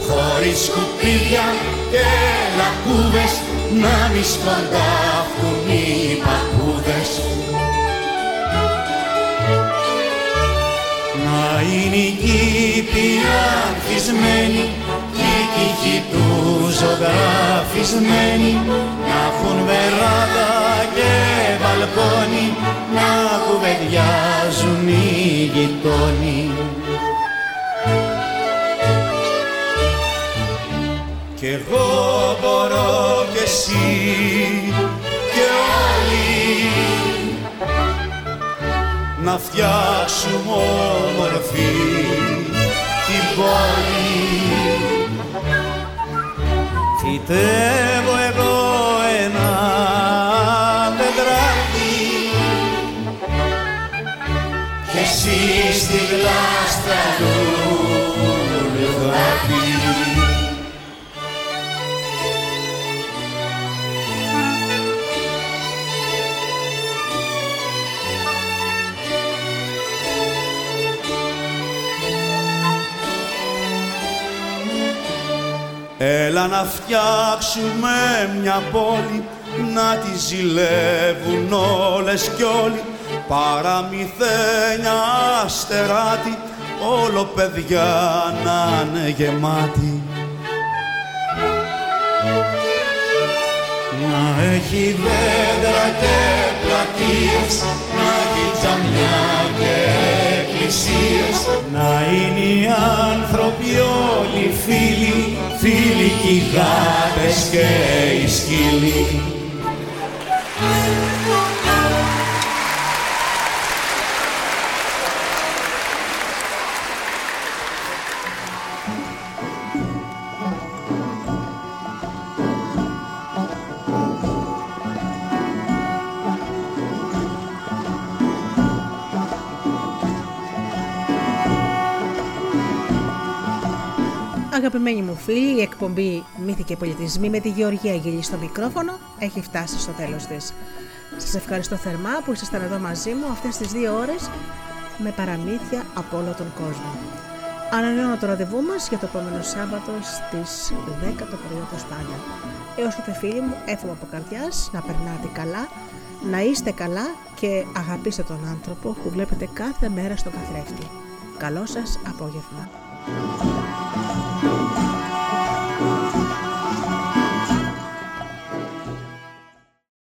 Χωρίς σκουπίδια και λακκούβες να μη σκοντάφτουν οι παππούδες. Να είναι οι κήποι ανθισμένοι και οι τύχοι του ζωγραφισμένοι να έχουν βεράδα και μπαλκόνι να κουβεντιάζουν οι γειτόνι. Κι εγώ μπορώ κι εσύ και όλοι να φτιάξουμε όμορφη την πόλη. Φυτεύω εγώ ένα δεντράκι και εσύ στη γλάστρα λουλουδάκι. Έλα να φτιάξουμε μια πόλη να τη ζηλεύουν όλες κι όλοι. Παραμυθένια αστεράτη όλο παιδιά να είναι γεμάτη Να έχει δέντρα και πλατείες, να έχει τζαμιά και εκκλησίες, να είναι οι άνθρωποι όλοι φίλοι, φίλοι κι οι γάτες και οι σκύλοι. Αγαπημένοι μου φίλοι, η εκπομπή Μύθοι και Πολιτισμοί με τη Γεωργία Γελή στο μικρόφωνο έχει φτάσει στο τέλος της. Σας ευχαριστώ θερμά που ήσασταν εδώ μαζί μου αυτές τις δύο ώρες με παραμύθια από όλο τον κόσμο. Ανανεώνω το ραντεβού μας για το επόμενο Σάββατο στις 10 το πρωί όπως πάντα. Έως τότε φίλοι μου, εύχομαι από καρδιάς να περνάτε καλά, να είστε καλά και αγαπήστε τον άνθρωπο που βλέπετε κάθε μέρα στον καθρέφτη. Καλό σας απόγευμα.